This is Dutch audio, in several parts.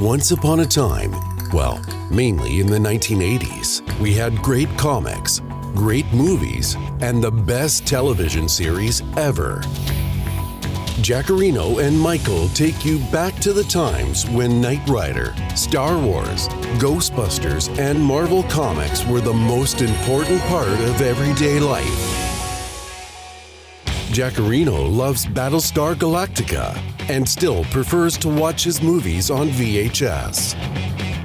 Once upon a time, well, mainly in the 1980s, we had great comics, great movies, and the best television series ever. Jackarino and Michael take you back to the times when Knight Rider, Star Wars, Ghostbusters, and Marvel Comics were the most important part of everyday life. Jackarino loves Battlestar Galactica and still prefers to watch his movies on VHS.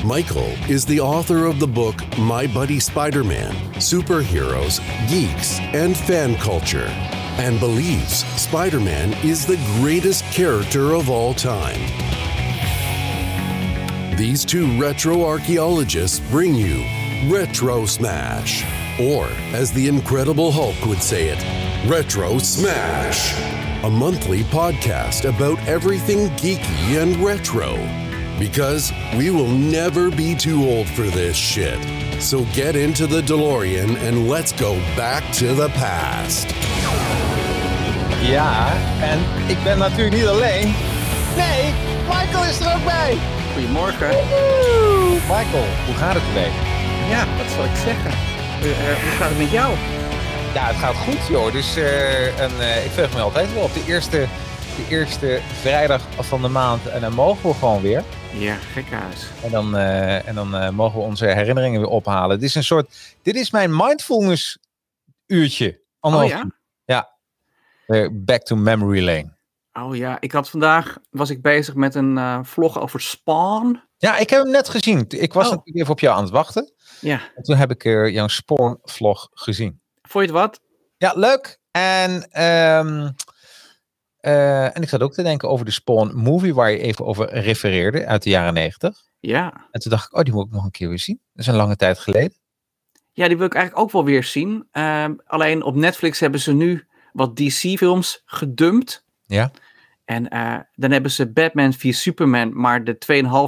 Michael is the author of the book My Buddy Spider Man Superheroes, Geeks, and Fan Culture, and believes Spider Man is the greatest character of all time. These two retro archaeologists bring you Retro Smash, or as the Incredible Hulk would say it, Retro Smash, a monthly podcast about everything geeky and retro. Because we will never be too old for this shit. So get into the DeLorean and let's go back to the past. Ja, en ik ben natuurlijk niet alleen. Nee, Michael is er ook bij. Goedemorgen. Woehoe. Michael, hoe gaat het ermee? Ja, wat zal ik zeggen? Eh, hoe gaat het met jou? Ja, het gaat goed joh. Dus eh, en, eh, ik verheug me altijd wel op de eerste, de eerste vrijdag van de maand. En dan mogen we gewoon weer. Ja, gekhuis. En dan, eh, en dan mogen we onze herinneringen weer ophalen. Dit is een soort, dit is mijn mindfulness uurtje. Oh ja? Ja. Back to memory lane. Oh ja, ik had vandaag, was ik bezig met een vlog over Spawn. Ja, ik heb hem net gezien. Ik was Oh. natuurlijk even op jou aan het wachten. Ja, En toen heb ik jouw Spawn vlog gezien. Vond je het wat? Ja, leuk. En, ehm, eh, en ik zat ook te denken over de Spawn movie waar je even over refereerde uit de jaren negentig. Ja. En toen dacht ik, oh, die moet ik nog een keer weer zien. Dat is een lange tijd geleden. Ja, die wil ik eigenlijk ook wel weer zien. Ehm, alleen op Netflix hebben ze nu wat DC-films gedumpt. Ja. En eh, dan hebben ze Batman via Superman, maar de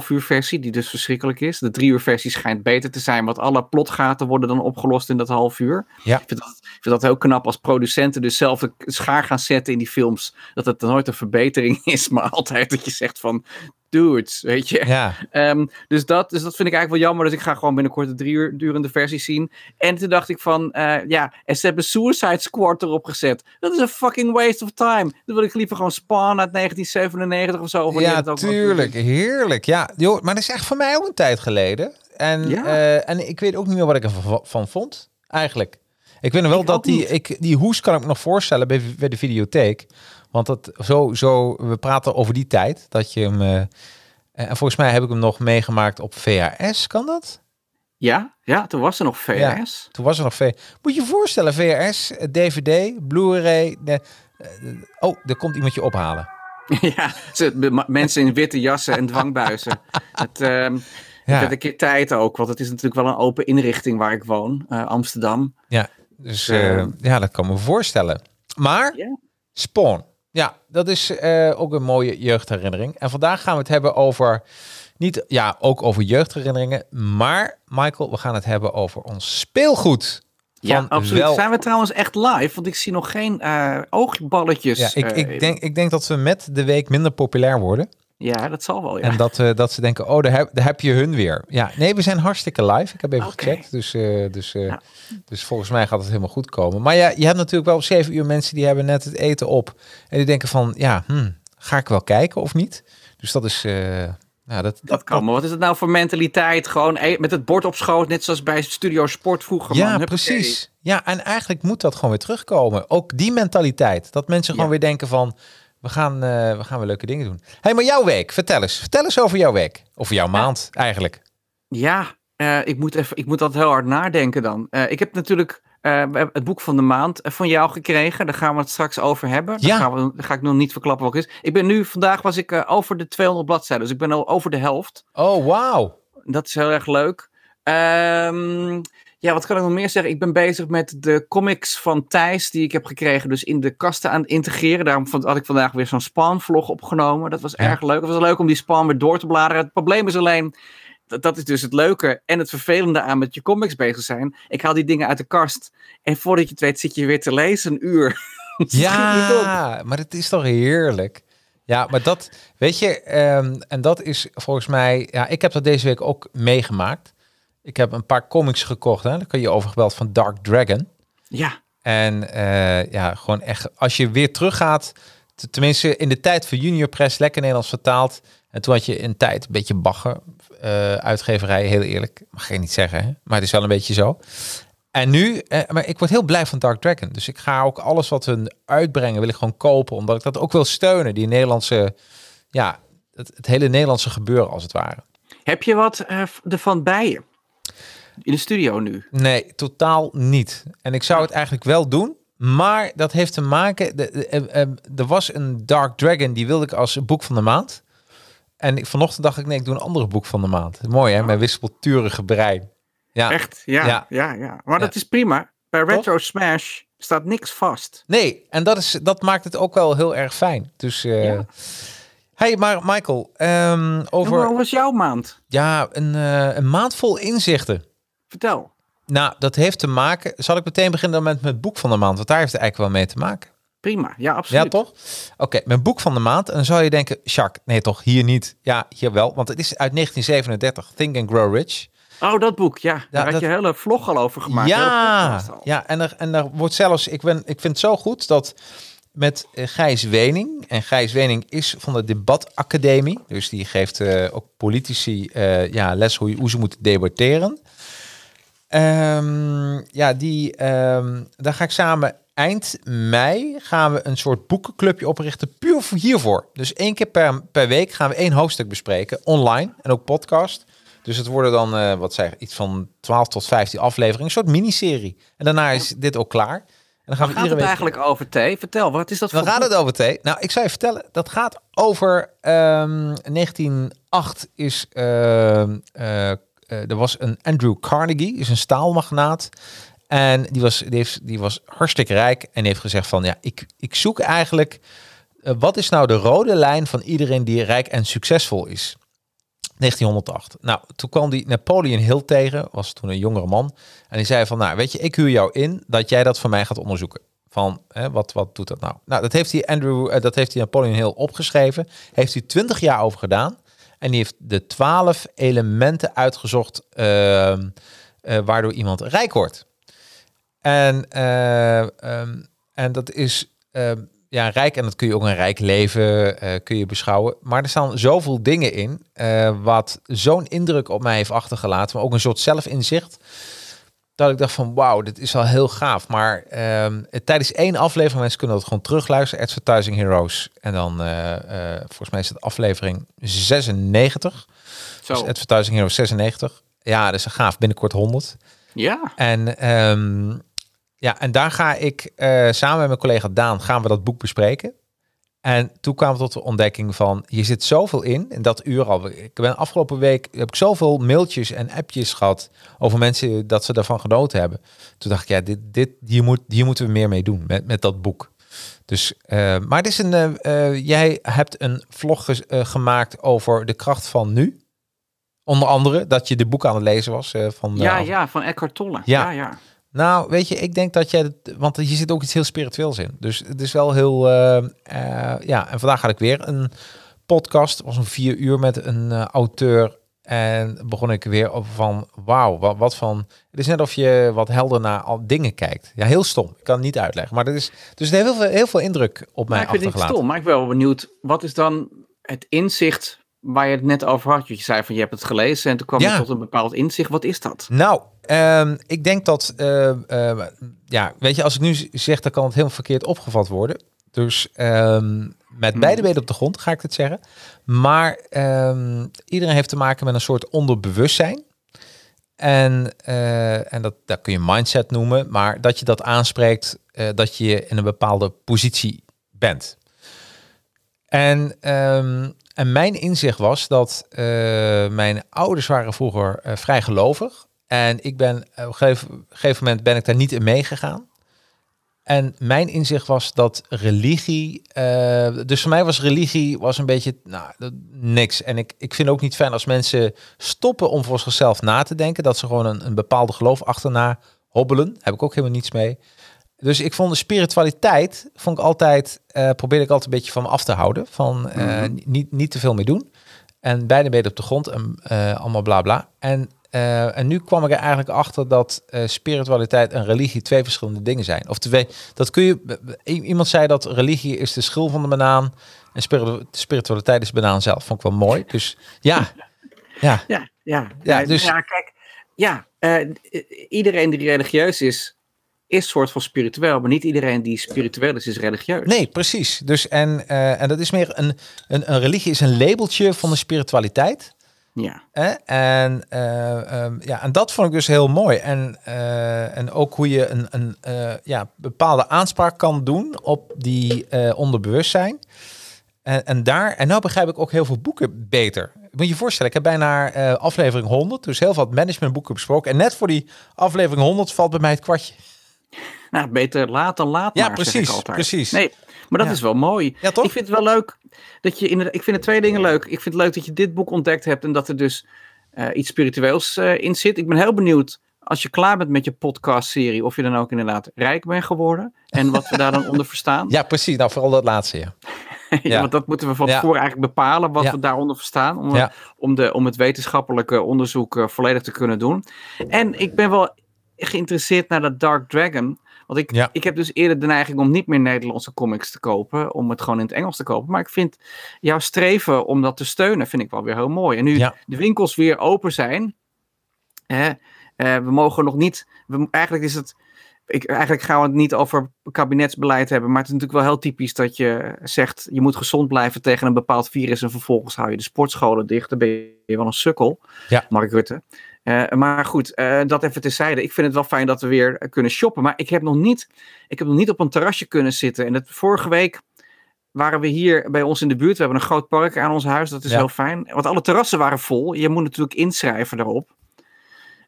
2,5 uur versie, die dus verschrikkelijk is. De 3 uur versie schijnt beter te zijn, want alle plotgaten worden dan opgelost in dat half uur. Ja. Ik vind dat, ik vind dat heel knap als producenten dus zelf de schaar gaan zetten in die films. Dat het nooit een verbetering is, maar altijd dat je zegt van, dudes, weet je. Ja, Ehm, dus, dat, dus dat vind ik eigenlijk wel jammer. Dus ik ga gewoon binnenkort de drie uur durende versie zien. En toen dacht ik van, eh, ja, en ze hebben Suicide Squad erop gezet. Dat is een fucking waste of time. Dan wil ik liever gewoon Spawn uit 1997 of zo. wanneer ja tuurlijk. Heerlijk. Ja, joh, maar dat is echt voor mij ook een tijd geleden. En, Ja. eh, en ik weet ook niet meer wat ik ervan van vond, eigenlijk. Ik weet nog wel Ik dat die, ik, die hoes kan ik me nog voorstellen bij, bij de videotheek. Want dat, zo, zo, we praten over die tijd, dat je hem... eh, en volgens mij heb ik hem nog meegemaakt op VHS, kan dat? Ja, ja, toen was er nog VS. Toen was er nog V. Moet je je voorstellen, VHS, eh, DVD, Blu-ray. de- eh, oh, er komt iemand je ophalen. Ja, mensen in witte jassen en dwangbuizen. Het, ehm Ja. werd een keer tijd ook, want het is natuurlijk wel een open inrichting waar ik woon, eh, Amsterdam. Ja, dus Eh, eh, ja, dat kan me voorstellen. Maar Ja. Spawn, ja, dat is eh, ook een mooie jeugdherinnering. En vandaag gaan we het hebben over, niet, ja, ook over jeugdherinneringen. Maar Michael, we gaan het hebben over ons speelgoed. Ja, absoluut. wel- Zijn we trouwens echt live? Want ik zie nog geen eh oogballetjes. Ja, ik, eh, ik, denk, ik denk dat we met de week minder populair worden. Ja, dat zal wel, ja. En dat, eh, dat ze denken, oh, daar heb, daar heb je hun weer. Ja, nee, we zijn hartstikke live. Ik heb even gecheckt. Dus, dus, Ja. dus volgens mij gaat het helemaal goed komen. Maar ja, je hebt natuurlijk wel zeven uur mensen die hebben net het eten op. En die denken van, ja, hm, ga ik wel kijken of niet? Dus dat is... ja, dat, Dat kan, maar wat is het nou voor mentaliteit? Gewoon eh, met het bord op schoot, net zoals bij Studio Sport vroeger. Ja, man. Precies. Ja, en eigenlijk moet dat gewoon weer terugkomen. Ook die mentaliteit. Dat mensen gewoon Ja. weer denken van... We gaan, eh, we gaan weer leuke dingen doen. hey, maar jouw week. Vertel eens. Vertel eens over jouw week. Of jouw maand, eigenlijk. Ja, eh, ik, moet even, ik moet dat heel hard nadenken dan. Eh, ik heb natuurlijk we hebben het boek van de maand eh, van jou gekregen. Daar gaan we het straks over hebben. Daar, Ja. gaan we, daar ga ik nog niet verklappen wat het is. Ik ben nu, vandaag was ik eh, over de 200 bladzijden. Dus ik ben al over de helft. Oh, wauw. Dat is heel erg leuk. Ehm, ja, wat kan ik nog meer zeggen? Ik ben bezig met de comics van Thijs, die ik heb gekregen, dus in de kasten aan het integreren. Daarom vond- had ik vandaag weer zo'n Spawn-vlog opgenomen. Dat was Ja. erg leuk. Het was leuk om die Spawn weer door te bladeren. Het probleem is alleen, dat, dat is dus het leuke en het vervelende aan met je comics bezig zijn. Ik haal die dingen uit de kast en voordat je het weet zit je weer te lezen, een uur. Ja, maar het is toch heerlijk. Ja, maar dat, weet je, ehm, en dat is volgens mij, ja, ik heb dat deze week ook meegemaakt. Ik heb een paar comics gekocht, hè. Dan kun je overgebeld van Dark Dragon. Ja, En eh, ja, gewoon echt, als je weer teruggaat, tenminste in de tijd van Junior Press, lekker Nederlands vertaald. En toen had je een tijd een beetje bagger, uitgeverij, heel eerlijk. Mag je niet zeggen, hè? maar het is wel een beetje zo. En nu, eh, maar ik word heel blij van Dark Dragon. Dus ik ga ook alles wat hun uitbrengen, wil ik gewoon kopen. Omdat ik dat ook wil steunen, die Nederlandse, ja, het, het hele Nederlandse gebeuren als het ware. heb je wat eh, ervan bij je? In de studio nu. Nee, totaal niet. En ik zou het eigenlijk wel doen. Maar dat heeft te maken. Eh, eh, er was een Dark Dragon, die wilde ik als boek van de maand. En ik, vanochtend dacht ik, nee, ik doe een andere boek van de maand. Mooi hè, mijn wispelturige brein. Ja. Echt? Ja, Ja. ja, ja. Maar dat is prima. Bij Retro Smash staat niks vast. Nee, en dat, is, dat maakt het ook wel heel erg fijn. Dus. Ja. Hey, maar Michael, ehm, over Hoe was jouw maand? ja, een, eh, een maand vol inzichten. Vertel. Nou, dat heeft te maken. Zal ik meteen beginnen dan met mijn boek van de maand? Want daar heeft het eigenlijk wel mee te maken. Prima. Ja, absoluut. Ja, toch? Oké, mijn boek van de maand. En dan zou je denken, Jacques, nee toch, hier niet. Ja, hier wel, want het is uit 1937, Think and Grow Rich. Oh, dat boek. Ja, daar had dat- je een hele vlog al over gemaakt. Ja, ja en, er, en er wordt zelfs, ik, ben, ik vind het zo goed dat met eh, Gijs Wening, en Gijs Wening is van de Debatacademie, dus die geeft eh, ook politici eh, ja, les hoe, je- hoe ze moeten debatteren. Ehm, ja, die, ehm, daar ga ik samen eind mei gaan we een soort boekenclubje oprichten, puur voor hiervoor. Dus één keer per, per week gaan we één hoofdstuk bespreken, online en ook podcast. Dus het worden dan, eh, wat zeg iets van 12 tot 15 afleveringen, een soort miniserie. En daarna is dit ook klaar. En dan gaan we gaat het week... eigenlijk over, Thee? Vertel, wat is dat Dan voor gaat boek? het over thee. Nou, ik zou je vertellen, dat gaat over ehm 1908 is ehm, eh, eh, er was een Andrew Carnegie, is een staalmagnaat. En die was, die, was hartstikke rijk en heeft gezegd van ja, ik, ik zoek eigenlijk eh, wat is nou de rode lijn van iedereen die rijk en succesvol is. 1908. Nou, toen kwam die Napoleon Hill tegen, was toen een jongere man. En die zei van, nou, weet je, ik huur jou in dat jij dat voor mij gaat onderzoeken. Van, hè, wat, wat doet dat nou? Nou, dat heeft hij Andrew, eh, dat heeft hij Napoleon Hill opgeschreven. Heeft hij 20 jaar over gedaan. En die heeft de 12 elementen uitgezocht ehm, eh, waardoor iemand rijk wordt. En, eh, ehm, en dat is ehm, ja, rijk en dat kun je ook een rijk leven eh, kun je beschouwen. Maar er staan zoveel dingen in eh, wat zo'n indruk op mij heeft achtergelaten, maar ook een soort zelfinzicht. Dat ik dacht van wauw, dit is wel heel gaaf. Maar ehm, tijdens één aflevering, mensen kunnen dat gewoon terugluisteren, Advertising Heroes. En dan, volgens mij is het aflevering 96. Zo. Dus Advertising Heroes 96. Ja, dat is een gaaf, binnenkort 100. Ja, En, ehm, ja, en daar ga ik eh, samen met mijn collega Daan gaan we dat boek bespreken. En toen kwamen we tot de ontdekking van, hier zit zoveel in, in dat uur al. Ik ben afgelopen week, heb ik zoveel mailtjes en appjes gehad over mensen dat ze daarvan genoten hebben. Toen dacht ik, ja, dit, dit, hier, moet, hier moeten we meer mee doen met, met dat boek. Dus, eh, maar het is een, eh, jij hebt een vlog gemaakt over de kracht van nu. Onder andere dat je de boek aan het lezen was van. ja, ja, van Eckhart Tolle. Ja. Ja, ja. Nou, weet je, ik denk dat jij, want hier zit ook iets heel spiritueels in. Dus het is wel heel, eh, eh, ja. En vandaag had ik weer een podcast, was een vier uur met een eh, auteur. En begon ik weer over van, wauw, wat, wat van... Het is net of je wat helder naar al dingen kijkt. Ja, heel stom. Ik kan het niet uitleggen. Maar dat is, dus het heeft heel veel, heel veel indruk op mij Maar ik vind het achtergelaten. stom, maar ik ben wel benieuwd, wat is dan het inzicht waar je het net over had? Je zei van, je hebt het gelezen en toen kwam Ja. je tot een bepaald inzicht. Wat is dat? Nou, ehm, ik denk dat, eh, eh, ja, weet je, als ik nu zeg, dan kan het helemaal verkeerd opgevat worden. Dus ehm, met Hmm. beide benen op de grond ga ik het zeggen. Maar ehm, iedereen heeft te maken met een soort onderbewustzijn. En, eh, en dat, dat kun je mindset noemen, maar dat je dat aanspreekt, eh, dat je in een bepaalde positie bent. En, ehm, en mijn inzicht was dat eh, mijn ouders waren vroeger vrij gelovig. En ik ben op een gegeven, gegeven moment ben ik daar niet in meegegaan. En mijn inzicht was dat religie, eh, dus voor mij was religie was een beetje nou, niks. En ik, ik vind ook niet fijn als mensen stoppen om voor zichzelf na te denken, dat ze gewoon een, een bepaalde geloof achterna hobbelen. Heb ik ook helemaal niets mee. dus ik vond de spiritualiteit, vond ik altijd, eh probeerde ik altijd een beetje van me af te houden. Van eh, Mhm. niet, niet te veel mee doen. En beide benen op de grond en eh, allemaal bla bla. En, eh, en nu kwam ik er eigenlijk achter dat eh, spiritualiteit en religie twee verschillende dingen zijn. Of twee, dat kun je, iemand zei dat religie is de schil van de banaan en spiritu- spiritualiteit is de banaan zelf. Vond ik wel mooi. Dus ja, ja, Ja, ja. Ja, ja, dus- ja kijk, ja, eh, iedereen die religieus is, is soort van spiritueel, maar niet iedereen die spiritueel is, is religieus. Nee, precies. Dus en, en dat is meer een, een, een religie is een labeltje van de spiritualiteit. Ja, Hè? En, eh, ehm, ja, en dat vond ik dus heel mooi. En, eh, en ook hoe je een, een eh, ja, bepaalde aanspraak kan doen op die onderbewustzijn. En, en daar, en nou begrijp ik ook heel veel boeken beter. Moet je je voorstellen, ik heb bijna aflevering 100, dus heel veel managementboeken besproken. En net voor die aflevering 100 valt bij mij het kwartje. nou, beter laat dan laat Ja, maar, precies, altijd. precies. Nee, maar dat Ja. is wel mooi. Ja, toch? Ik vind het wel leuk dat je inderdaad, ik vind er twee dingen leuk. Ik vind het leuk dat je dit boek ontdekt hebt en dat er dus eh, iets spiritueels eh, in zit. Ik ben heel benieuwd als je klaar bent met je podcastserie, of je dan ook inderdaad rijk bent geworden en wat we daar dan onder verstaan. Ja, precies. Nou, vooral dat laatste, ja. Ja, Ja. Want dat moeten we van Ja. tevoren eigenlijk bepalen wat we daaronder verstaan. Om, om, de, om het wetenschappelijke onderzoek eh, volledig te kunnen doen. En ik ben wel geïnteresseerd naar dat Dark Dragon. Want ik, Ja. ik heb dus eerder de neiging om niet meer Nederlandse comics te kopen. Om het gewoon in het Engels te kopen. Maar ik vind jouw streven om dat te steunen, vind ik wel weer heel mooi. En nu Ja. de winkels weer open zijn. Hè, eh, we mogen nog niet. We, eigenlijk is het. Ik, eigenlijk gaan we het niet over kabinetsbeleid hebben. Maar het is natuurlijk wel heel typisch dat je zegt. Je moet gezond blijven tegen een bepaald virus. En vervolgens hou je de sportscholen dicht. Dan ben je wel een sukkel. Ja. Mark Rutte. Eh, maar goed, eh, dat even terzijde. Ik vind het wel fijn dat we weer eh, kunnen shoppen. Maar ik heb nog niet, ik heb nog niet op een terrasje kunnen zitten. En vorige week waren we hier bij ons in de buurt. We hebben een groot park aan ons huis. Dat is Ja. heel fijn. Want alle terrassen waren vol. Je moet natuurlijk inschrijven daarop.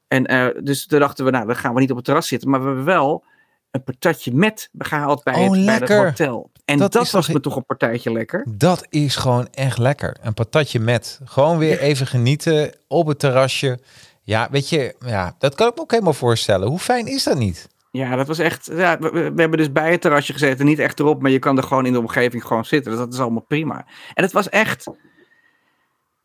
En dus toen dachten we, nou, dan gaan we niet op het terras zitten. Maar we hebben wel een patatje met gehaald bij, Oh, het, bij het hotel. En Dat was toch- me toch een partijtje lekker. Dat is gewoon echt lekker. Een patatje met. Gewoon weer even genieten op het terrasje. Ja, weet je, ja, dat kan ik me ook helemaal voorstellen. Hoe fijn is dat niet? Ja, dat was echt. Ja, we, hebben dus bij het terrasje gezeten. Niet echt erop, maar je kan er gewoon in de omgeving gewoon zitten. Dus dat is allemaal prima. En het was echt.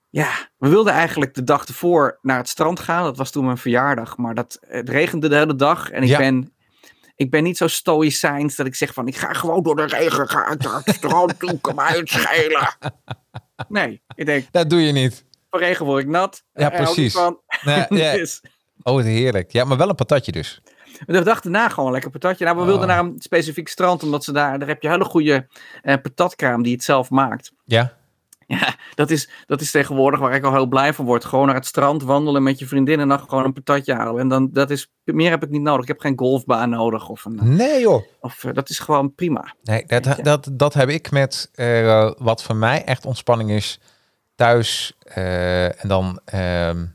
Ja, we wilden eigenlijk de dag ervoor naar het strand gaan. Dat was toen mijn verjaardag. Maar dat, het regende de hele dag. En ik, Ja. ben, ik ben niet zo stoïcijns dat ik zeg van... Ik ga gewoon door de regen gaan naar het strand toe. Kan mij het schelen. Nee, ik denk, Dat doe je niet. Van regen word ik nat. Ja, ik precies. Van. Nee, ja. Oh, heerlijk. Ja, maar wel een patatje dus. We dachten na gewoon lekker patatje. Nou, we wilden Oh. naar een specifiek strand, omdat ze daar, daar heb je hele goede eh, patatkraam die het zelf maakt. Ja, Ja, dat is, dat is tegenwoordig waar ik al heel blij van word. Gewoon naar het strand wandelen met je vriendin en dan gewoon een patatje halen. En dan, dat is, meer heb ik niet nodig. Ik heb geen golfbaan nodig. Of een, nee joh. of, eh, dat is gewoon prima. Nee, dat, dat, dat heb ik met eh, wat voor mij echt ontspanning is. Thuis eh, en dan ehm,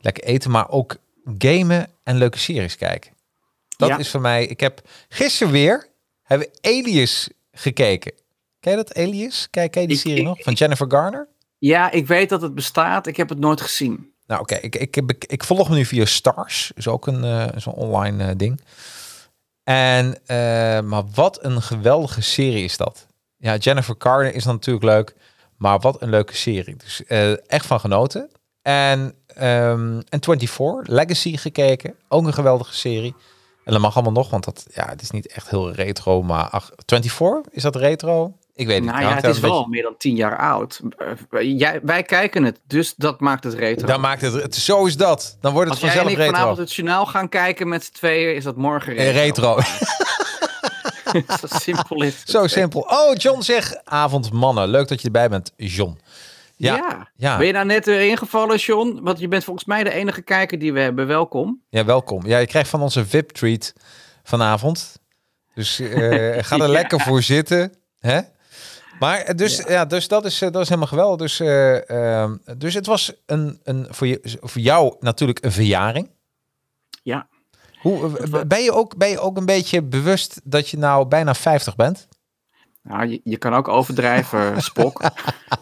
lekker eten, maar ook gamen en leuke series kijken. Dat Ja. is voor mij. Ik heb gisteren weer hebben Alias gekeken. Ken je dat Alias? Kijk, ken je die Ik- serie ik- nog van Jennifer Garner? Ja, ik weet dat het bestaat. Ik heb het nooit gezien. Nou, oké, ik, ik, ik, ik volg me nu via Stars, is ook een eh, zo'n online eh, ding. En eh, maar wat een geweldige serie is dat. Ja, Jennifer Garner is dan natuurlijk leuk, maar wat een leuke serie. Dus eh, echt van genoten. En, ehm en 24, Legacy gekeken, ook een geweldige serie. En dat mag allemaal nog, want dat, ja, het is niet echt heel retro, maar ach, 24, is dat retro? Ik weet het Nou niet. ja, het is wel beetje- meer dan tien jaar oud. Eh, jij, wij kijken het, dus dat maakt het retro. Dan maakt het, het, zo is dat. Dan wordt het Als jij en vanzelf ik retro. vanavond het journaal gaan kijken met z'n tweeën, is dat morgen retro. Eh, retro. Zo simpel is het. Zo simpel. Oh, John zegt avond mannen. Leuk dat je erbij bent, John. Ja, Ja. ja. Ben je nou net weer ingevallen, John? Want je bent volgens mij de enige kijker die we hebben. Welkom. Ja, welkom. Ja, je krijgt van onze VIP-treat vanavond. Dus eh, ga er Ja. lekker voor zitten. Hè? Maar eh, dus, ja. dus dat, is, eh, dat is helemaal geweldig. Dus, eh, ehm, dus het was een, een, voor, je, voor jou natuurlijk een verjaring. Ja. Hoe, ben, je ook, ben je ook een beetje bewust dat je nou bijna 50 bent? Nou, je, je kan ook overdrijven, Spok.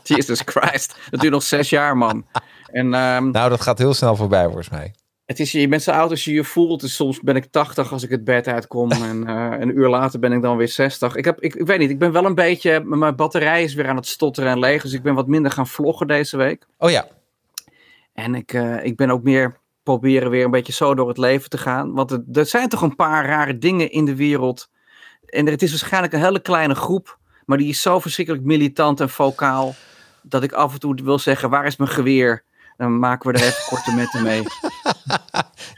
Jesus Christ. Dat duurt nog zes jaar, man. En ehm, Nou, dat gaat heel snel voorbij volgens mij. Het is, je bent zo oud als je je voelt. Dus soms ben ik 80 als ik het bed uitkom. en eh, een uur later ben ik dan weer 60. Ik, heb, ik, ik weet niet, ik ben wel een beetje. Mijn batterij is weer aan het stotteren en leeg. Dus ik ben wat minder gaan vloggen deze week. Oh ja. En ik, eh, ik ben ook meer proberen weer een beetje zo door het leven te gaan. Want er, er zijn toch een paar rare dingen in de wereld. En het is waarschijnlijk een hele kleine groep. Maar die is zo verschrikkelijk militant en vocaal. Dat ik af en toe wil zeggen: waar is mijn geweer? Dan maken we er even korte metten mee.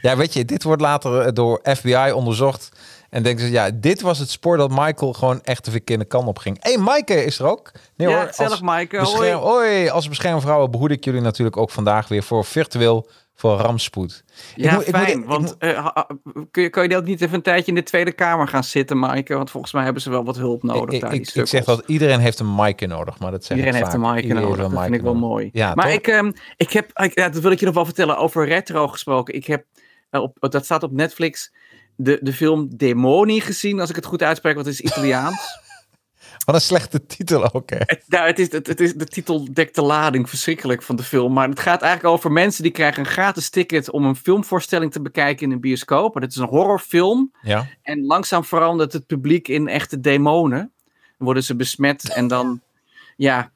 Ja, weet je, dit wordt later eh, door FBI onderzocht. En denken ze, ja, dit was het spoor dat Michael gewoon echt de verkeerde kant op ging. Hé, hey, Maaike is er ook. Nee ja, hoor, als Maaike. bescherm- Hoi. Hoi, als beschermvrouwen behoed ik jullie natuurlijk ook vandaag weer voor virtueel voor rampspoed. Ja, moet- ik moet- fijn. ik want moet- eh, kun, je, kun je ook niet even een tijdje in de Tweede Kamer gaan zitten, Maaike? Want volgens mij hebben ze wel wat hulp nodig ik, daar, ik, ik zeg dat iedereen heeft een Maaike nodig, maar dat zeg Iedereen heeft een. Maaike nodig. Dat vind ik wel mooi. Ja, maar toch? ik, ehm, ik heb, ik, ja, dat wil ik je nog wel vertellen over retro gesproken. Ik heb, eh, op, dat staat op Netflix, de, de film Demoni gezien, als ik het goed uitspreek, want het is Italiaans. Wat een slechte titel ook, hè? Het, nou, het is, het, het is, de titel dekt de lading verschrikkelijk van de film. Maar het gaat eigenlijk over mensen die krijgen een gratis ticket om een filmvoorstelling te bekijken in een bioscoop. En het is een horrorfilm. Ja. En langzaam verandert het publiek in echte demonen. Dan worden ze besmet en dan, ja.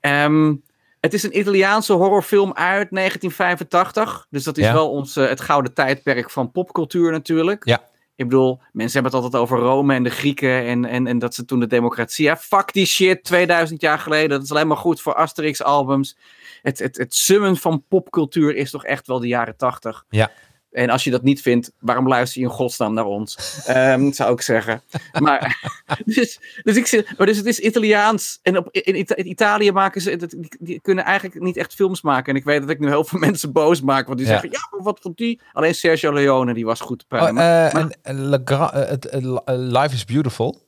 Ehm, het is een Italiaanse horrorfilm uit 1985. Dus dat is Ja. wel ons, eh, het gouden tijdperk van popcultuur natuurlijk. Ja. Ik bedoel, mensen hebben het altijd over Rome en de Grieken en, en, en dat ze toen de democratie... Ja, fuck die shit, 2000 jaar geleden. Dat is alleen maar goed voor Asterix-albums. Het, het, het summen van popcultuur is toch echt wel de jaren 80. Ja. En als je dat niet vindt, waarom luister je in godsnaam naar ons? Ehm, zou ik zeggen. Maar, dus, dus, ik, zit- maar dus het is Italiaans. En op, in, Ita- in Italië maken ze, dat, die, die kunnen eigenlijk niet echt films maken. En ik weet dat ik nu heel veel mensen boos maak. Want die Ja. zeggen, ja, maar wat vond die? Alleen Sergio Leone, die was goed Oh, en, Le Life is Beautiful.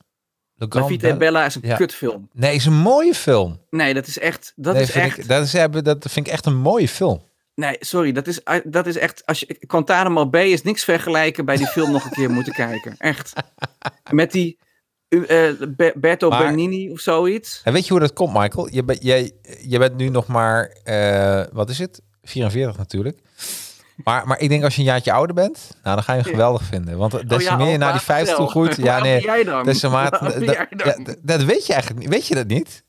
Le La Grand Vita Bel- Bella is een Ja. kutfilm. Nee, is een mooie film. Nee, dat is echt... Dat nee, is echt... Ik, dat, is, hebben- dat vind ik echt een mooie film. Nee, sorry. Dat is, dat is echt... Als je, Guantanamo Bay is niks vergelijken bij die film nog een keer moeten kijken. Echt. Met die... eh Be- Berto Maar- Bernini of zoiets. En weet je hoe dat komt, Michael? Je, bent jij, je bent nu nog maar, eh, wat is het? 44 natuurlijk. Maar, maar ik denk als je een jaartje ouder bent, nou, dan ga je hem geweldig vinden. Want des te Oh meer je naar die 50 toe groeit. Ja, nee. ben jij dan? des te dat, dat- weet je eigenlijk niet. Weet je dat niet?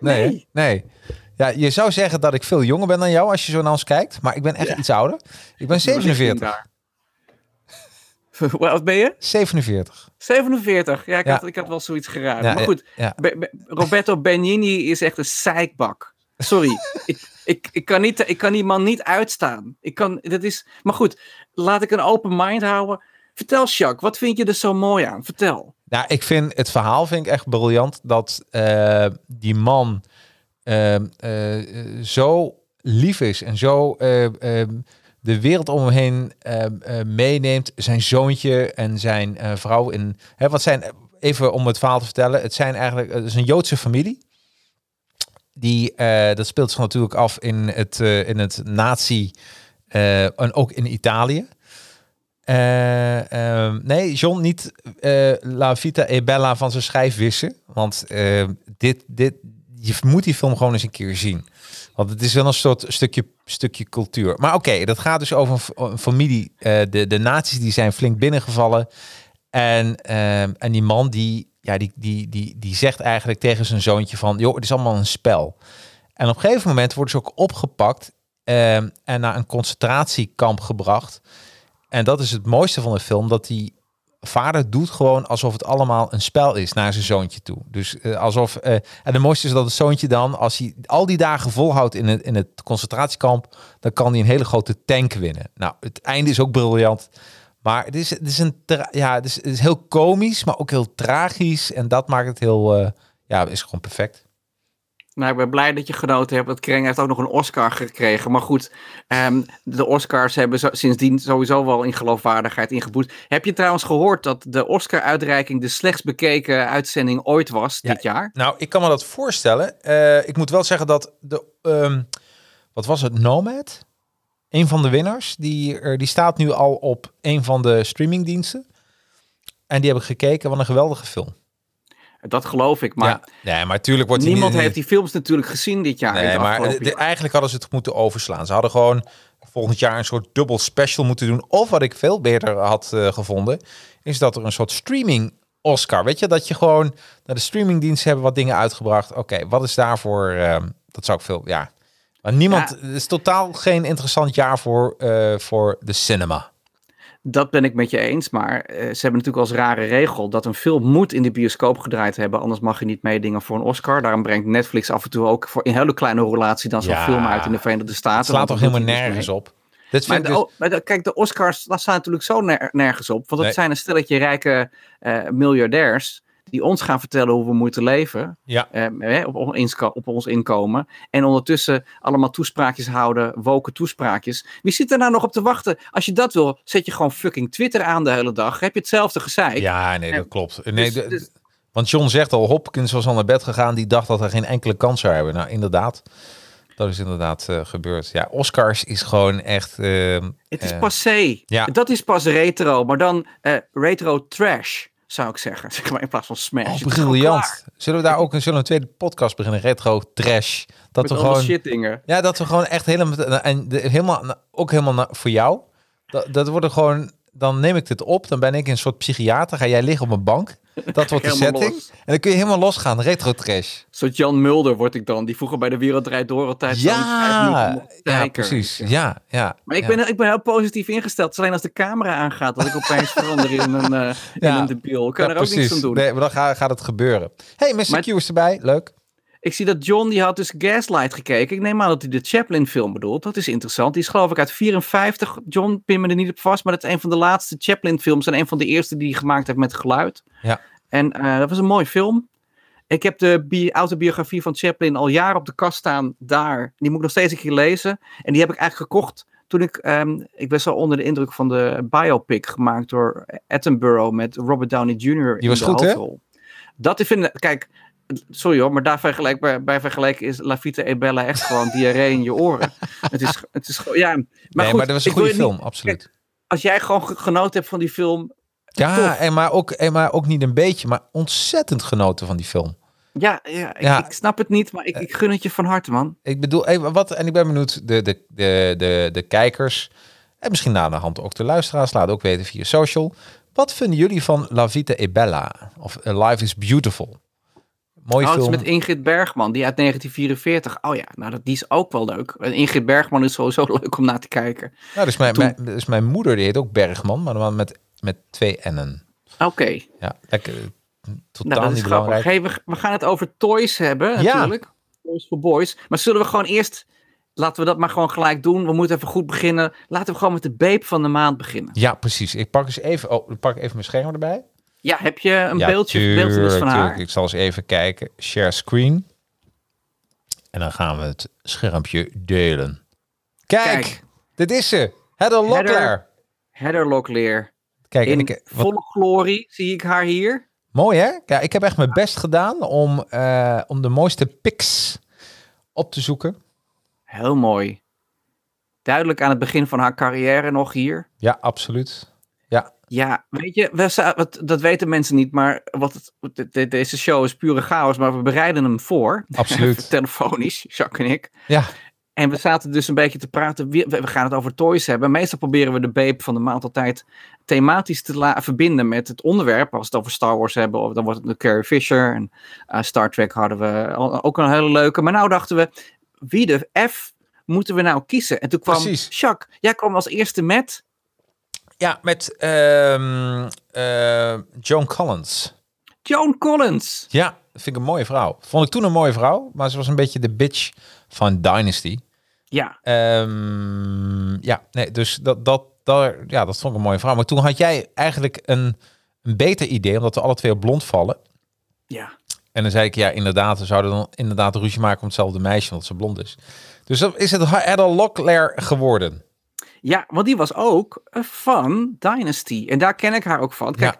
Nee. Nee. Ja, je zou zeggen dat ik veel jonger ben dan jou als je zo naar ons kijkt. Maar ik ben echt Ja. iets ouder. Ik ben 47. Hoe oud ben je? 47. 47. Ja, ik, Ja. Had, ik had wel zoiets geraden. Ja, maar goed. Be- Roberto Benigni is echt een zeikbak. Sorry. ik, ik, ik, kan niet, ik kan die man niet uitstaan. Ik kan, dat is, maar goed, laat ik een open mind houden. Vertel, Jacques, wat vind je er zo mooi aan? Vertel. Nou, ik vind het verhaal vind ik echt briljant dat eh, die man zo lief is en zo eh, eh, de wereld om hem heen eh, eh, meeneemt. Zijn zoontje en zijn eh, vrouw in. Hè, wat zijn even om het verhaal te vertellen? Het zijn eigenlijk het is een Joodse familie. Die eh, dat speelt zich natuurlijk af in het eh, in het nazi eh, en ook in Italië. Eh, ehm, nee, John, niet eh, La Vita e Bella van zijn schijf wissen. Want eh, dit, dit, je moet die film gewoon eens een keer zien. Want het is wel een soort stukje, stukje cultuur. Maar oké, dat gaat dus over een, familie. eh, de, de nazi's die zijn flink binnengevallen. En, ehm, en die man die, ja, die, die, die, die zegt eigenlijk tegen zijn zoontje van... joh, het is allemaal een spel. En op een gegeven moment worden ze ook opgepakt... ehm, en naar een concentratiekamp gebracht... En dat is het mooiste van de film, dat die vader doet gewoon alsof het allemaal een spel is naar zijn zoontje toe. Dus eh, alsof. eh, en de mooiste is dat het zoontje dan, als hij al die dagen volhoudt in het, in het concentratiekamp, dan kan hij een hele grote tank winnen. Nou, het einde is ook briljant. Maar het is, het is een ja, het is heel komisch, maar ook heel tragisch. En dat maakt het heel, eh, ja, is gewoon perfect. Nou, ik ben blij dat je genoten hebt. Dat Kreng heeft ook nog een Oscar gekregen. Maar goed, ehm, de Oscars hebben zo, sindsdien sowieso wel in geloofwaardigheid ingeboet. Heb je trouwens gehoord dat de Oscar-uitreiking de slechtst bekeken uitzending ooit was Ja, dit jaar? Nou, ik kan me dat voorstellen. Eh, ik moet wel zeggen dat de, ehm, wat was het, Nomad? Een van de winnaars, die, er, die staat nu al op een van de streamingdiensten. En die heb ik gekeken, wat een geweldige film. Dat geloof ik. Maar ja, nee, maar natuurlijk wordt niemand heeft die films natuurlijk gezien dit jaar. Nee, maar afgelopen de- jaar. eigenlijk hadden ze het moeten overslaan. Ze hadden gewoon volgend jaar een soort dubbel special moeten doen. Of wat ik veel beter had eh, gevonden, is dat er een soort streaming Oscar. Weet je, dat je gewoon naar de streamingdienst hebben wat dingen uitgebracht. Oké, wat is daarvoor? eh, dat zou ik veel, ja. Maar niemand, Ja. het is totaal geen interessant jaar voor, eh, voor de cinema. Dat ben ik met je eens, maar eh, ze hebben natuurlijk als rare regel dat een film moet in de bioscoop gedraaid hebben, anders mag je niet meedingen voor een Oscar. Daarom brengt Netflix af en toe ook voor in hele kleine relatie dan zo'n Ja. film uit in de Verenigde Staten. Het slaat toch helemaal nergens mee. op. Dit Maar, vind de, ik dus, maar de- kijk, de Oscars dat staan natuurlijk zo ner- nergens op. Want het Nee. zijn een stelletje rijke eh, miljardairs die ons gaan vertellen hoe we moeten leven ja, eh, op, ons op ons inkomen. En ondertussen allemaal toespraakjes houden, woken toespraakjes. Wie zit er nou nog op te wachten? Als je dat wil, zet je gewoon fucking Twitter aan de hele dag. Heb je hetzelfde gezeik? ja, nee, dat klopt. Nee, Dus- dus- Want John zegt al, Hopkins was al naar bed gegaan. Die dacht dat er geen enkele kans zou hebben. Nou, inderdaad. Dat is inderdaad eh, gebeurd. Ja, Oscars is gewoon echt... eh, Het is passé. ja. Dat is pas retro, maar dan retro trash, zou ik zeggen. Zeg maar in plaats van smash. Oh, briljant. Zullen we daar ook een, zullen we een tweede podcast beginnen? Retro trash. Dat Met we gewoon... shit dingen. Ja, dat we gewoon echt helemaal... En de, helemaal ook helemaal na- voor jou. Dat, dat wordt er gewoon... Dan neem ik dit op. Dan ben ik een soort psychiater. Ga jij liggen op een bank. Dat wordt de setting. los. En dan kun je helemaal losgaan. Retro trash. Soort Jan Mulder word ik dan. Die vroeger bij de Wereld Draait Door altijd zo'n Ja, ja, precies. Ja, ja. Maar ik, ja. ben, ik ben heel positief ingesteld. Het is alleen als de camera aangaat dat ik opeens verander in een, eh in Ja. een debiel. Ik kan Ja, er ook niks aan doen. Nee, maar dan gaat, gaat het gebeuren. Hey, Mr. Maar- Q is erbij. Leuk. Ik zie dat John, die had dus Gaslight gekeken. Ik neem aan dat hij de Chaplin film bedoelt. Dat is interessant. Die is geloof ik uit 54. John, pin me er niet op vast. Maar dat is een van de laatste Chaplin films. En een van de eerste die hij gemaakt heeft met geluid. Ja. En eh, dat was een mooi film. Ik heb de bi- autobiografie van Chaplin al jaren op de kast staan daar. Die moet ik nog steeds een keer lezen. En die heb ik eigenlijk gekocht toen ik... ehm, ik was zo onder de indruk van de biopic gemaakt door Attenborough met Robert Downey Jr. in was de goed, hè? Dat ik vind... Kijk, sorry hoor, maar daar vergelijk, bij, bij vergelijken is La Vita e Bella echt gewoon diarree in je oren. het is, het is gewoon... Ja, maar nee, goed, maar dat was een goede niet- film, absoluut. als jij gewoon ge- genoten hebt van die film... ja, tof. en maar, ook, en maar ook niet een beetje, maar ontzettend genoten van die film. Ja, ja, ik, Ja. ik snap het niet, maar ik, ik gun het je van harte, man. Ik bedoel, even wat, en ik ben benieuwd, de, de, de, de, de kijkers, en misschien na de hand ook de luisteraars, laat ook weten via social. Wat vinden jullie van La Vita e Bella? Of A Life is Beautiful? Mooie Oh, film. met Ingrid Bergman, die uit 1944. Oh ja, nou, dat, die is ook wel leuk. En Ingrid Bergman is sowieso leuk om naar te kijken. Nou, dus mijn, Toen- mijn, dus mijn moeder, die heet ook Bergman, maar dan met, met twee N'en. Oké, Ja, lekker. Totaal nou, dat is niet grappig. belangrijk. Hey, we, we gaan het over toys hebben, Ja. natuurlijk. Toys for boys. Maar zullen we gewoon eerst... Laten we dat maar gewoon gelijk doen. We moeten even goed beginnen. Laten we gewoon met de beep van de maand beginnen. Ja, precies. Ik pak eens even, oh, ik pak even mijn scherm erbij. Ja, heb je een ja, beeldje, tuurlijk, beeldje van haar? Ik zal eens even kijken. Share screen. En dan gaan we het schermpje delen. Kijk, Kijk. dit is ze. Heather Locklear. Heather Locklear. Kijk, In ik, wat, volle glorie zie ik haar hier. mooi hè? Ja, ik heb echt mijn best gedaan om, eh, om de mooiste pics op te zoeken. Heel mooi. Duidelijk aan het begin van haar carrière nog hier. Ja, absoluut. Ja, weet je, we, wat, dat weten mensen niet, maar wat het, de- de- deze show is pure chaos, maar we bereiden hem voor. Absoluut. Telefonisch, Jacques en ik. ja, En we zaten dus een beetje te praten. We, gaan het over toys hebben. Meestal proberen we de beep van de maand altijd thematisch te verbinden met het onderwerp. Als we het over Star Wars hebben, dan wordt het de Carrie Fisher. En eh, Star Trek hadden we ook een hele leuke. Maar nou dachten we, wie de F moeten we nou kiezen? En toen kwam Precies. Jacques, jij kwam als eerste met ja met eh, Joan Collins. Joan Collins. Ja, dat vind ik een mooie vrouw. Vond ik toen een mooie vrouw, maar ze was een beetje de bitch van Dynasty. Ja, Ehm, ja, nee, dus dat, dat, dat, ja, dat vond ik een mooie vrouw. Maar toen had jij eigenlijk een, een beter idee, omdat we alle twee op blond vallen. ja. En dan zei ik, ja, inderdaad, we zouden dan inderdaad ruzie maken om hetzelfde meisje, omdat ze blond is. Dus dan is het Heather Locklear geworden. Ja, want die was ook eh, van Dynasty. En daar ken ik haar ook van. Kijk,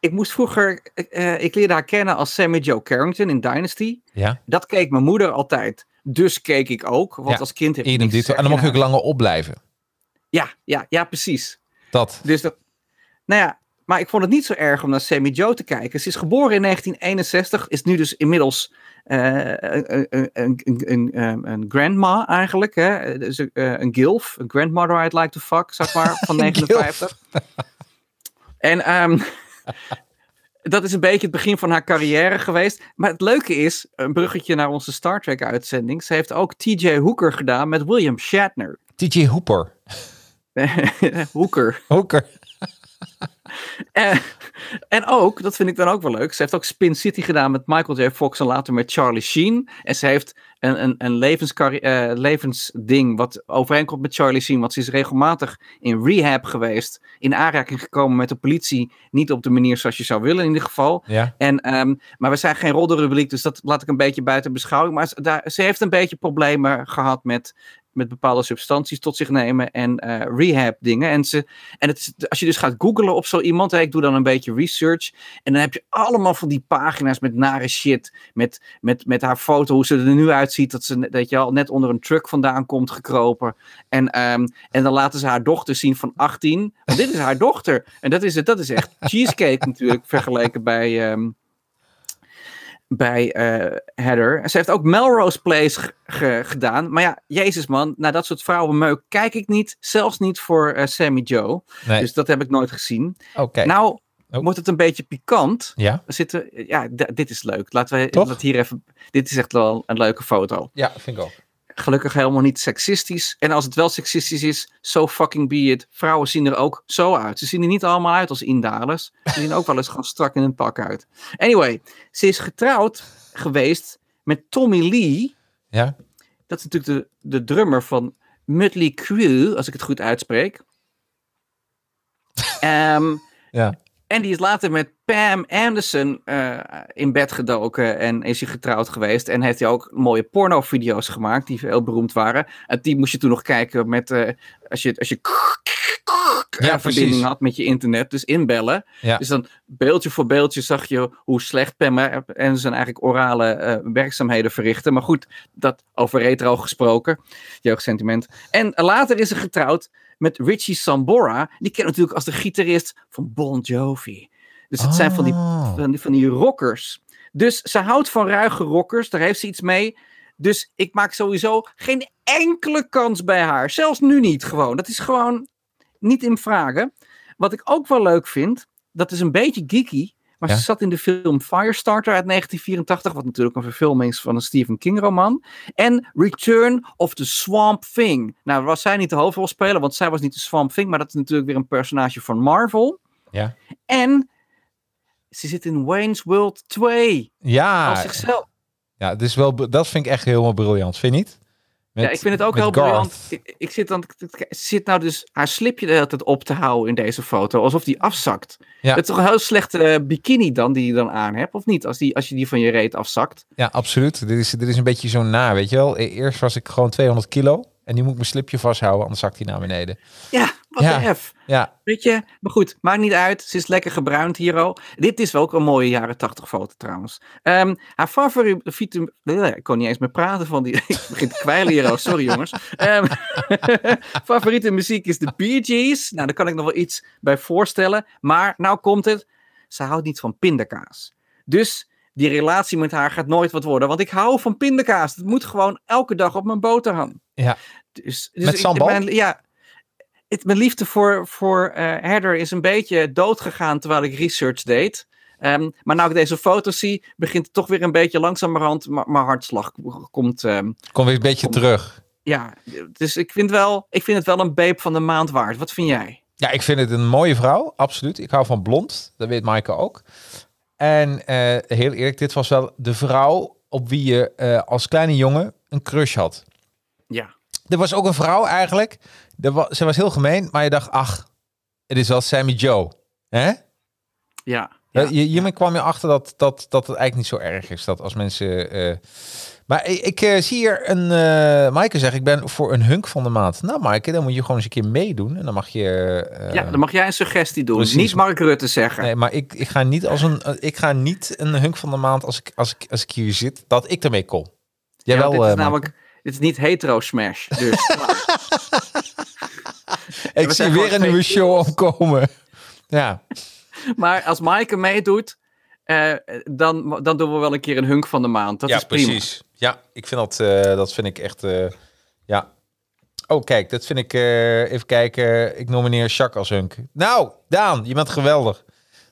ik moest vroeger... eh, ik leerde haar kennen als Sammy Joe Carrington in Dynasty. Ja, Dat keek mijn moeder altijd. Dus keek ik ook. Want Ja, als kind heb ik dito. En dan mocht je ook langer opblijven. Ja, ja, ja, precies. Dat. Dus dat... Nou ja, Maar ik vond het niet zo erg om naar Sammy Joe te kijken. Ze is geboren in 1961, is nu dus inmiddels eh, een, een, een, een, een, een grandma eigenlijk. Hè? Dus een, eh, een gilf, een grandmother I'd like to fuck, zeg maar, van 59. en ehm, dat is een beetje het begin van haar carrière geweest. Maar het leuke is, een bruggetje naar onze Star Trek uitzending. Ze heeft ook TJ Hooker gedaan met William Shatner. TJ Hooper. Hooker. Hooker. En, en ook, dat vind ik dan ook wel leuk, ze heeft ook Spin City gedaan met Michael J. Fox en later met Charlie Sheen. En ze heeft een, een, een eh, levensding wat overeenkomt met Charlie Sheen, want ze is regelmatig in rehab geweest, in aanraking gekomen met de politie, niet op de manier zoals je zou willen in ieder geval. Ja. En, ehm, maar we zijn geen roddelrubriek, dus dat laat ik een beetje buiten beschouwing. Maar ze, daar, ze heeft een beetje problemen gehad met, met bepaalde substanties tot zich nemen en eh, rehab dingen. En, ze, en het als je dus gaat googlen op zo iemand, hè, ik doe dan een beetje research. En dan heb je allemaal van die pagina's met nare shit. Met, met, met haar foto, hoe ze er nu uitziet. Dat ze dat je al net onder een truck vandaan komt gekropen. En, ehm, en dan laten ze haar dochter zien van 18. Want dit is haar dochter. En dat is, het, dat is echt cheesecake natuurlijk, vergeleken bij... ehm, bij eh Heather. En ze heeft ook Melrose Place gedaan. Maar ja, jezus man, naar dat soort vrouwenmeuk kijk ik niet. Zelfs niet voor eh, Sammy Joe. Nee. Dus dat heb ik nooit gezien. Oké. Nou, Oh. wordt het een beetje pikant. ja. Er zitten, ja, dit is leuk. Laten we dat hier even. Dit is echt wel een leuke foto. ja, vind ik ook. Gelukkig helemaal niet seksistisch. En als het wel seksistisch is, so fucking be it. Vrouwen zien er ook zo uit. Ze zien er niet allemaal uit als indalers. Ze zien ook wel eens gewoon strak in een pak uit. Anyway, ze is getrouwd geweest met Tommy Lee. Ja. Dat is natuurlijk de, de drummer van Mötley Crüe, als ik het goed uitspreek. Ehm, Ja. En die is later met Pam Anderson eh, in bed gedoken en is hij getrouwd geweest. En heeft hij ook mooie pornovideo's gemaakt die heel beroemd waren. En die moest je toen nog kijken met, eh, als je, als je Ja, een verbinding had met je internet, dus inbellen. Ja. Dus dan beeldje voor beeldje zag je hoe slecht Pam en zijn eigenlijk orale eh, werkzaamheden verrichten. Maar goed, dat over retro gesproken, jeugdsentiment. En later is ze getrouwd met Richie Sambora. Die ken je natuurlijk als de gitarist van Bon Jovi. Dus het zijn van die, Oh. van die, van die rockers. Dus ze houdt van ruige rockers, daar heeft ze iets mee. Dus ik maak sowieso geen enkele kans bij haar. Zelfs nu niet gewoon. Dat is gewoon niet in vragen. Wat ik ook wel leuk vind, dat is een beetje geeky. Maar Ja. ze zat in de film Firestarter uit 1984, wat natuurlijk een verfilming is van een Stephen King roman. En Return of the Swamp Thing. Nou, was zij niet de hoofdrolspeler, want zij was niet de Swamp Thing, maar dat is natuurlijk weer een personage van Marvel. Ja. En ze zit in Wayne's World 2 Ja. als zichzelf. ja, is wel, dat vind ik echt helemaal briljant, vind je niet? Met- ja, ik vind het ook heel Garth. briljant. Ik, ik zit dan, zit nou dus haar slipje de hele tijd op te houden in deze foto, alsof die afzakt. Ja. Het is toch een heel slechte bikini dan die je dan aan hebt, of niet? Als, die, als je die van je reet afzakt. Ja, absoluut. Dit is, dit is een beetje zo na, weet je wel. E- Eerst was ik gewoon 200 kilo. En nu moet ik mijn slipje vasthouden, anders zakt hij naar beneden. Ja, wat Ja. de F. Ja, Weet je, maar goed, maakt niet uit. Ze is lekker gebruind hier al. Dit is wel ook een mooie jaren 80 foto trouwens. Ehm, haar favoriete... Ik kon niet eens meer praten van die... Ik begin te kwijlen hier al, sorry jongens. Ehm, favoriete muziek is de Bee Gees. Nou, daar kan ik nog wel iets bij voorstellen. Maar nou komt het. Ze houdt niet van pindakaas. Dus die relatie met haar gaat nooit wat worden. Want ik hou van pindakaas. Het moet gewoon elke dag op mijn boterham. ja. Dus, dus Met ik- sambal? Mijn, ja, het, mijn liefde voor, voor eh Herder is een beetje doodgegaan terwijl ik research deed. Ehm, maar nou ik deze foto's zie, begint het toch weer een beetje langzamerhand maar, maar hartslag komt. ehm, Kom weer een beetje terug. ja, dus ik vind, wel, ik vind het wel een beep van de maand waard. Wat vind jij? Ja, ik vind het een mooie vrouw, absoluut. Ik hou van blond, dat weet Maaike ook. En eh, heel eerlijk, dit was wel de vrouw op wie je eh, als kleine jongen een crush had. Ja. Er was ook een vrouw eigenlijk. Er wa- ze was heel gemeen, maar je dacht, ach, het is wel Sammy Joe. Hè? Ja. Ja, je, hiermee kwam je achter dat, dat, dat het eigenlijk niet zo erg is. Dat als mensen. eh, Maar ik, ik eh, zie hier een. eh Maaike zegt: Ik ben voor een hunk van de maand. Nou, Maaike, dan moet je gewoon eens een keer meedoen. En dan mag je. eh, ja, dan mag jij een suggestie doen. precies. Niet Mark Rutte zeggen. Nee, maar ik, ik ga niet als een. ik ga niet een hunk van de maand als ik, als ik, als ik hier zit. Dat ik ermee kom. Jij Ja, wel. dit is namelijk dit is niet hetero smash. Dus ik zie weer een nieuwe show opkomen. Ja. Maar als Maaike meedoet, eh, dan, dan doen we wel een keer een hunk van de maand. Dat ja, is prima. precies. Ja, ik vind dat, eh, dat vind ik echt, eh, ja. Oh, kijk, dat vind ik, eh, even kijken, ik nomineer Jacques als hunk. Nou, Daan, je bent geweldig.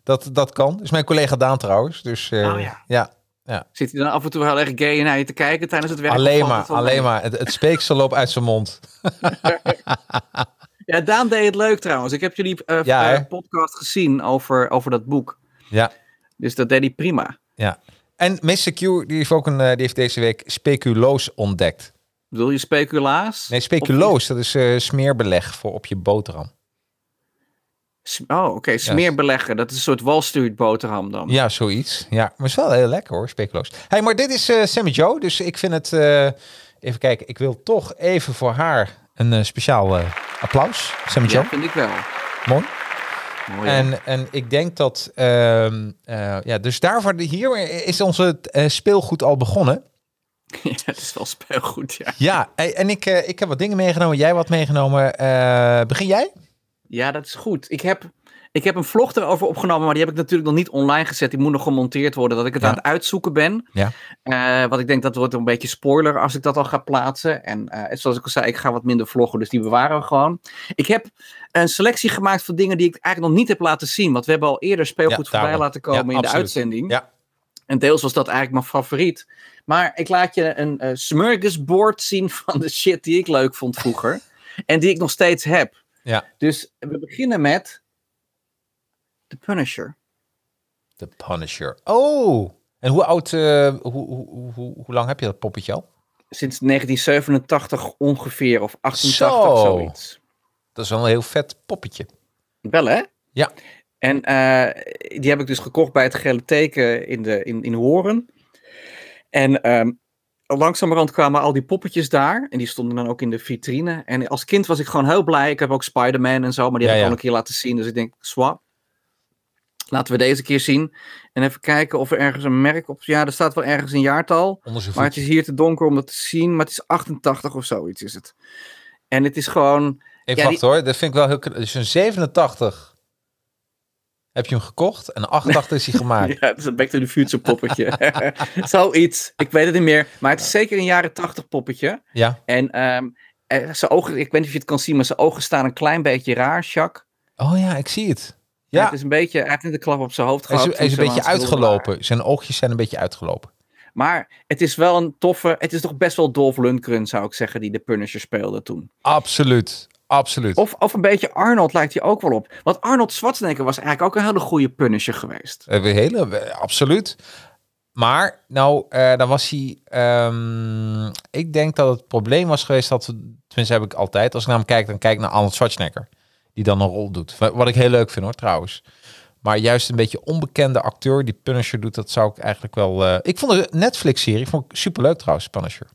Dat, dat kan. Dat is mijn collega Daan trouwens. Dus eh, Oh, ja. ja, Zit hij dan af en toe heel erg gay naar je te kijken tijdens het werk? of alleen maar, het wel alleen mee? maar. Het, het speeksel loopt uit zijn mond. Ja, Daan deed het leuk trouwens. Ik heb jullie eh, Ja, eh, podcast gezien over, over dat boek. Ja, Dus dat deed hij prima. ja. En Mr. Q, die heeft ook een, eh, die heeft deze week speculoos ontdekt. Bedoel je speculaas? Nee, speculoos, dat is eh, smeerbeleg voor op je boterham. Oh, oké. Smeerbeleggen. Dat is een soort Wall Street boterham dan. Ja, zoiets. Ja, maar is wel heel lekker hoor, speculoos. Hey, maar dit is eh Sammy Joe, dus ik vind het... even kijken, ik wil toch even voor haar een speciaal applaus. Sammy Ja, Joe, vind ik wel. mooi. Mooi. En, en ik denk dat... ehm, eh, ja, dus daarvoor, hier is onze eh, speelgoed al begonnen. ja, het is wel speelgoed, ja. Ja, hey, en ik, eh, ik heb wat dingen meegenomen, jij wat meegenomen. Eh, begin jij? Ja, dat is goed. Ik heb, ik heb een vlog erover opgenomen, maar die heb ik natuurlijk nog niet online gezet. Die moet nog gemonteerd worden, dat ik het Ja. aan het uitzoeken ben. Ja. Eh, wat ik denk, dat wordt een beetje spoiler als ik dat al ga plaatsen. En eh, zoals ik al zei, ik ga wat minder vloggen, dus die bewaren we gewoon. Ik heb een selectie gemaakt van dingen die ik eigenlijk nog niet heb laten zien. Want we hebben al eerder speelgoed Ja, voorbij laten komen in de uitzending. Ja. En deels was dat eigenlijk mijn favoriet. Maar ik laat je een eh smorgasbord zien van de shit die ik leuk vond vroeger. en die ik nog steeds heb. Ja. Dus we beginnen met The Punisher. The Punisher. Oh! En hoe oud, eh, hoe, hoe, hoe, hoe, lang heb je dat poppetje al? Sinds 1987 ongeveer, of 88, Zo. zoiets. Dat is wel een heel vet poppetje. Wel hè? Ja. En eh, die heb ik dus gekocht bij het Gele Teken in, de, in, in Horen. En ehm langzamerhand kwamen al die poppetjes daar. En die stonden dan ook in de vitrine. En als kind was ik gewoon heel blij. Ik heb ook Spider-Man en zo, maar die Ja, heb ik ja. al een keer laten zien. Dus ik denk, swap. Laten we deze keer zien. En even kijken of er ergens een merk op... Ja, er staat wel ergens een jaartal. Maar het is hier te donker om dat te zien. Maar het is 88 of zoiets is het. En het is gewoon... Even Ja, wacht hoor, dat vind ik wel heel... Dus een 87 heb je hem gekocht en een 88 is hij gemaakt. Ja, het is een Back to the Future poppetje. Zoiets. Ik weet het niet meer. Maar het is zeker een jaren 80 poppetje. Ja. En ehm, eh, zijn ogen, ik weet niet of je het kan zien, maar zijn ogen staan een klein beetje raar, Jacques. Oh ja, ik zie het. Ja. Het is een beetje, hij heeft net een klap op zijn hoofd gehad. hij is een beetje uitgelopen. Zijn oogjes zijn een beetje uitgelopen. Maar het is wel een toffe, het is toch best wel Dolph Lundgren, zou ik zeggen, die de Punisher speelde toen. Absoluut, absoluut. Of, of een beetje Arnold lijkt hij ook wel op. Want Arnold Schwarzenegger was eigenlijk ook een hele goede Punisher geweest. Eh, we hele, absoluut. Maar, nou, eh, dan was hij... ehm, ik denk dat het probleem was geweest dat... we- Tenminste, heb ik altijd. Als ik naar hem kijk, dan kijk ik naar Arnold Schwarzenegger. Die dan een rol doet. Wa- Wat ik heel leuk vind, hoor, trouwens. Maar juist een beetje onbekende acteur die Punisher doet, dat zou ik eigenlijk wel... eh, Ik vond de Netflix-serie vond ik superleuk trouwens, Punisher.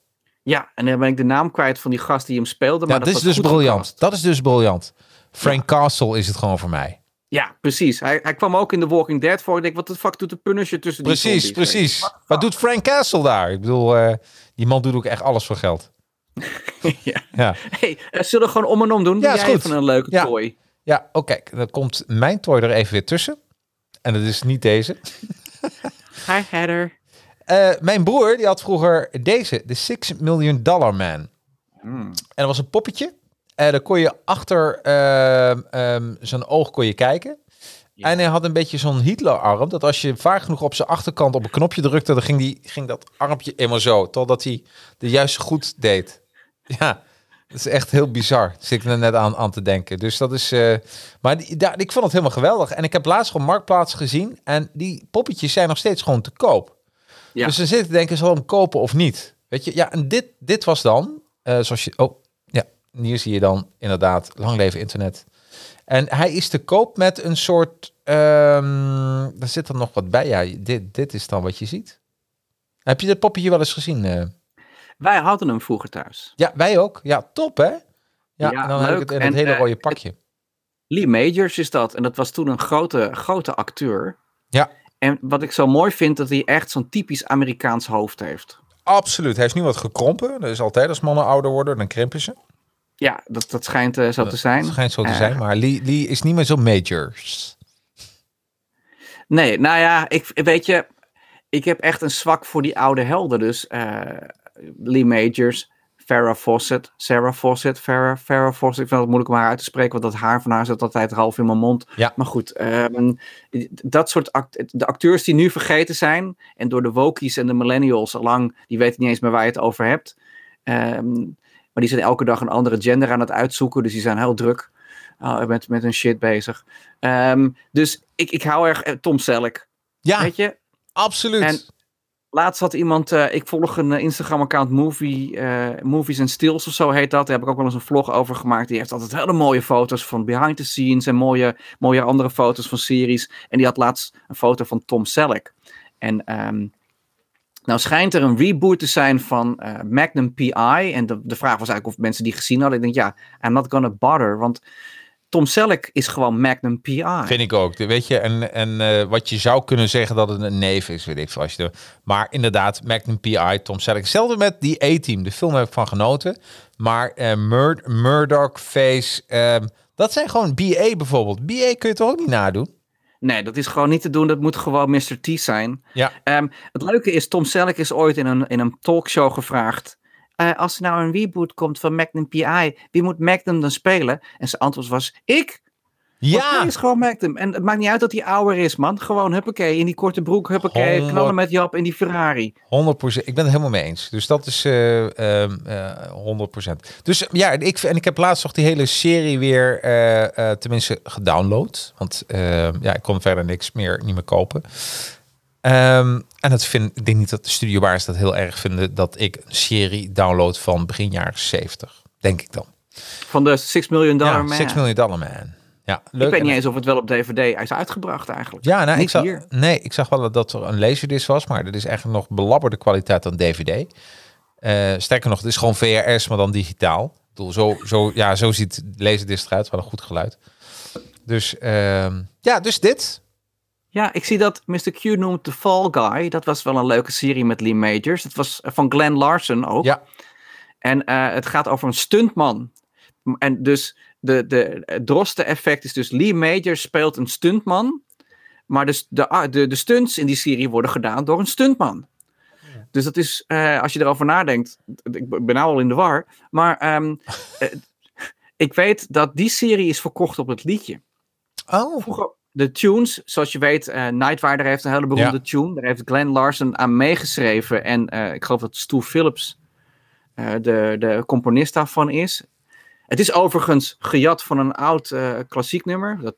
Ja, en dan ben ik de naam kwijt van die gast die hem speelde. Maar Ja, dat is dus briljant. gecast. Dat is dus briljant. Frank Castle is het gewoon voor mij. Ja, precies. Hij, hij kwam ook in The Walking Dead voor. Ik denk, wat de fuck doet de Punisher tussen die Precies, zombies? precies. The Wat doet Frank Castle daar? Ik bedoel, eh, die man doet ook echt alles voor geld. ja. Ja, Hey, eh, zullen we gewoon om en om doen? Ja, Doe is goed. even een leuke Ja. toy. ja oh kijk, dan komt mijn toy er even weer tussen. En dat is niet deze. Hi, Heather. Eh, mijn broer, die had vroeger deze, de 6 Million Dollar Man. En dat was een poppetje. En dan kon je achter ehm, ehm, zijn oog kon je kijken. Ja. En hij had een beetje zo'n Hitler-arm. Dat als je vaak genoeg op zijn achterkant op een knopje drukte, dan ging, die, ging dat armpje helemaal zo. Totdat hij de juiste goed deed. Ja, dat is echt heel bizar. Zit ik er net aan, aan te denken. Dus dat is. eh, maar die, daar, ik vond het helemaal geweldig. En ik heb laatst gewoon marktplaats gezien. En die poppetjes zijn nog steeds gewoon te koop. Ja. Dus dan zit ik te denken, zal ik hem kopen of niet? Weet je, ja, en dit, dit was dan, eh, zoals je, oh, ja, hier zie je dan inderdaad, lang leven internet. En hij is te koop met een soort, ehm daar zit er nog wat bij. Ja, dit, dit is dan wat je ziet. Heb je dit poppetje wel eens gezien? eh? Wij hadden hem vroeger thuis. Ja, wij ook. Ja, top hè? Ja, Ja, en dan heb ik leuk. het in En, het hele eh, rode pakje. Lee Majors is dat. En dat was toen een grote, grote acteur. Ja, En wat ik zo mooi vind, dat hij echt zo'n typisch Amerikaans hoofd heeft. absoluut. Hij is nu wat gekrompen. Dat is altijd als mannen ouder worden, dan krimpen ze. Ja, dat, dat schijnt eh, zo te zijn. Het schijnt zo te Eh, zijn, maar Lee, Lee is niet meer zo majors. Nee, nou ja, ik, weet je, ik heb echt een zwak voor die oude helden. Dus Lee Majors, Farrah Fawcett, Sarah Fawcett, Farrah, Farrah Fawcett. Ik vind het moeilijk om haar uit te spreken, want dat haar van haar zit altijd half in mijn mond. Ja. Maar goed, ehm, dat soort act de acteurs die nu vergeten zijn en door de wokies en de millennials al lang, die weten niet eens meer waar je het over hebt. Ehm, maar die zijn elke dag een andere gender aan het uitzoeken, dus die zijn heel druk uh, met, met hun shit bezig. Ehm, dus ik, ik hou erg eh, Tom Selleck. Ja, weet je? absoluut. En laatst had iemand, uh, ik volg een Instagram-account movie, Movies and Stills of zo heet dat. Daar heb ik ook wel eens een vlog over gemaakt. Die heeft altijd hele mooie foto's van behind the scenes en mooie, mooie andere foto's van series. En die had laatst een foto van Tom Selleck. En um, nou schijnt er een reboot te zijn van Magnum PI. En de, de vraag was eigenlijk of mensen die gezien hadden. Ik denk, ja, I'm not gonna bother. Want Tom Selleck is gewoon Magnum PI. Vind ik ook. Weet je, en, en uh, wat je zou kunnen zeggen dat het een neef is, weet ik als je Maar inderdaad, Magnum PI, Tom Selleck. Hetzelfde met die A-Team. De film heb ik van genoten. Maar uh, Mur Murdoch, Face, uh, dat zijn gewoon BA bijvoorbeeld. BA kun je toch ook niet nadoen? Nee, dat is gewoon niet te doen. Dat moet gewoon Mr. T zijn. Ja. Um, het leuke is, Tom Selleck is ooit in een, in een talkshow gevraagd. Uh, als er nou een reboot komt van Magnum PI, wie moet Magnum dan spelen? En zijn antwoord was, ik. Ja. hij is gewoon Magnum. En het maakt niet uit dat hij ouder is, man. Gewoon, huppakee, in die korte broek, huppakee, 100... knallen met Jap in die Ferrari. 100%. Ik ben het helemaal mee eens. Dus dat is uh, uh, 100%. Dus ja, ik, en ik heb laatst nog die hele serie weer uh, tenminste gedownload. Want ja, ik kon verder niks meer, niet meer kopen. Um, en dat vind, ik denk niet dat de studiobaars dat heel erg vinden dat ik een serie download van begin jaren 70. Denk ik dan. Van de 6 Million Dollar ja, Man. 6 Million Dollar Man. Ja, leuk. Ik weet niet eens of het wel op DVD is uitgebracht eigenlijk. Ja, nou, niet ik zag, hier. nee, ik zag wel dat er een laserdisc was, maar dat is eigenlijk nog belabberde kwaliteit dan DVD. Uh, sterker nog, het is gewoon VRS, maar dan digitaal. Ik bedoel, zo, zo, ja, zo ziet laserdisc eruit, wel een goed geluid. Dus uh, ja, dus dit. Ja, ik zie dat Mr. Q noemt The Fall Guy. Dat was wel een leuke serie met Lee Majors. Dat was van Glenn Larson ook. Ja. En uh, het gaat over een stuntman. En dus de, de, het droste effect is dus Lee Majors speelt een stuntman. Maar dus de, de, de stunts in die serie worden gedaan door een stuntman. Ja. Dus dat is, uh, als je erover nadenkt, ik ben nou al in de war. Maar um, uh, ik weet dat die serie is verkocht op het liedje. Oh. Vroeger, de tunes, zoals je weet, uh, Nightwider heeft een hele beroemde ja. tune. Daar heeft Glenn Larson aan meegeschreven. En uh, ik geloof dat Stu Phillips uh, de, de componist daarvan is. Het is overigens gejat van een oud uh, klassiek nummer. Dat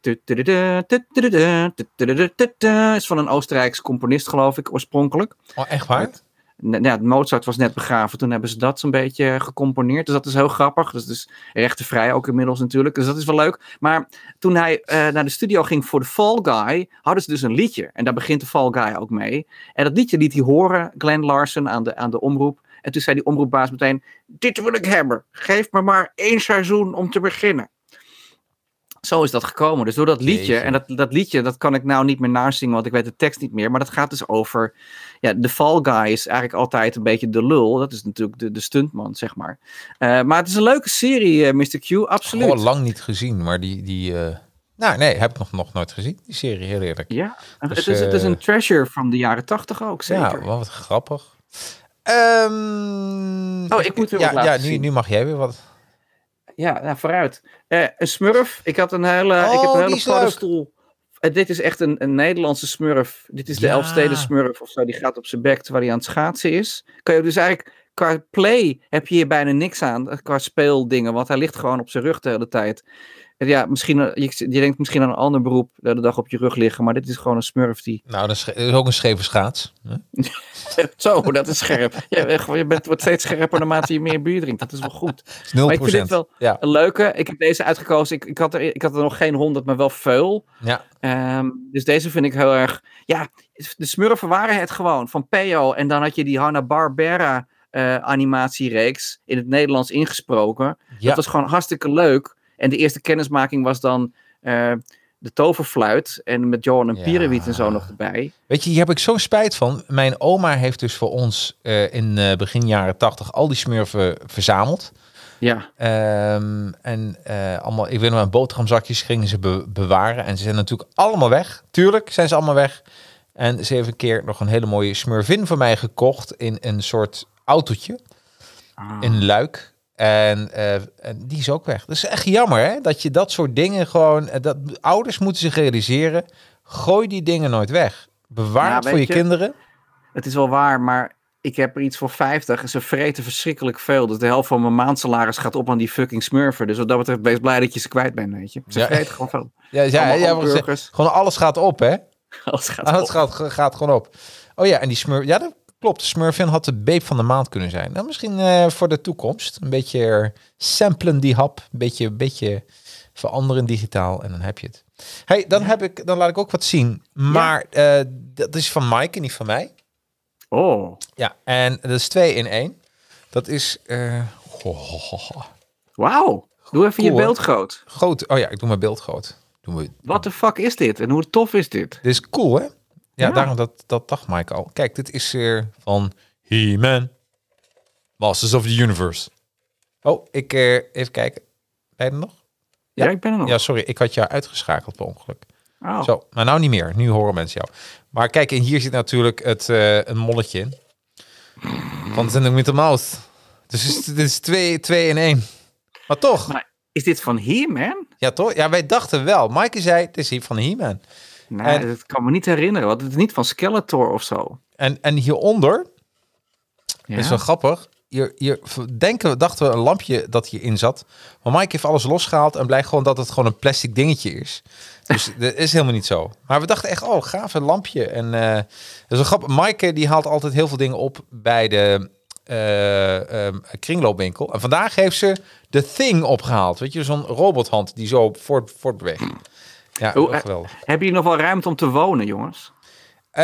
is van een Oostenrijkse componist, geloof ik, oorspronkelijk. Oh, echt waar? Ja, Mozart was net begraven. Toen hebben ze dat zo'n beetje gecomponeerd. Dus dat is heel grappig. Dus, dus rechtenvrij ook inmiddels natuurlijk. Dus dat is wel leuk. Maar toen hij uh, naar de studio ging voor de Fall Guy, hadden ze dus een liedje. En daar begint de Fall Guy ook mee. En dat liedje liet hij horen, Glenn Larson, aan de, aan de omroep. En toen zei die omroepbaas meteen: Dit wil ik hebben. Geef me maar één seizoen om te beginnen. Zo is dat gekomen. Dus door dat liedje, Jeetje. en dat, dat liedje, dat kan ik nou niet meer nazingen, want ik weet de tekst niet meer. Maar dat gaat dus over, ja, de Fall Guy is eigenlijk altijd een beetje de lul. Dat is natuurlijk de, de stuntman, zeg maar. Uh, maar het is een leuke serie, uh, Mr. Q, absoluut. Gewoon lang niet gezien, maar die, die uh... nou nee, heb ik nog, nog nooit gezien, die serie, heel eerlijk. Ja, dus, het, is, het is een treasure van de jaren tachtig ook, zeker. Ja, wat grappig. Um, oh, ik moet weer ja, wat ja, nu, zien. nu mag jij weer wat. Ja, nou, vooruit. Uh, een smurf. Ik had een hele, oh, ik heb een hele paddenstoel. Uh, dit is echt een, een Nederlandse smurf. Dit is de Ja. Elfsteden smurf of zo. Die gaat op zijn bek terwijl hij aan het schaatsen is. Kan je dus eigenlijk, qua play heb je hier bijna niks aan. eh, Qua speeldingen, want hij ligt gewoon op zijn rug de hele tijd. Ja, misschien, eh, je, je denkt misschien aan een ander beroep, de hele dag op je rug liggen. Maar dit is gewoon een smurf die... Nou, dat is, dat is ook een scheve schaats. hè? Zo, dat is scherp. Je, je bent, wordt steeds scherper naarmate je meer bier drinkt. Dat is wel goed. Dat is 0%. Maar ik vind dit wel Ja, een leuke. Ik heb deze uitgekozen. Ik, ik, had, er, ik had er nog geen honderd, maar wel veel. ja. Ehm, dus deze vind ik heel erg. Ja, de smurfen waren het gewoon van Peo. En dan had je die Hanna-Barbera eh, animatiereeks in het Nederlands ingesproken. Ja. Dat was gewoon hartstikke leuk. En de eerste kennismaking was dan eh, de toverfluit. En met Johan en Ja. Pierewiet en zo nog erbij. Weet je, hier heb ik zo'n spijt van. Mijn oma heeft dus voor ons eh, in eh, begin jaren tachtig al die smurfen verzameld. Ja. Ehm, en allemaal, ik weet nog, aan boterhamzakjes gingen ze be- bewaren. En ze zijn natuurlijk allemaal weg. Tuurlijk zijn ze allemaal weg. En ze heeft een keer nog een hele mooie smurvin voor mij gekocht in een soort autootje. Ah. in Luik. En, eh, en die is ook weg. Dat is echt jammer, hè? Dat je dat soort dingen gewoon... eh, Dat, ouders moeten zich realiseren. Gooi die dingen nooit weg. Bewaar Ja, het voor je, je, kinderen. Het is wel waar, maar ik heb er iets voor 50 en ze vreten verschrikkelijk veel. Dus de helft van mijn maandsalaris gaat op aan die fucking smurfen. Dus wat dat betreft, wees blij dat je ze kwijt bent, weet je. Ze Ja. vreten gewoon veel. Ja, ja, ja, ze- gewoon alles gaat op, hè? Alles gaat Alles op. gaat, gaat gewoon op. Oh ja, en die smurf... Ja, dat klopt. Smurfin had de beep van de maand kunnen zijn. Nou, misschien eh, voor de toekomst. Een beetje samplen die hap. Een beetje, beetje veranderen digitaal. En dan heb je het. hey, dan, heb ik, dan laat ik ook wat zien. Maar eh, dat is van Mike en niet van mij. Oh, Ja, en dat is twee in één. Dat is... goh. wauw. Doe even je Cool, beeld groot. groot. Oh ja, ik doe mijn beeld groot. Doen we. Wat de fuck is dit? En hoe tof is dit? Dit is cool, hè? Ja, Ja. daarom dat, dat dacht Mike al. Kijk, dit is weer van He-Man. Masters of the Universe. Oh, ik eh, even kijken. Ben je er nog? Ja, Ja. ik ben er nog. Ja, sorry, ik had jou uitgeschakeld per ongeluk. Oh. Zo, maar nou niet meer. Nu horen mensen jou. Maar kijk, en hier zit natuurlijk het, eh, een molletje in. Van Zending met de Mouse. Dus dit is twee, twee in één. Maar toch. Maar is dit van hier, man? Ja, toch? Ja, wij dachten wel. Maaike zei, het is hier van He-Man. Nee, En- dat kan me niet herinneren. Want het is niet van Skeletor of zo. En, en hieronder, Ja? is wel grappig. Hier, hier denken, we- dachten we een lampje dat hierin zat. Maar Mike heeft alles losgehaald en blijkt gewoon dat het gewoon een plastic dingetje is. Dus dat is helemaal niet zo. Maar we dachten echt, oh, gaaf, een lampje. En eh dat is wel grappig. Mike die haalt altijd heel veel dingen op bij de eh, ehm, kringloopwinkel. En vandaag heeft ze de Thing opgehaald. Weet je, zo'n robothand die zo voort, voortbeweegt. Ja, Oh, eh, geweldig. Hebben jullie nog wel ruimte om te wonen, jongens? Eh,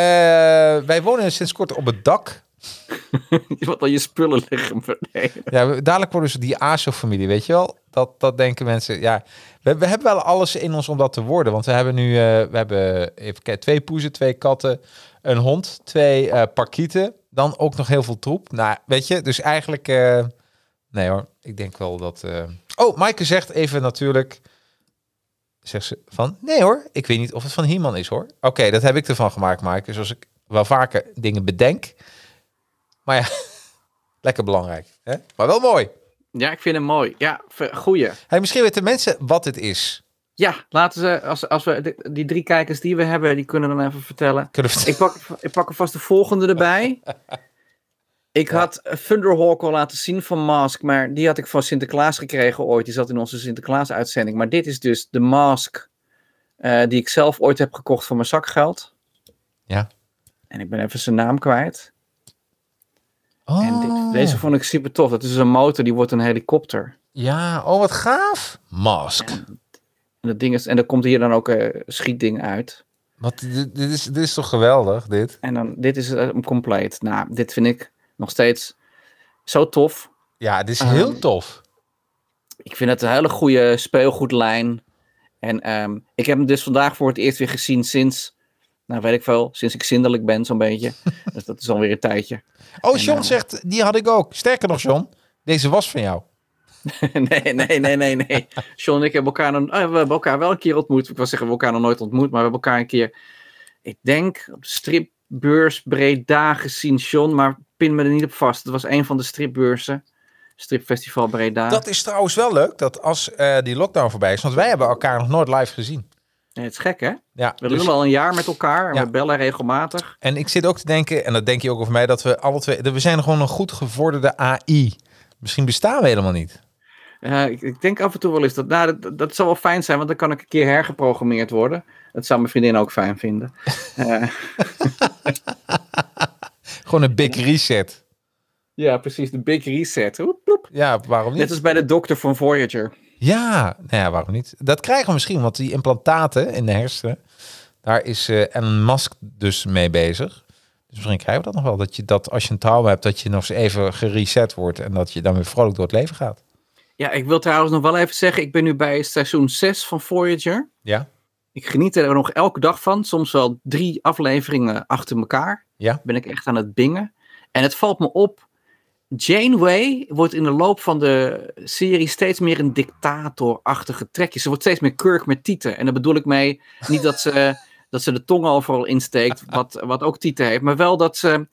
wij wonen sinds kort op het dak. Je wilt al je spullen liggen beneden. Ja, dadelijk worden ze die ASO-familie, weet je wel? Dat, dat denken mensen. Ja, we, we hebben wel alles in ons om dat te worden. Want we hebben nu eh, we hebben, even kijken, twee poezen, twee katten, een hond, twee eh parkieten. Dan ook nog heel veel troep. Nou, weet je, dus eigenlijk... eh, nee hoor, ik denk wel dat... eh, Oh, Maaike zegt even natuurlijk... Zegt ze van, nee hoor, ik weet niet of het van Hieman is hoor. Oké, dat heb ik ervan gemaakt, Maaike. Zoals ik wel vaker dingen bedenk. Maar ja, lekker belangrijk. Hè? Maar wel mooi. Ja, ik vind hem mooi. Ja, goeie. Hey, misschien weten mensen wat het is. Ja, laten ze, als, als we de- die drie kijkers die we hebben, die kunnen dan even vertellen. Ik pak, ik pak er vast de volgende erbij. Ik had Thunderhawk al laten zien van Mask, maar die had ik van Sinterklaas gekregen ooit. Die zat in onze Sinterklaas-uitzending. Maar dit is dus de Mask eh, die ik zelf ooit heb gekocht voor mijn zakgeld. Ja. En ik ben even zijn naam kwijt. En dit, Oh, deze vond ik super tof. Dat is een motor, die wordt een helikopter. Ja, oh wat gaaf. Mask. En dat ding is, en er komt hier dan ook een schietding uit. Wat, dit, dit is, dit is toch geweldig, dit? En dan, dit is hem compleet. Nou, dit vind ik nog steeds zo tof. Ja, dit is heel Ehm, tof. Ik vind het een hele goede speelgoedlijn. En ehm, ik heb hem dus vandaag voor het eerst weer gezien sinds, nou weet ik veel, sinds ik zindelijk ben zo'n beetje. dus dat is alweer een tijdje. Oh, en, John eh, zegt, die had ik ook. Sterker nog, John, deze was van jou. nee, nee, nee, nee, nee. John en ik hebben elkaar, nog, eh, we hebben elkaar wel een keer ontmoet. Ik wil zeggen, we hebben elkaar nog nooit ontmoet, maar we hebben elkaar een keer, ik denk, op de stripbeurs Breda gezien, John. Maar pin me er niet op vast. Het was een van de stripbeurzen. Stripfestival Breda. Dat is trouwens wel leuk, dat als eh, die lockdown voorbij is, want wij hebben elkaar nog nooit live gezien. Nee, het is gek, hè? Ja, We dus- lullen al een jaar met elkaar en Ja. we bellen regelmatig. en ik zit ook te denken, en dat denk je ook over mij, dat we alle twee, dat we zijn gewoon een goed gevorderde AI. Misschien bestaan we helemaal niet. Ik, ik denk af en toe wel eens dat, nou, dat, dat zou wel fijn zijn, want dan kan ik een keer hergeprogrammeerd worden. Dat zou mijn vriendin ook fijn vinden. Eh, Gewoon een big reset. ja, precies, de big reset. Oep, oep. Ja, waarom niet? Net als bij de dokter van Voyager. Ja, nou ja, waarom niet? Dat krijgen we misschien, want die implantaten in de hersenen, daar is eh Elon Musk dus mee bezig. Dus misschien krijgen we dat nog wel, dat je dat als je een trauma hebt, dat je nog eens even gereset wordt en dat je dan weer vrolijk door het leven gaat. Ja, ik wil trouwens nog wel even zeggen, ik ben nu bij seizoen 6 van Voyager. Ja? Ik geniet er nog elke dag van, soms wel drie afleveringen achter elkaar. Ja? Ben ik echt aan het bingen. En het valt me op, Janeway wordt in de loop van de serie steeds meer een dictatorachtige trekje. Ze wordt steeds meer Kirk met tieten. En daar bedoel ik mee niet dat ze, dat ze de tong overal insteekt, wat, wat ook tieten heeft, maar wel dat ze,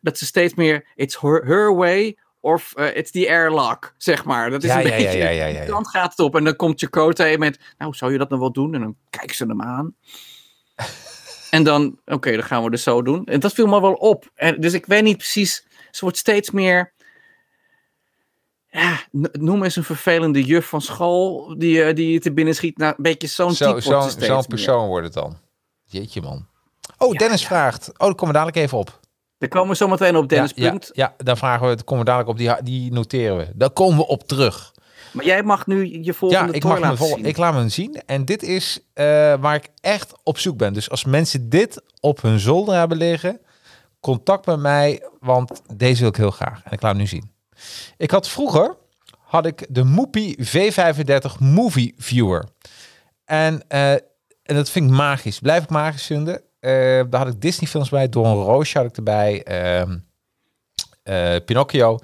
dat ze steeds meer it's her, her way of uh, it's the airlock, zeg maar. Dat is Ja, een ja, ja, beetje, ja, ja, ja, ja. die kant gaat het op. En dan komt Chakotay met, nou, zou je dat nou wel doen? En dan kijken ze hem aan. En dan, oké, dan gaan we dus zo doen. En dat viel me wel op. En, dus ik weet niet precies, ze wordt steeds meer... Ja, noem eens een vervelende juf van school die, eh, die je te binnen schiet. Nou, een beetje zo'n type Zo, ze zo'n meer. persoon wordt het dan. Jeetje man. Oh, Ja, Dennis ja. vraagt. Oh, daar komen we dadelijk even op. Daar komen we zo meteen op, Dennis. ja, punt. Ja, ja, daar vragen we, daar komen we dadelijk op. Die, die noteren we. Daar komen we op terug. Maar jij mag nu je volgende Ja, ik, mag laten zien. ik laat me hem zien. En dit is eh, waar ik echt op zoek ben. Dus als mensen dit op hun zolder hebben liggen, contact met mij, want deze wil ik heel graag. En ik laat hem nu zien. Ik had vroeger had ik de Moopy V35 Movie Viewer. En, eh, en dat vind ik magisch. Blijf ik magisch vinden. Eh, daar had ik Disney films bij. Don Roosje had ik erbij. ehm, eh, Pinocchio.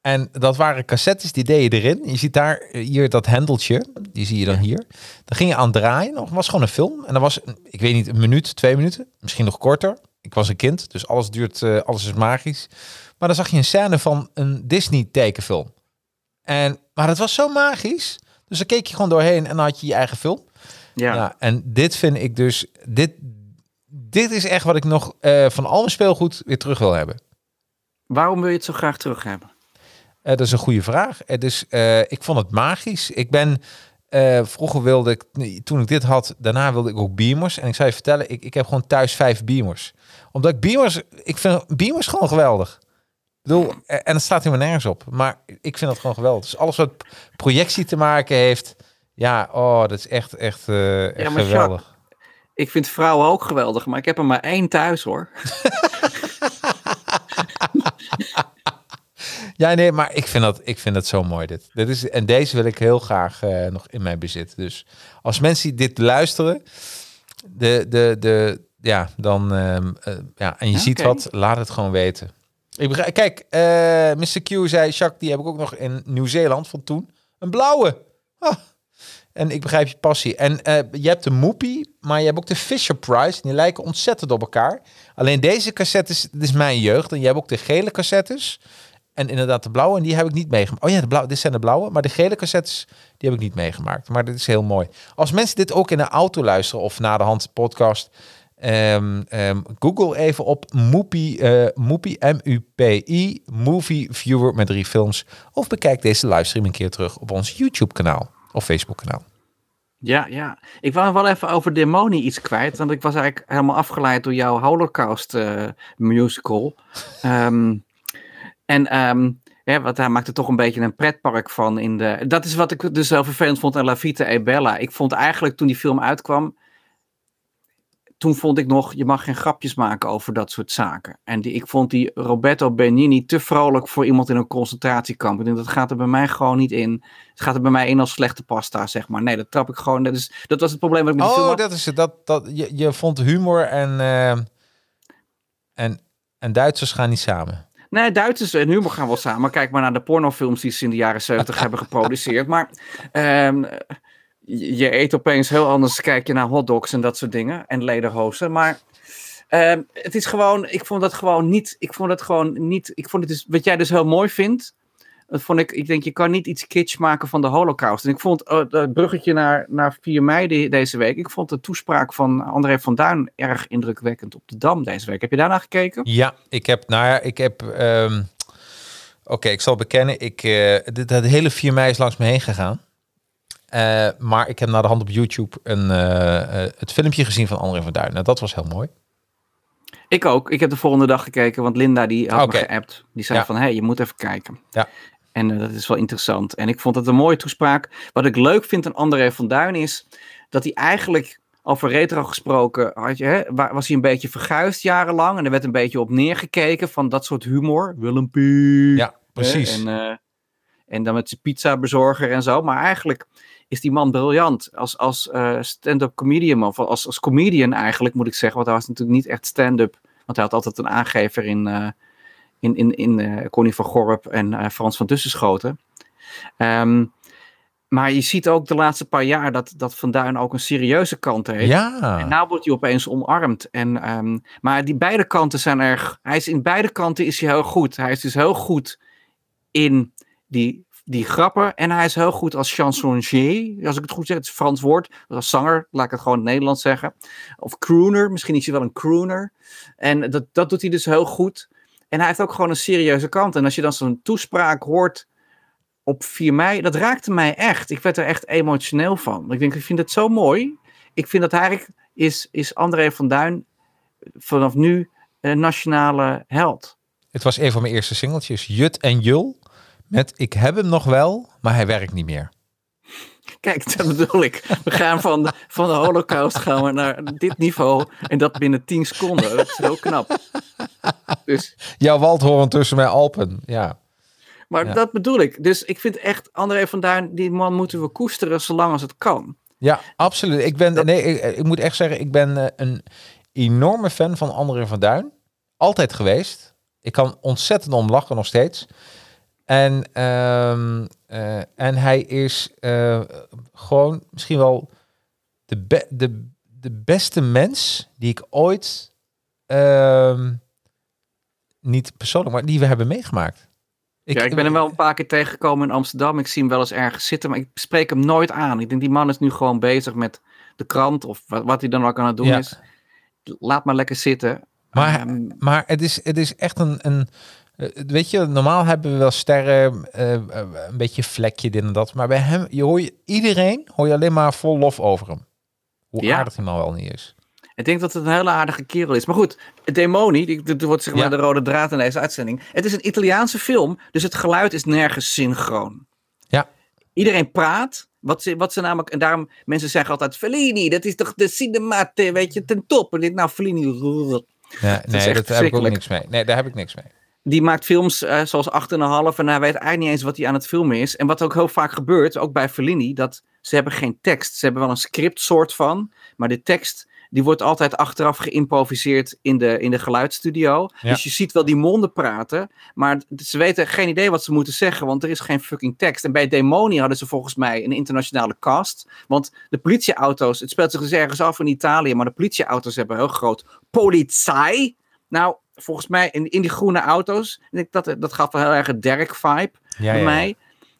En dat waren cassettes, die deed je erin. Je ziet daar eh, hier dat hendeltje, die zie je dan hier. Dan ging je aan draaien, nog was gewoon een film. En dat was, ik weet niet, een minuut, twee minuten, misschien nog korter. Ik was een kind, dus alles duurt, eh, alles is magisch. Maar dan zag je een scène van een Disney tekenfilm. En, maar het was zo magisch. Dus dan keek je gewoon doorheen en dan had je je eigen film. Ja. Ja, en dit vind ik dus, dit, dit is echt wat ik nog eh, van al mijn speelgoed weer terug wil hebben. Waarom wil je het zo graag terug hebben? Eh, dat is een goede vraag. Eh, dus ik vond het magisch. Ik ben eh, vroeger wilde ik, toen ik dit had, daarna wilde ik ook Beamers. En ik zou je vertellen, ik, ik heb gewoon thuis vijf Beamers. Omdat ik Beamers, ik vind Beamers gewoon geweldig. Ik bedoel, en het staat helemaal nergens op. Maar ik vind het gewoon geweldig. Dus alles wat projectie te maken heeft, ja, oh, dat is echt, echt, echt maar geweldig. Ik vind vrouwen ook geweldig, maar ik heb er maar één thuis hoor. Ja, nee, maar ik vind dat, ik vind dat zo mooi. Dit. Dit is, en deze wil ik heel graag eh, nog in mijn bezit. Dus als mensen dit luisteren, de, de, de, ja, dan, ehm, eh, ja, en je Ja, ziet wat, laat het gewoon weten. Ik begrijp, kijk, eh Mr. Q zei, Jacques, die heb ik ook nog in Nieuw-Zeeland van toen. Een blauwe. Ah. En ik begrijp je passie. En je hebt de Moopie, maar je hebt ook de Fisher Price. En die lijken ontzettend op elkaar. Alleen deze cassettes, dit is mijn jeugd. En je hebt ook de gele cassettes. En inderdaad de blauwe, en die heb ik niet meegemaakt. Oh ja, de blauwe, dit zijn de blauwe. Maar de gele cassettes, die heb ik niet meegemaakt. Maar dit is heel mooi. Als mensen dit ook in de auto luisteren of na de hand podcast... ehm, ehm, Google even op Moopie, eh Moopie, M-U-P-I, Movie Viewer met drie films. Of bekijk deze livestream een keer terug op ons YouTube kanaal of Facebook kanaal. Ja, ja. Ik wou wel even over Demoni iets kwijt. Want ik was eigenlijk helemaal afgeleid door jouw Holocaust eh, musical. Ehm, en ehm, ja, want hij maakte toch een beetje een pretpark van. In de, dat is wat ik dus zo vervelend vond aan La Vita e Bella. Ik vond eigenlijk toen die film uitkwam. Toen vond ik nog, je mag geen grapjes maken over dat soort zaken. En die, ik vond die Roberto Benigni te vrolijk voor iemand in een concentratiekamp. Ik denk, dat gaat er bij mij gewoon niet in. Het gaat er bij mij in als slechte pasta, zeg maar. Nee, dat trap ik gewoon. Dat, is, dat was het probleem wat ik met film Oh, had. dat is het. Dat, dat, je, je vond humor en, eh, en, en Duitsers gaan niet samen. Nee, Duitsers en humor gaan wel samen. Kijk maar naar de pornofilms die ze in de jaren 70 hebben geproduceerd. Maar ehm, je, eet opeens heel anders. Kijk je naar hotdogs en dat soort dingen. En lederhozen. Maar ehm, het is gewoon. Ik vond dat gewoon niet. Ik vond dat gewoon niet. Ik vond het dus. Wat jij dus heel mooi vindt. Dat vond ik. Ik denk, je kan niet iets kitsch maken van de Holocaust. En ik vond oh, dat bruggetje naar, naar 4 mei de- deze week. Ik vond de toespraak van André van Duin erg indrukwekkend op de Dam deze week. Heb je daarna gekeken? Ja, ik heb, ja, ik heb, ehm, oké, ik zal bekennen, ik, eh dit, het hele 4 mei is langs me heen gegaan. Eh, maar ik heb naar de hand op YouTube een, eh, eh, het filmpje gezien van André van Duin. Nou, dat was heel mooi. Ik ook. Ik heb de volgende dag gekeken, want Linda die had Oké. me geappt. Die zei Ja. van, hé, hey, je moet even kijken. Ja. En eh, dat is wel interessant. En ik vond het een mooie toespraak. Wat ik leuk vind aan André van Duin is dat hij eigenlijk over retro gesproken had je, hè, was hij een beetje verguisd jarenlang. En er werd een beetje op neergekeken van dat soort humor. Willempie. Ja, precies. En, eh, en dan met zijn pizza bezorger en zo. Maar eigenlijk is die man briljant als, als eh, stand-up comedian. Of als, als comedian eigenlijk, moet ik zeggen. Want hij was natuurlijk niet echt stand-up. Want hij had altijd een aangever in, in, in, in eh, Connie van Gorp en eh, Frans van Tussenschoten. Ehm, maar je ziet ook de laatste paar jaar dat, dat Van Duin ook een serieuze kant heeft. Ja. En nou wordt hij opeens omarmd. En, ehm, maar die beide kanten zijn erg. Hij is in beide kanten is hij heel goed. Hij is dus heel goed in die, die grappen. En hij is heel goed als chansonnier. Als ik het goed zeg, het is Frans woord. Als zanger, laat ik het gewoon in het Nederlands zeggen. Of crooner, misschien is hij wel een crooner. En dat, dat doet hij dus heel goed. En hij heeft ook gewoon een serieuze kant. En als je dan zo'n toespraak hoort op 4 mei, dat raakte mij echt. Ik werd er echt emotioneel van. Ik denk, ik vind het zo mooi. Ik vind dat eigenlijk is, is André van Duin vanaf nu een nationale held. Het was een van mijn eerste singeltjes. Jut en Jul. Met Ik heb hem nog wel, maar hij werkt niet meer. Kijk, dat bedoel ik. We gaan van de, van de holocaust gaan we naar dit niveau. En dat binnen 10 seconden. Dat is heel knap. Dus, Jouw waldhoren tussen mijn Alpen. Ja. maar Ja. dat bedoel ik. Dus ik vind echt, André van Duin, die man moeten we koesteren zolang als het kan. Ja, absoluut. Ik ben, nee, ik, ik moet echt zeggen, ik ben eh, een enorme fan van André van Duin. Altijd geweest. Ik kan ontzettend om lachen nog steeds. En, ehm, eh, en hij is eh, gewoon misschien wel de, be- de, de beste mens die ik ooit, ehm, niet persoonlijk, maar die we hebben meegemaakt. ja, ik ben hem wel een paar keer tegengekomen in Amsterdam. Ik zie hem wel eens ergens zitten, maar ik spreek hem nooit aan. Ik denk, die man is nu gewoon bezig met de krant of wat, wat hij dan ook aan het doen Ja. is. Laat maar lekker zitten. Maar, Ehm, maar het, is, het is echt een, een. Eh, Weet je, normaal hebben we wel sterren, eh, eh, een beetje vlekje, dit en dat. Maar bij hem, je hoor je, iedereen hoor je alleen maar vol lof over hem. Hoe Ja. aardig hij man wel niet is. Ik denk dat het een hele aardige kerel is. Maar goed, Demoni, die- dit wordt zeg maar Ja. de rode draad in deze uitzending. Het is een Italiaanse film, dus het geluid is nergens synchroon. Ja. Iedereen praat. Wat ze, wat ze namelijk, en daarom, mensen zeggen altijd Fellini, dat is toch de cinemate, weet je, ten top. En dit nou, Fellini, Ja, nee, dat heb ik ook niks mee. Nee, daar heb ik niks mee. Die maakt films eh, zoals 8,5 en hij weet eigenlijk niet eens wat hij aan het filmen is. En wat ook heel vaak gebeurt, ook bij Fellini, dat ze hebben geen tekst. Ze hebben wel een script soort van, maar de tekst die wordt altijd achteraf geïmproviseerd in de, in de geluidsstudio. Ja. Dus je ziet wel die monden praten, maar ze weten geen idee wat ze moeten zeggen, want er is geen fucking tekst. En bij Demoni hadden ze volgens mij een internationale cast, want de politieauto's, het speelt zich dus ergens af in Italië, maar de politieauto's hebben heel groot politie. Nou, volgens mij in, in die groene auto's, ik dat, dat gaf wel heel erg een Derek-vibe Ja, bij ja, mij.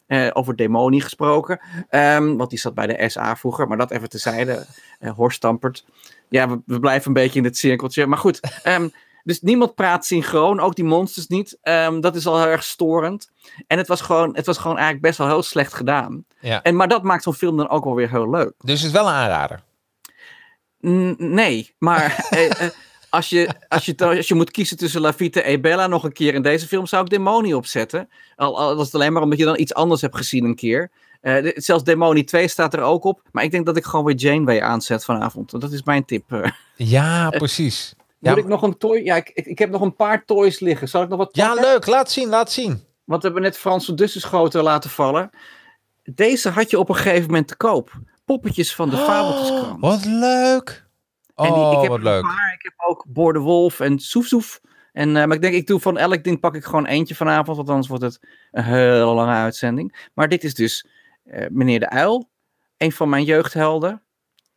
Eh, over Demoni gesproken. Ehm, want die zat bij de SA vroeger, maar dat even tezijde. Uh, Horst Stampert. Ja, we, we blijven een beetje in het cirkeltje. Maar goed, ehm, dus niemand praat synchroon, ook die monsters niet. Ehm, dat is al heel erg storend. En het was, gewoon, het was gewoon eigenlijk best wel heel slecht gedaan. Ja. En, maar dat maakt zo'n film dan ook wel weer heel leuk. Dus het is wel een aanrader. N- nee, maar eh, eh, als, je, als, je, als je moet kiezen tussen La Vita e Bella nog een keer in deze film, zou ik Demoni opzetten. Al, al was het alleen maar omdat je dan iets anders hebt gezien een keer. Eh, zelfs Demoni 2 staat er ook op. Maar ik denk dat ik gewoon weer Janeway aanzet vanavond. Dat is mijn tip. eh. Ja, precies. Ja, Moet ik nog een toy? Ja, ik, ik, heb nog een paar toys liggen. Zal ik nog wat ja, leuk. Laat zien, laat zien. Want we hebben net Frans van Dussenschoten laten vallen. Deze had je op een gegeven moment te koop. Poppetjes van de Fabeltjeskrant. Wat leuk. En die, Oh, ik heb wat leuk. paar. Ik heb ook Boor de Wolf en Soef Soef. En, eh, maar ik denk, ik doe van elk ding pak ik gewoon eentje vanavond. Want anders wordt het een hele lange uitzending. Maar dit is dus eh, meneer de Uil. Een van mijn jeugdhelden.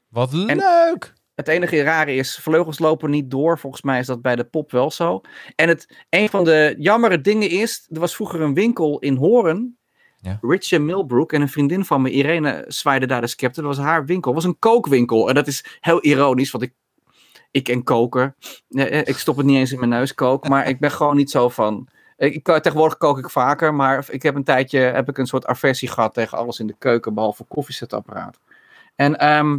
Wat En- leuk. Het enige rare is, vleugels lopen niet door. Volgens mij is dat bij de pop wel zo. En het, een van de jammere dingen is, er was vroeger een winkel in Horen. Ja. Richard Milbrook en een vriendin van me, Irene, zwaaide daar de scepter. Dat was haar winkel. Was een kookwinkel. En dat is heel ironisch, want ik, ik en koken. eh, Ik stop het niet eens in mijn neus, kook. Maar ik ben gewoon niet zo van... Ik- tegenwoordig kook ik vaker, maar ik heb een tijdje heb ik een soort aversie gehad tegen alles in de keuken, behalve koffiezetapparaat. En ehm,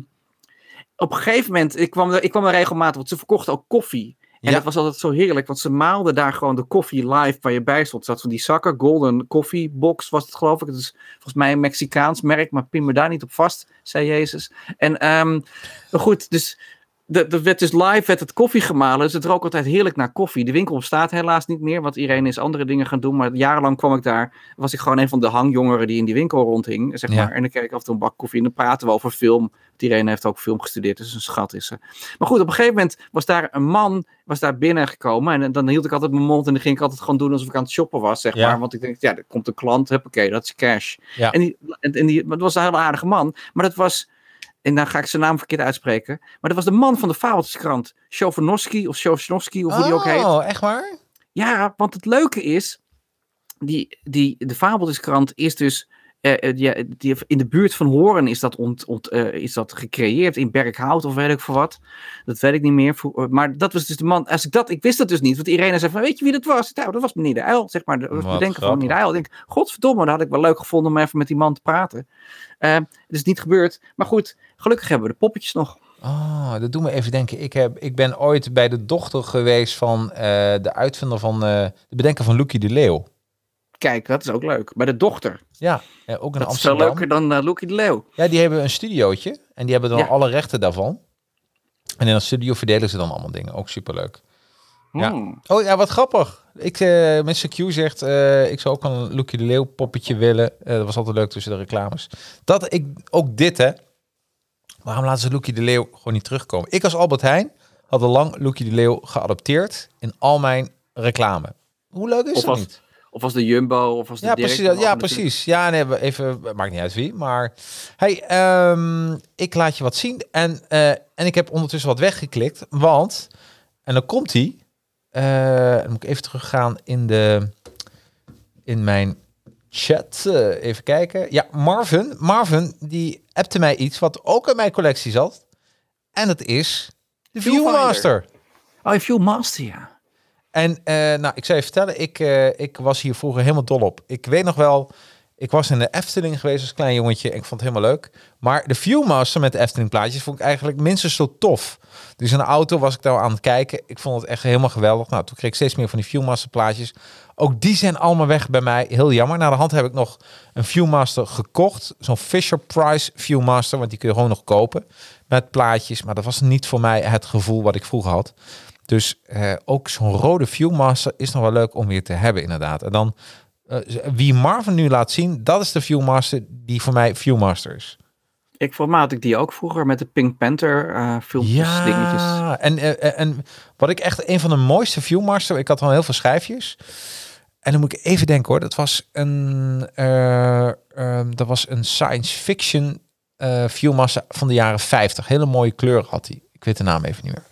op een gegeven moment, ik kwam, er, ik kwam er regelmatig, want ze verkochten ook koffie. En Ja. dat was altijd zo heerlijk, want ze maalden daar gewoon de koffie live waar je bij stond. Zat van die zakken, Golden Coffee Box was het geloof ik. Het is volgens mij een Mexicaans merk, maar pin me daar niet op vast, zei Jezus. En ehm, goed, dus de, de werd dus live werd het koffie gemalen. Dus het rook altijd heerlijk naar koffie. De winkel bestaat helaas niet meer, want iedereen is andere dingen gaan doen. Maar jarenlang kwam ik daar, was ik gewoon een van de hangjongeren die in die winkel rondhing. Zeg Ja. maar. En dan kreeg ik af en toe een bak koffie en dan praten we over film. Want iedereen heeft ook film gestudeerd, dus een schat is ze. Maar goed, op een gegeven moment was daar een man was daar binnengekomen. En dan hield ik altijd mijn mond en dan ging ik altijd gewoon doen alsof ik aan het shoppen was, zeg Ja. maar. Want ik denk, ja, er komt een klant, huppakee, dat is cash. Ja. En, die, en, die, maar was een hele aardige man. Maar dat was, en dan ga ik zijn naam verkeerd uitspreken. Maar dat was de man van de Fabeltjeskrant. Sjovanovski of Sjovanovski, of hoe die ook heet. Oh, echt waar? Ja, want het leuke is, die, die, de Fabeltjeskrant is dus... eh, eh, in de buurt van Horen is dat, ont, ont, eh, is dat gecreëerd, in Berkhout of weet ik voor wat. Dat weet ik niet meer. Maar dat was dus de man. Als ik dat, ik wist dat dus niet. Want iedereen zei van, weet je wie dat was? Nou, dat was meneer de Uil, zeg maar. Dat was bedenken van meneer de. Uil. Ik denk, godverdomme, dat had ik wel leuk gevonden om even met die man te praten. Het is niet gebeurd. Maar goed, gelukkig hebben we de poppetjes nog. Oh, dat doet me even denken. Ik, heb, ik ben ooit bij de dochter geweest van de uitvinder van de bedenker van Loekie de Leeuw. Kijk, dat is ook leuk. Bij de dochter. Ja, ook in Dat is Amsterdam. leuker dan uh, Loekie de Leeuw. Ja, die hebben een studiootje en die hebben dan Ja. alle rechten daarvan. En in dat studio verdelen ze dan allemaal dingen. Ook superleuk. Ja. Hmm. Oh ja, wat grappig. Ik, eh Mr. Q zegt, eh, ik zou ook een Loekie de Leeuw poppetje willen. Dat was altijd leuk tussen de reclames. Dat ik, ook dit hè. Waarom laten ze Loekie de Leeuw gewoon niet terugkomen? Ik als Albert Heijn had al lang Loekie de Leeuw geadopteerd in al mijn reclame. Hoe leuk is Of dat als- niet? Of als de Jumbo, of als de Ja, Dirk, precies. Ja, natuurlijk- precies. Ja, nee, we even, maakt niet uit wie. Maar hey, ehm, ik laat je wat zien. En, eh, en ik heb ondertussen wat weggeklikt. Want, en dan komt hij. Eh, dan moet ik even teruggaan in, de, in mijn chat. Eh, even kijken. Ja, Marvin. Marvin, die appte mij iets wat ook in mijn collectie zat. En dat is de. Viewmaster. Oh, Viewmaster, ja. En eh, nou, ik zou je vertellen, ik, eh, ik was hier vroeger helemaal dol op. Ik weet nog wel, ik was in de Efteling geweest als klein jongetje en ik vond het helemaal leuk. Maar de Viewmaster met de Efteling plaatjes vond ik eigenlijk minstens zo tof. Dus in de auto was ik daar aan het kijken. Ik vond het echt helemaal geweldig. Nou, toen kreeg ik steeds meer van die Viewmaster plaatjes. Ook die zijn allemaal weg bij mij. Heel jammer. Na de hand heb ik nog een Viewmaster gekocht. Zo'n Fisher Price Viewmaster, want die kun je gewoon nog kopen. Met plaatjes. Maar dat was niet voor mij het gevoel wat ik vroeger had. Dus eh, ook zo'n rode Viewmaster is nog wel leuk om weer te hebben, inderdaad. En dan, eh, wie Marvin nu laat zien, dat is de Viewmaster die voor mij Viewmaster is. Ik voor mij had ik die ook vroeger met de Pink Panther eh filmpjes, dingetjes. Ja, en, en wat ik echt een van de mooiste Viewmaster, ik had al heel veel schijfjes. En dan moet ik even denken hoor, dat was een, eh, ehm, dat was een science fiction Viewmaster van de jaren 50. Hele mooie kleur had hij. Ik weet de naam even niet meer.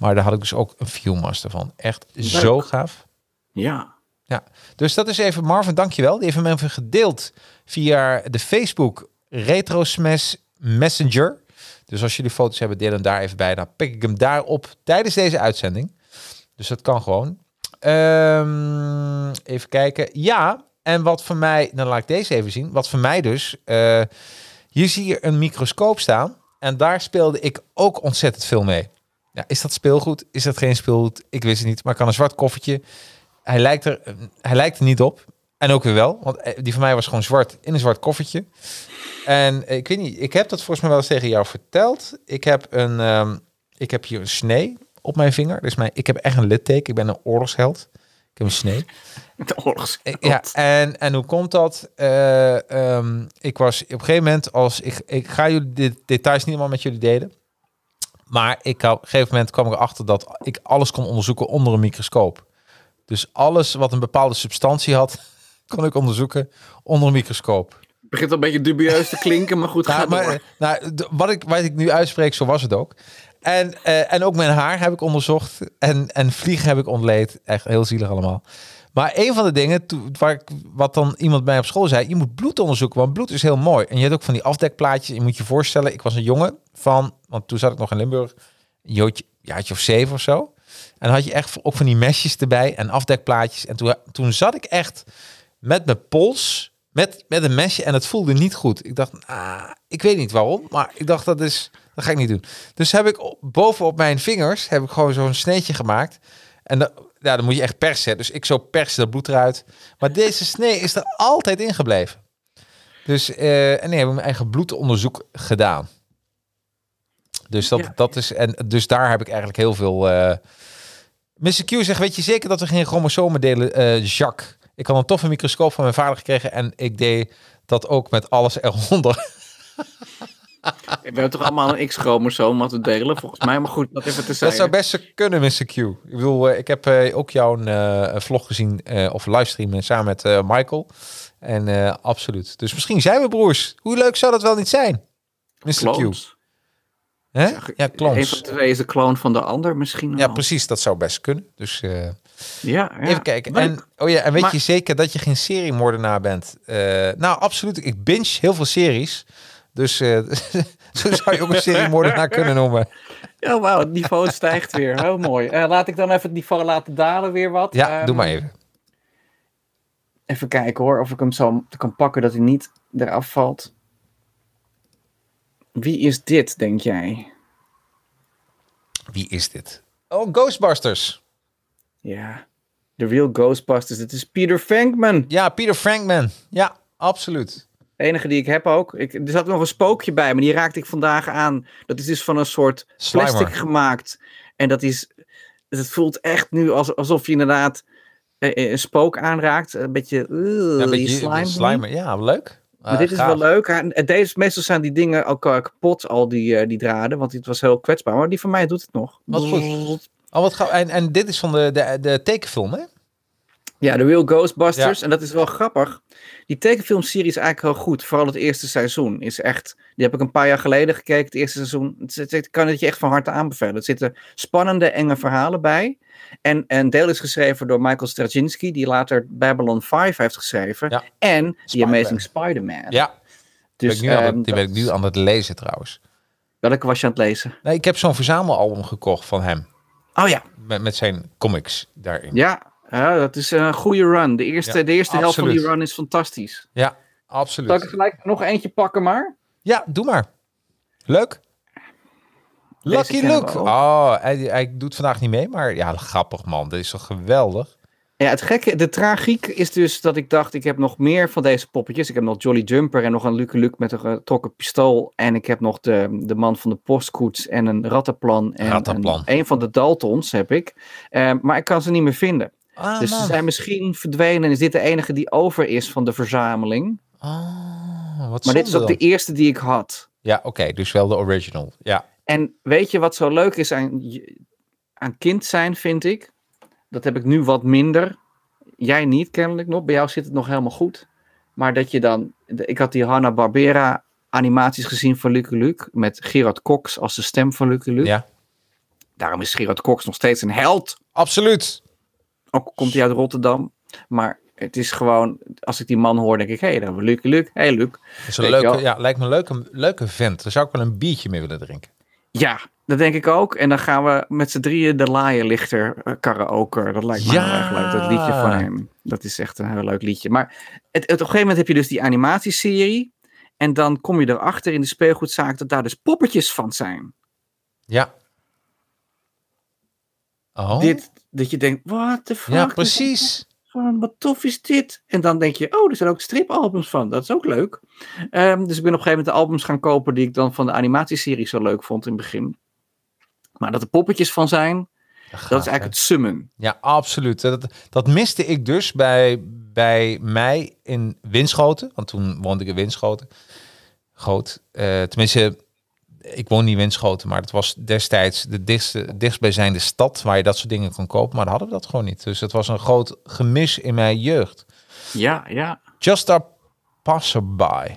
Maar daar had ik dus ook een Viewmaster van. Echt zo gaaf. Ja. Ja, dus dat is even Marvin, dankjewel. Die heeft hem even gedeeld via de Facebook Retro Smash Messenger. Dus als jullie foto's hebben, deel hem daar even bij. Dan pik ik hem daar op tijdens deze uitzending. Dus dat kan gewoon. Ehm, even kijken. Ja, en wat voor mij, dan laat ik deze even zien. Wat voor mij dus, eh, hier zie je een microscoop staan. En daar speelde ik ook ontzettend veel mee. Ja, is dat speelgoed? Is dat geen speelgoed? Ik wist het niet. Maar ik kan een zwart koffertje. Hij lijkt er, hij lijkt er niet op. En ook weer wel. Want eh, die van mij was gewoon zwart in een zwart koffertje. En eh, ik weet niet, ik heb dat volgens mij wel eens tegen jou verteld. Ik heb een, ehm, ik heb hier een snee op mijn vinger. Dus mijn, ik heb echt een litteken. Ik ben een oorlogsheld. Ik heb een snee. De oorlogs. Ik- Ja, en, en hoe komt dat? Eh, ehm, ik was op een gegeven moment als ik, ik ga jullie de details niet helemaal met jullie delen. Maar ik, op een gegeven moment kwam ik erachter dat ik alles kon onderzoeken onder een microscoop. Dus alles wat een bepaalde substantie had, kon ik onderzoeken onder een microscoop. Het begint al een beetje dubieus te klinken, maar goed, ga Nou, maar, door. eh, nou, wat, ik, wat ik nu uitspreek, zo was het ook. En, eh, en ook mijn haar heb ik onderzocht. En, en vliegen heb ik ontleed. Echt heel zielig allemaal. Maar een van de dingen waar ik, wat dan iemand bij op school zei, je moet bloed onderzoeken, want bloed is heel mooi. En je hebt ook van die afdekplaatjes. Je moet je voorstellen, ik was een jongen van, want toen zat ik nog in Limburg, een jootje, jaartje of zeven of zo. En dan had je echt ook van die mesjes erbij en afdekplaatjes. En toen, toen zat ik echt met mijn pols, met, met een mesje en het voelde niet goed. Ik dacht, ah, ik weet niet waarom, maar ik dacht dat is, dat ga ik niet doen. Dus heb ik op, bovenop mijn vingers heb ik gewoon zo'n sneetje gemaakt. En dan, ja, dan moet je echt persen. Dus ik zo persen dat bloed eruit. Maar deze snee is er altijd in gebleven. Dus, eh en nee, heb ik mijn eigen bloedonderzoek gedaan. Dus, dat, Ja. dat is, en dus daar heb ik eigenlijk heel veel... eh Mr. Q zegt, weet je zeker dat we geen chromosomen delen, eh, Jacques? Ik had een toffe microscoop van mijn vader gekregen en ik deed dat ook met alles eronder. We hebben toch allemaal een X-chromosoom we delen, volgens mij. Maar goed, dat even te Dat zeggen. zou best kunnen, Mr. Q. Ik bedoel, eh, ik heb eh, ook jouw eh, vlog gezien, of livestream samen met Michael. En absoluut. Dus misschien zijn we broers. Hoe leuk zou dat wel niet zijn? Mr. Q. Hè? Ja, Een van de twee is de kloon van de ander misschien Ja, precies. Dat zou best kunnen. Dus Ja, ja. even kijken. En, oh ja, en weet Maar- je zeker dat je geen seriemoordenaar bent? Nou, absoluut. Ik binge heel veel series. Dus eh, zo zou je ook een seriemoordenaar kunnen noemen. Oh, wauw, het niveau stijgt weer. Heel mooi. Eh, laat ik dan even het niveau laten dalen weer wat. Ja, Ehm, doe maar even. Even kijken hoor, of ik hem zo kan pakken dat hij niet eraf valt. Wie is dit, denk jij? Wie is dit? Oh, Ghostbusters. Ja, The Real Ghostbusters. Dit is Peter Venkman. Ja, Peter Frankman. Ja, absoluut. De enige die ik heb ook. Ik, er zat nog een spookje bij, maar die raakte ik vandaag aan. Dat is dus van een soort Slimer. plastic gemaakt. En dat is. Het voelt echt nu als, alsof je inderdaad eh, een spook aanraakt. Een beetje. Uh, Ja, een beetje slime. slimer. Ja, leuk. Maar dit is wel leuk. En en deze, meestal zijn die dingen ook eh, kapot, al die, eh, die draden. Want dit was heel kwetsbaar. Maar die van mij doet het nog. Wat goed. Oh, wat en, en dit is van de, de, de tekenfilm, hè? Ja, The Real Ghostbusters. En dat is wel grappig. Die tekenfilmserie is eigenlijk heel goed. Vooral het eerste seizoen is echt... Die heb ik een paar jaar geleden gekeken, het eerste seizoen. Ik kan het je echt van harte aanbevelen. Er zitten spannende, enge verhalen bij. En een deel is geschreven door Michael Straczynski... die later Babylon 5 heeft geschreven. Ja. En The. Amazing Spider-Man. Ja, dus, ben ik nu ehm, het, die ben ik nu aan het lezen trouwens. Welke was je aan het lezen? Nee, ik heb zo'n verzamelalbum gekocht van hem. Oh ja, Met, met zijn comics daarin. Ja, ja, dat is een goede run. De eerste, Ja, de eerste helft van die absoluut. run is fantastisch. Ja, Zal ik er absoluut. gelijk nog eentje pakken maar? Ja, doe maar. Leuk. Lucky Luke. Oh, hij, hij doet vandaag niet mee, maar ja, grappig man. Dit is toch geweldig. Ja, het gekke, de tragiek is dus dat ik dacht, ik heb nog meer van deze poppetjes. Ik heb nog Jolly Jumper en nog een Luke Luke met een getrokken pistool. En ik heb nog de, de man van de postkoets en een rattenplan. En Rattenplan. Een, een van de Daltons heb ik. Eh, maar ik kan ze niet meer vinden. Ah, dus ze zijn misschien verdwenen en is dit de enige die over is van de verzameling. Oh, wat Maar dit is ook de eerste die ik had. Ja, oké, dus wel de original. Ja, En weet je wat zo leuk is aan, kind zijn, vind ik? Dat heb ik nu wat minder. Jij niet, kennelijk nog. Bij jou zit het nog helemaal goed. Maar dat je dan... Ik had die Hanna-Barbera animaties gezien van Lucky Luke. Met Gerard Cox als de stem van Lucky Luke. ja. Daarom is Gerard Cox nog steeds een held. absoluut. Ook komt hij uit Rotterdam. Maar het is gewoon... Als ik die man hoor, denk ik... Hé, hey, dan hebben we Lucky Luke. Hé, hey. Dat is een leuke, ja, lijkt me een leuke, leuke vent. Daar zou ik wel een biertje mee willen drinken. Ja, dat denk ik ook. En dan gaan we met z'n drieën de laaienlichter uh, karaoke. Dat lijkt me Ja. heel erg leuk. Dat liedje van hem. Dat is echt een heel leuk liedje. Maar het, het, op een gegeven moment heb je dus die animatieserie. En dan kom je erachter in de speelgoedzaak dat daar dus poppetjes van zijn. Ja. Oh, Dit, dat je denkt, what the fuck? ja, precies. Van, wat tof is dit? En dan denk je, oh, er zijn ook stripalbums van. Dat is ook leuk. Ehm, dus ik ben op een gegeven moment de albums gaan kopen die ik dan van de animatieserie zo leuk vond in het begin. Maar dat er poppetjes van zijn, dat is eigenlijk het summen. Ja, absoluut. Dat, dat miste ik dus bij, bij mij in Winschoten. Want toen woonde ik in Winschoten. Groot. Eh, tenminste, ik woon niet in Winschoten, maar het was destijds de dichtste, dichtstbijzijnde stad waar je dat soort dingen kon kopen. Maar dan hadden we dat gewoon niet. Dus het was een groot gemis in mijn jeugd. Ja, ja. Just a passerby.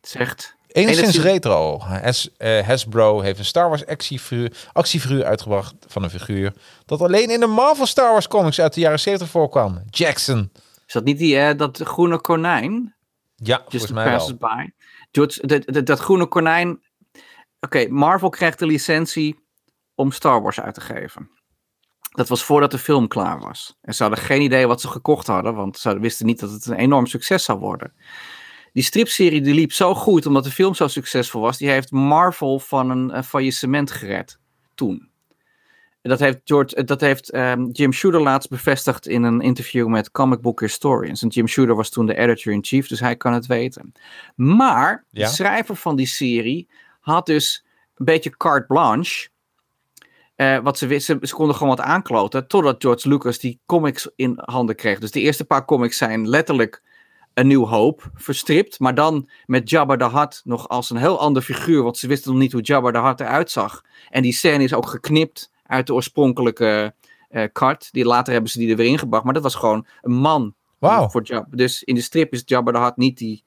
Zegt. Enigszins retro. Has, eh, Hasbro heeft een Star Wars actiefiguur, actiefiguur uitgebracht van een figuur dat alleen in de Marvel Star Wars comics uit de jaren 70 voorkwam. Jackson. Is dat niet die, eh, dat groene konijn? Ja, Just volgens mij wel. by. George, dat, groene konijn. Oké, Marvel krijgt de licentie om Star Wars uit te geven. Dat was voordat de film klaar was. En ze hadden geen idee wat ze gekocht hadden, want ze wisten niet dat het een enorm succes zou worden. Die stripserie die liep zo goed, omdat de film zo succesvol was, die heeft Marvel van een eh, faillissement gered toen. En Dat heeft, George, dat heeft ehm, Jim Shooter laatst bevestigd in een interview met Comic Book Historians. En Jim Shooter was toen de editor-in-chief, dus hij kan het weten. Maar Ja. de schrijver van die serie had dus een beetje carte blanche. Eh, wat ze wisten, ze konden gewoon wat aankloten. Totdat George Lucas die comics in handen kreeg. Dus de eerste paar comics zijn letterlijk een nieuw hoop verstript. Maar dan met Jabba the Hutt nog als een heel ander figuur. Want ze wisten nog niet hoe Jabba the Hutt eruit zag. En die scène is ook geknipt uit de oorspronkelijke eh kart. Die later hebben ze die er weer ingebracht. Maar dat was gewoon een man. Wauw. Voor Jabba. Dus in de strip is Jabba the Hutt niet die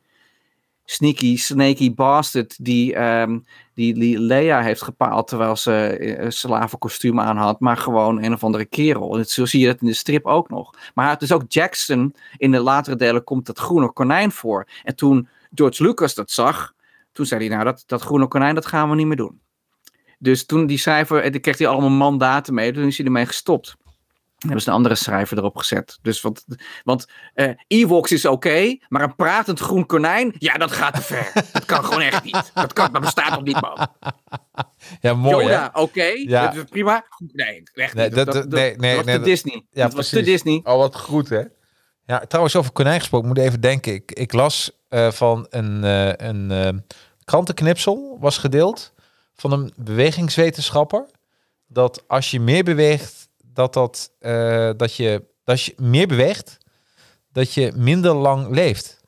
sneaky, snaky bastard die, ehm, die, die Leia heeft gepaald terwijl ze eh, een slavenkostuum aan had, maar gewoon een of andere kerel. En zo zie je dat in de strip ook nog. Maar het is ook Jackson, in de latere delen komt dat groene konijn voor. En toen George Lucas dat zag, toen zei hij, nou dat, dat groene konijn, dat gaan we niet meer doen. Dus toen die schrijver, en kreeg hij allemaal mandaten mee, toen is hij ermee gestopt. Dan hebben ze een andere schrijver erop gezet. Dus want, want eh, Ewoks is oké, maar een pratend groen konijn, ja, dat gaat te ver. dat kan gewoon echt niet. Dat, kan, dat bestaat nog niet, man. Ja, mooi? Yoda, oké, Ja. dat is prima. Nee, echt Nee, niet. dat- Dat, dat, nee, dat was te Disney. Ja, dat was te. Disney. Oh, wat goed, hè? Ja, trouwens, over konijn gesproken, moet even denken. Ik, ik las eh, van een, eh, een krantenknipsel, was gedeeld, van een bewegingswetenschapper, dat als je meer beweegt, dat, dat, eh, dat, je, dat je meer beweegt, dat je minder lang leeft.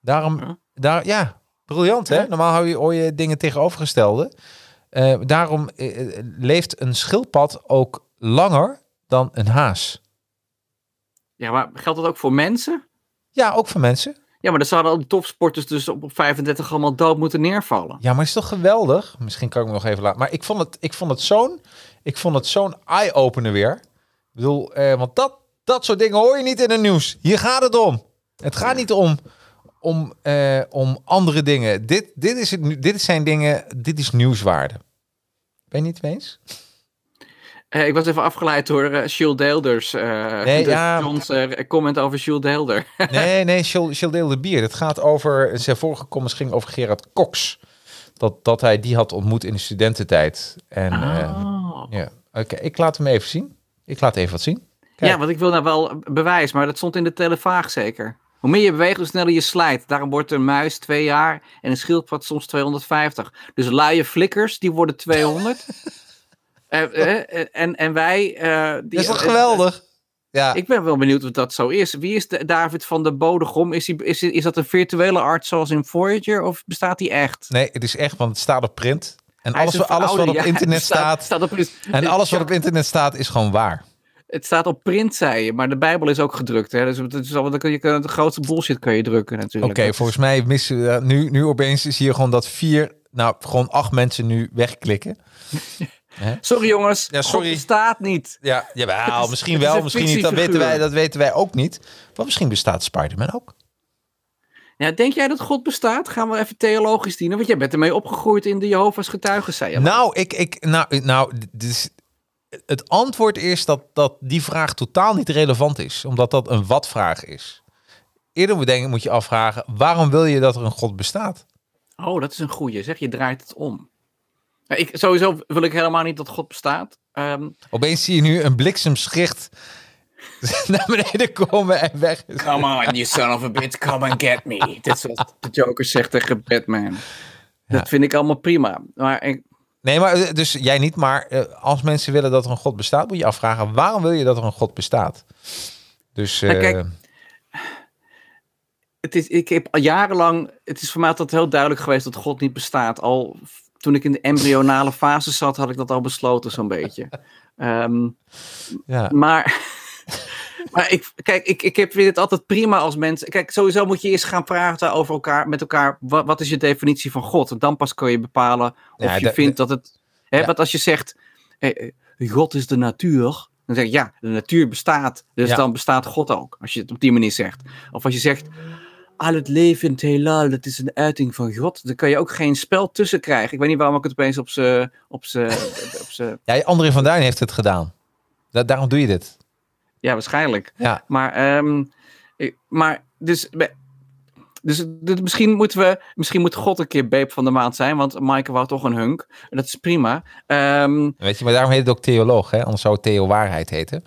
Daarom, Ja. daar, ja, briljant, hè? Normaal hou je, hoor je dingen tegenovergestelde. Eh, daarom eh, leeft een schildpad ook langer dan een haas. Ja, maar geldt dat ook voor mensen? Ja, ook voor mensen. Ja, maar dan zouden al die topsporters dus op, op 35 allemaal dood moeten neervallen. Ja, maar het is toch geweldig? Misschien kan ik me nog even laten. Maar ik vond het, ik vond het zo'n, ik vond het zo'n eye-opener weer. Ik bedoel, eh, want dat, dat soort dingen hoor je niet in het nieuws. Hier gaat het om. Het gaat niet om, om, eh, om andere dingen. Dit, dit, is het, nu- dit zijn dingen, dit is nieuwswaarde. Ben je niet eens? Eh, ik was even afgeleid door eh Jules Deelders. eh Nee, ja. John's comment over Jules Deelder. Nee, nee, Gilles de Bier. Het gaat over, zijn vorige comments ging over Gerard Cox. Dat, dat hij die had ontmoet in de studententijd. En Oh. ja, oké, ik laat hem even zien. Ik laat even wat zien. Kijk. Ja, want ik wil nou wel bewijs, maar dat stond in de televaag zeker. Hoe meer je beweegt, hoe sneller je slijt. Daarom wordt een muis twee jaar en een schildpad soms 250. Dus luie flikkers, die worden 200. Eh, eh, en, en wij... eh, die, Dat is toch geweldig? Ja, Ik ben wel benieuwd of dat zo is. Wie is de, David van de Bodegom? Is, hij, is, is dat een virtuele arts zoals in Voyager of bestaat die echt? nee, het is echt, want het staat op print. En Hij is alles, alles wat op internet staat, staat op, en alles wat op internet staat, is gewoon waar. Het staat op print, zei je, maar de Bijbel is ook gedrukt. Hè? Dus het is al, dan kun je, kan- de grootste bullshit kan je drukken Oké, natuurlijk. Is- volgens mij missen we, nu, nu opeens is hier gewoon dat vier, nou, gewoon acht mensen nu wegklikken. Sorry jongens, Ja, sorry. God bestaat niet. Ja, jawel, misschien wel, misschien niet. Dat weten, wij, dat weten wij ook niet. Maar misschien bestaat Spider-Man ook. Ja, denk jij dat God bestaat? Gaan we even theologisch dienen? Want jij bent ermee opgegroeid in de Jehovah's getuigen, zei je. Nou, ik, ik, nou, nou dus het antwoord is dat, dat die vraag totaal niet relevant is. Omdat dat een wat-vraag is. Eerder moet, denken, moet je afvragen, waarom wil je dat er een God bestaat? Oh, dat is een goeie. Zeg, je draait het om. Ja, Ik, sowieso wil ik helemaal niet dat God bestaat. Ehm, Opeens zie je nu een bliksemschicht naar beneden komen en weg come on, you son of a bitch, come and get me. Dit is wat de Joker zegt tegen Batman. Dat vind ik allemaal prima. Maar ik, Nee, maar eh, dus jij niet, maar eh, als mensen willen dat er een God bestaat, moet je afvragen, waarom wil je dat er een God bestaat? Dus Nou, kijk, eh, het is, ik heb al jarenlang, het is voor mij altijd heel duidelijk geweest dat God niet bestaat. Al toen ik in de embryonale fase zat, had ik dat al besloten zo'n beetje. Ehm, ja. maar maar ik, kijk, ik, ik heb, vind het altijd prima als mensen... Kijk, sowieso moet je eerst gaan praten over elkaar, met elkaar. Wat, wat is je definitie van God? En dan pas kun je bepalen of Ja, je vindt dat het... Hè, Ja. Want als je zegt, eh, eh, God is de natuur... Dan zeg ik, ja, de natuur bestaat. Dus dan bestaat God ook. Als je het op die manier zegt. Of als je zegt, al het leven in het heelal, dat is een uiting van God. Dan kan je ook geen spel tussen krijgen. Ik weet niet waarom ik het opeens op z'n... Op z'n- ja, André van Duin heeft het gedaan. Da- daarom doe je dit. ja, waarschijnlijk. Ja. Maar, ehm, maar dus, dus, misschien moeten we, misschien moet God een keer beep van de maand zijn, want Maaike wou toch een hunk. En dat is prima. Ehm, Weet je, maar daarom heet het ook theoloog, hè? Anders zou het Theo Waarheid heten.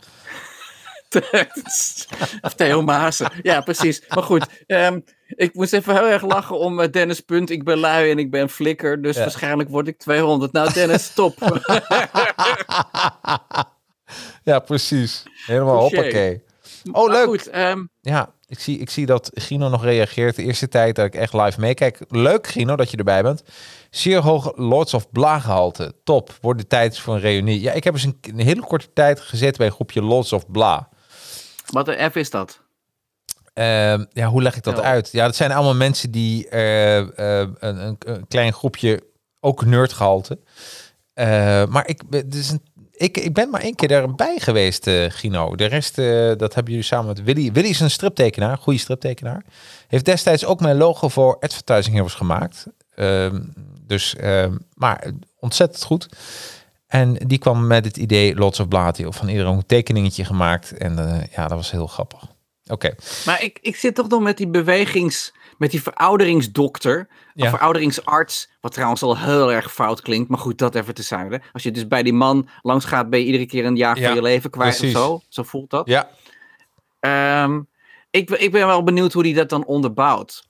of Theo Maassen. Ja, precies. Maar goed, ehm, ik moest even heel erg lachen om uh, Dennis Punt. Ik ben lui en ik ben flikker, dus Ja. waarschijnlijk word ik 200. Nou, Dennis, stop. Ja, precies. Helemaal Touché. hoppakee. Oh, Maar leuk. Goed, ehm, Ja, ik zie, ik zie dat Gino nog reageert. De eerste tijd dat ik echt live meekijk. Leuk, Gino, dat je erbij bent. Zeer hoog Lords of Bla gehalte. Top. Wordt de tijd voor een reunie. Ja, ik heb eens een, een hele korte tijd gezeten bij een groepje Lords of Bla. Wat een F is dat? Ehm, ja, hoe leg ik dat Ja. uit? Ja, dat zijn allemaal mensen die eh, eh, een, een, klein groepje, ook nerdgehalte. Eh maar ik, een, ik, ik ben maar één keer erbij geweest, Gino. De rest, dat hebben jullie samen met Willy. Willy is een striptekenaar, goede striptekenaar. Heeft destijds ook mijn logo voor Advertising Heroes gemaakt. Ehm, dus, ehm, maar ontzettend goed. En die kwam met het idee Lots of Blatio van iedereen een tekeningetje gemaakt. En eh, ja, dat was heel grappig. Oké. Maar ik, ik zit toch nog met die bewegings... Met die verouderingsdokter, Ja. of verouderingsarts, wat trouwens al heel erg fout klinkt, maar goed, dat even te zijde. Als je dus bij die man langs gaat, ben je iedere keer een jaar Ja, van je leven kwijt precies. of zo. Zo voelt dat. Ja, Ehm, ik, ben- ik ben wel benieuwd hoe hij dat dan onderbouwt.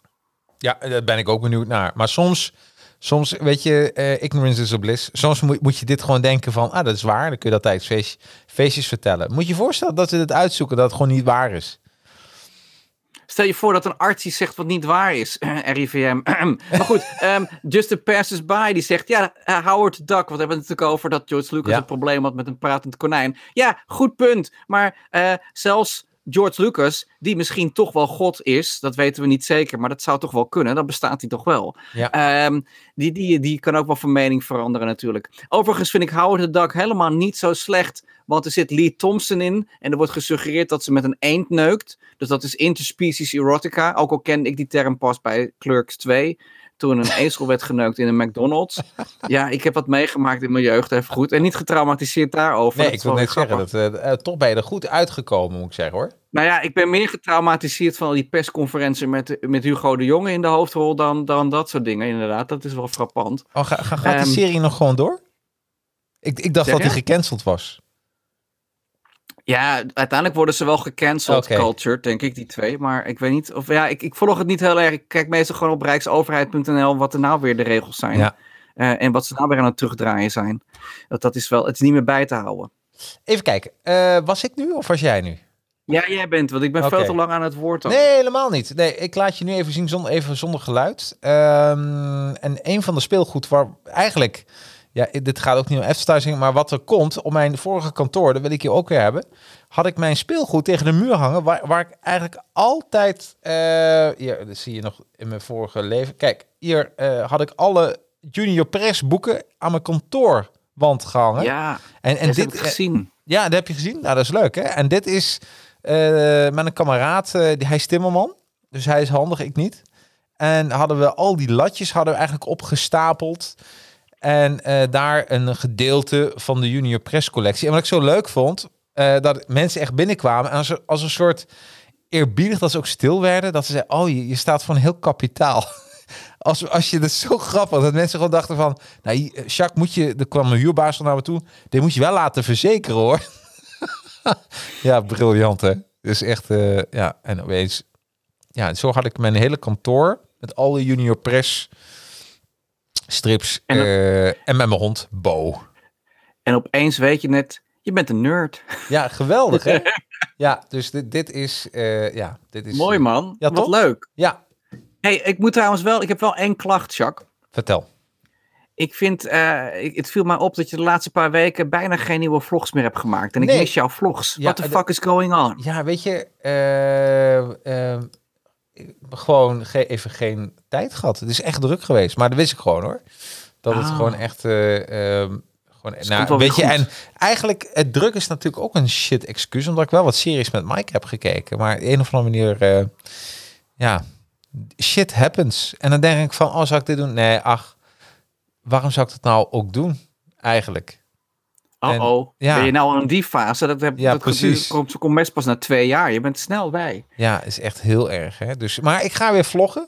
Ja, daar ben ik ook benieuwd naar. Maar soms, soms weet je, eh, ignorance is a bliss. Soms moet, moet je dit gewoon denken van, ah, dat is waar. Dan kun je dat tijdens feest, feestjes vertellen. Moet je je voorstellen dat ze dit uitzoeken, dat het gewoon niet waar is. Stel je voor dat een arts iets zegt wat niet waar is. RIVM. maar goed, ehm Just a Passes By die zegt... Ja, eh, Howard the Duck. Want we hebben het natuurlijk over dat George Lucas Ja. een probleem had met een pratend konijn. Ja, goed punt. Maar eh, zelfs George Lucas, die misschien toch wel God is... dat weten we niet zeker, maar dat zou toch wel kunnen. Dan bestaat hij toch wel. Ja. Ehm, die, die, die kan ook wel van mening veranderen natuurlijk. Overigens vind ik Howard the Duck helemaal niet zo slecht... Want er zit Lee Thompson in. En er wordt gesuggereerd dat ze met een eend neukt. Dus dat is interspecies erotica. Ook al kende ik die term pas bij Clerks 2. Toen een ezel werd geneukt in een McDonald's. Ja, ik heb wat meegemaakt in mijn jeugd, even goed. En niet getraumatiseerd daarover. Nee, Dat ik wil net zeggen, dat, eh, toch ben je er goed uitgekomen, moet ik zeggen hoor. Nou ja, ik ben meer getraumatiseerd van die persconferentie met, met Hugo de Jonge in de hoofdrol dan, dan dat soort dingen, inderdaad. Dat is wel frappant. Oh, ga, ga, gaat Ehm, die serie nog gewoon door? Ik, ik dacht dat die gecanceld was. Ja, uiteindelijk worden ze wel gecanceld, culture, denk ik, die twee. Maar ik weet niet, of ja, ik, ik volg het niet heel erg. Ik kijk meestal gewoon op rijksoverheid.nl wat er nou weer de regels zijn. Ja. Eh, en wat ze nou weer aan het terugdraaien zijn. Dat, dat is wel, het is niet meer bij te houden. Even kijken, eh, was ik nu of was jij nu? Ja, jij bent, want ik ben veel te lang aan het woord. dan. Nee, helemaal niet. Nee, ik laat je nu even zien zonder, even zonder geluid. Ehm, en een van de speelgoed waar eigenlijk... Ja, dit gaat ook niet om advertising, maar wat er komt op mijn vorige kantoor, dat wil ik hier ook weer hebben, had ik mijn speelgoed tegen de muur hangen, waar, waar ik eigenlijk altijd, eh hier, dat zie je nog in mijn vorige leven. Kijk, hier eh, had ik alle Junior Press boeken aan mijn kantoorwand gehangen. Ja, en, en dit, heb ik gezien. ja, dat heb je gezien. Nou, dat is leuk, hè? En dit is eh, met een kameraad, eh, die, hij is timmerman. Dus hij is handig, ik niet. En hadden we al die latjes hadden we eigenlijk opgestapeld. En eh, daar een gedeelte van de Junior Press collectie. En wat ik zo leuk vond, eh, dat mensen echt binnenkwamen. En als, als een soort eerbiedig dat ze ook stil werden. Dat ze zeiden, oh, je, je staat een heel kapitaal. Als, als je dat zo grappig, dat mensen gewoon dachten van... Nou, eh, Jacques, moet je, er kwam een huurbaas van naar me toe. Dit moet je wel laten verzekeren, hoor. ja, briljant, hè? Dus echt, eh, ja, en opeens... Ja, zo had ik mijn hele kantoor met al die junior press strips En en, dan- en met mijn hond Bo. En opeens weet je net, je bent een nerd. Ja, geweldig, hè? ja, dus dit, dit is, eh, ja, dit is... Mooi man, Ja, wat leuk. Ja, hey, ik moet trouwens wel, ik heb wel één klacht, Jacques. vertel. Ik vind, eh, ik- het viel mij op dat je de laatste paar weken bijna geen nieuwe vlogs meer hebt gemaakt. En ik Nee. mis jouw vlogs. Ja, What the fuck is going on? Ja, weet je, ik heb gewoon ge- even geen tijd gehad. Het is echt druk geweest, maar dat wist ik gewoon hoor. Dat het Ah. gewoon echt, ehm, gewoon, nou, weet je, goed. en eigenlijk het druk is natuurlijk ook een shit excuus, omdat ik wel wat series met Mike heb gekeken, maar op een of andere manier, ja, shit happens. En dan denk ik van, oh, zou ik dit doen? Nee, ach, waarom zou ik dat nou ook doen? Eigenlijk. En- Oh-oh, ja. ben je nou in die fase? Dat, heb, Ja, dat precies. komt, komt best pas na twee jaar. Je bent snel bij. Ja, is echt heel erg. Hè? Dus, maar ik ga weer vloggen.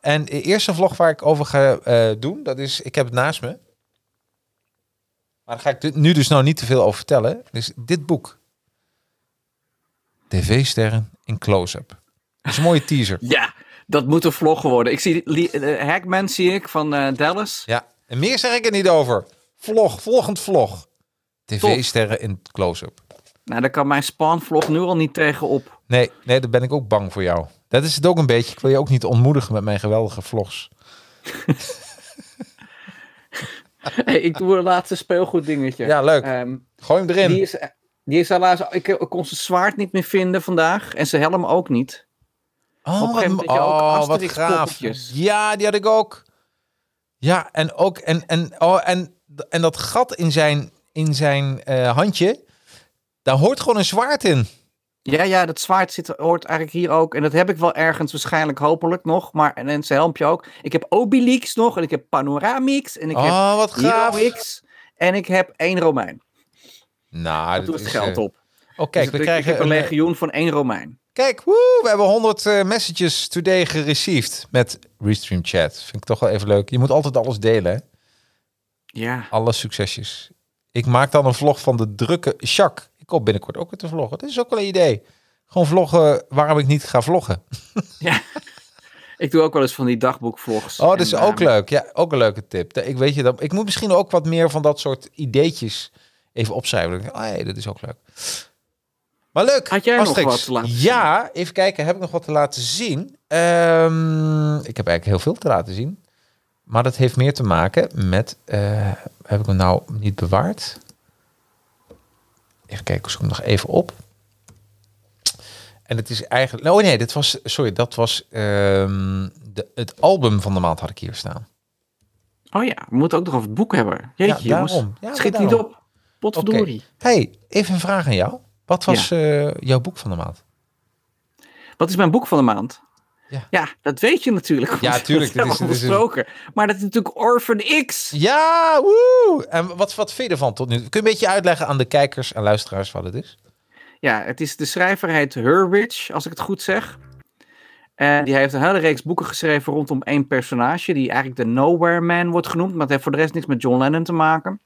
En de eerste vlog waar ik over ga eh, doen, dat is, ik heb het naast me. Maar daar ga ik nu dus nou niet te veel over vertellen. Dus dit boek. TV-sterren in close-up. Dat is een mooie teaser. Ja, dat moet een vlog worden. Ik zie eh, Hackman zie ik van eh, Dallas. Ja, en meer zeg ik er niet over. Vlog, volgend vlog. TV-sterren in close-up. Nou, daar kan mijn Spawn-vlog nu al niet tegenop. Nee, nee, daar ben ik ook bang voor jou. Dat is het ook een beetje. Ik wil je ook niet ontmoedigen met mijn geweldige vlogs. Hey, ik doe een laatste speelgoed dingetje. Ja, leuk. Ehm, Gooi hem erin. die, is, die is helaas... Ik, ik kon zijn zwaard niet meer vinden vandaag. En zijn helm ook niet. Oh, Op een gegeven wat, moment had je ook oh, wat gaaf. poppetjes. Ja, die had ik ook. Ja, en ook en en oh, en en dat gat in zijn in zijn eh, handje, daar hoort gewoon een zwaard in. Ja, ja, dat zwaard zit, hoort eigenlijk hier ook. En dat heb ik wel ergens waarschijnlijk, hopelijk nog. Maar, en, en zijn helmpje ook. Ik heb Obelix nog. En ik heb Panoramix. En ik heb Oh, wat gaaf. Heroix. En ik heb één Romein. Nou, Dat doet het geld eh, op. Oh, kijk, Dus we ik- krijgen ik heb een een, eh, legioen van één Romein. Kijk, woe, we hebben 100 eh, messages today gereceived met Restream Chat. Vind ik toch wel even leuk. Je moet altijd alles delen, hè? Ja. Alle succesjes. Ik maak dan een vlog van de drukke Jacques. Ik hoop binnenkort ook weer te vloggen. Dat is ook wel een idee. Gewoon vloggen waarom ik niet ga vloggen. Ik doe ook wel eens van die dagboekvlogs. Oh, dat is En, ook eh, leuk. Ja, ook een leuke tip. Ik weet je dat. Ik moet misschien ook wat meer van dat soort ideetjes even opschrijven. Oh, hey, dat is ook leuk. Maar leuk. Had jij nog wat te laten Ja, even kijken. Heb ik nog wat te laten zien? Ehm, ik heb eigenlijk heel veel te laten zien. Maar dat heeft meer te maken met. eh, heb ik hem nou niet bewaard? Even kijken, ik zoek hem nog even op. En het is eigenlijk. Oh nee, dit was. Sorry, dat was. ehm, de, het album van de maand had ik hier staan. Oh ja, we moeten ook nog over het boek hebben. Jeetje, Ja, daarom. Ja, Schiet niet op. Potverdorie. Hey, even een vraag aan jou. Wat was eh, jouw boek van de maand? Wat is mijn boek van de maand? Ja. dat weet je natuurlijk. Ja, tuurlijk, Dat is- besproken. Maar dat is natuurlijk Orphan X. Ja, woe! En wat, wat vind je ervan tot nu? Kun je een beetje uitleggen aan de kijkers en luisteraars wat het is? Ja, het is de schrijver heet als ik het goed zeg. En die heeft een hele reeks boeken geschreven rondom één personage, die eigenlijk de Nowhere Man wordt genoemd, maar het heeft voor de rest niks met John Lennon te maken.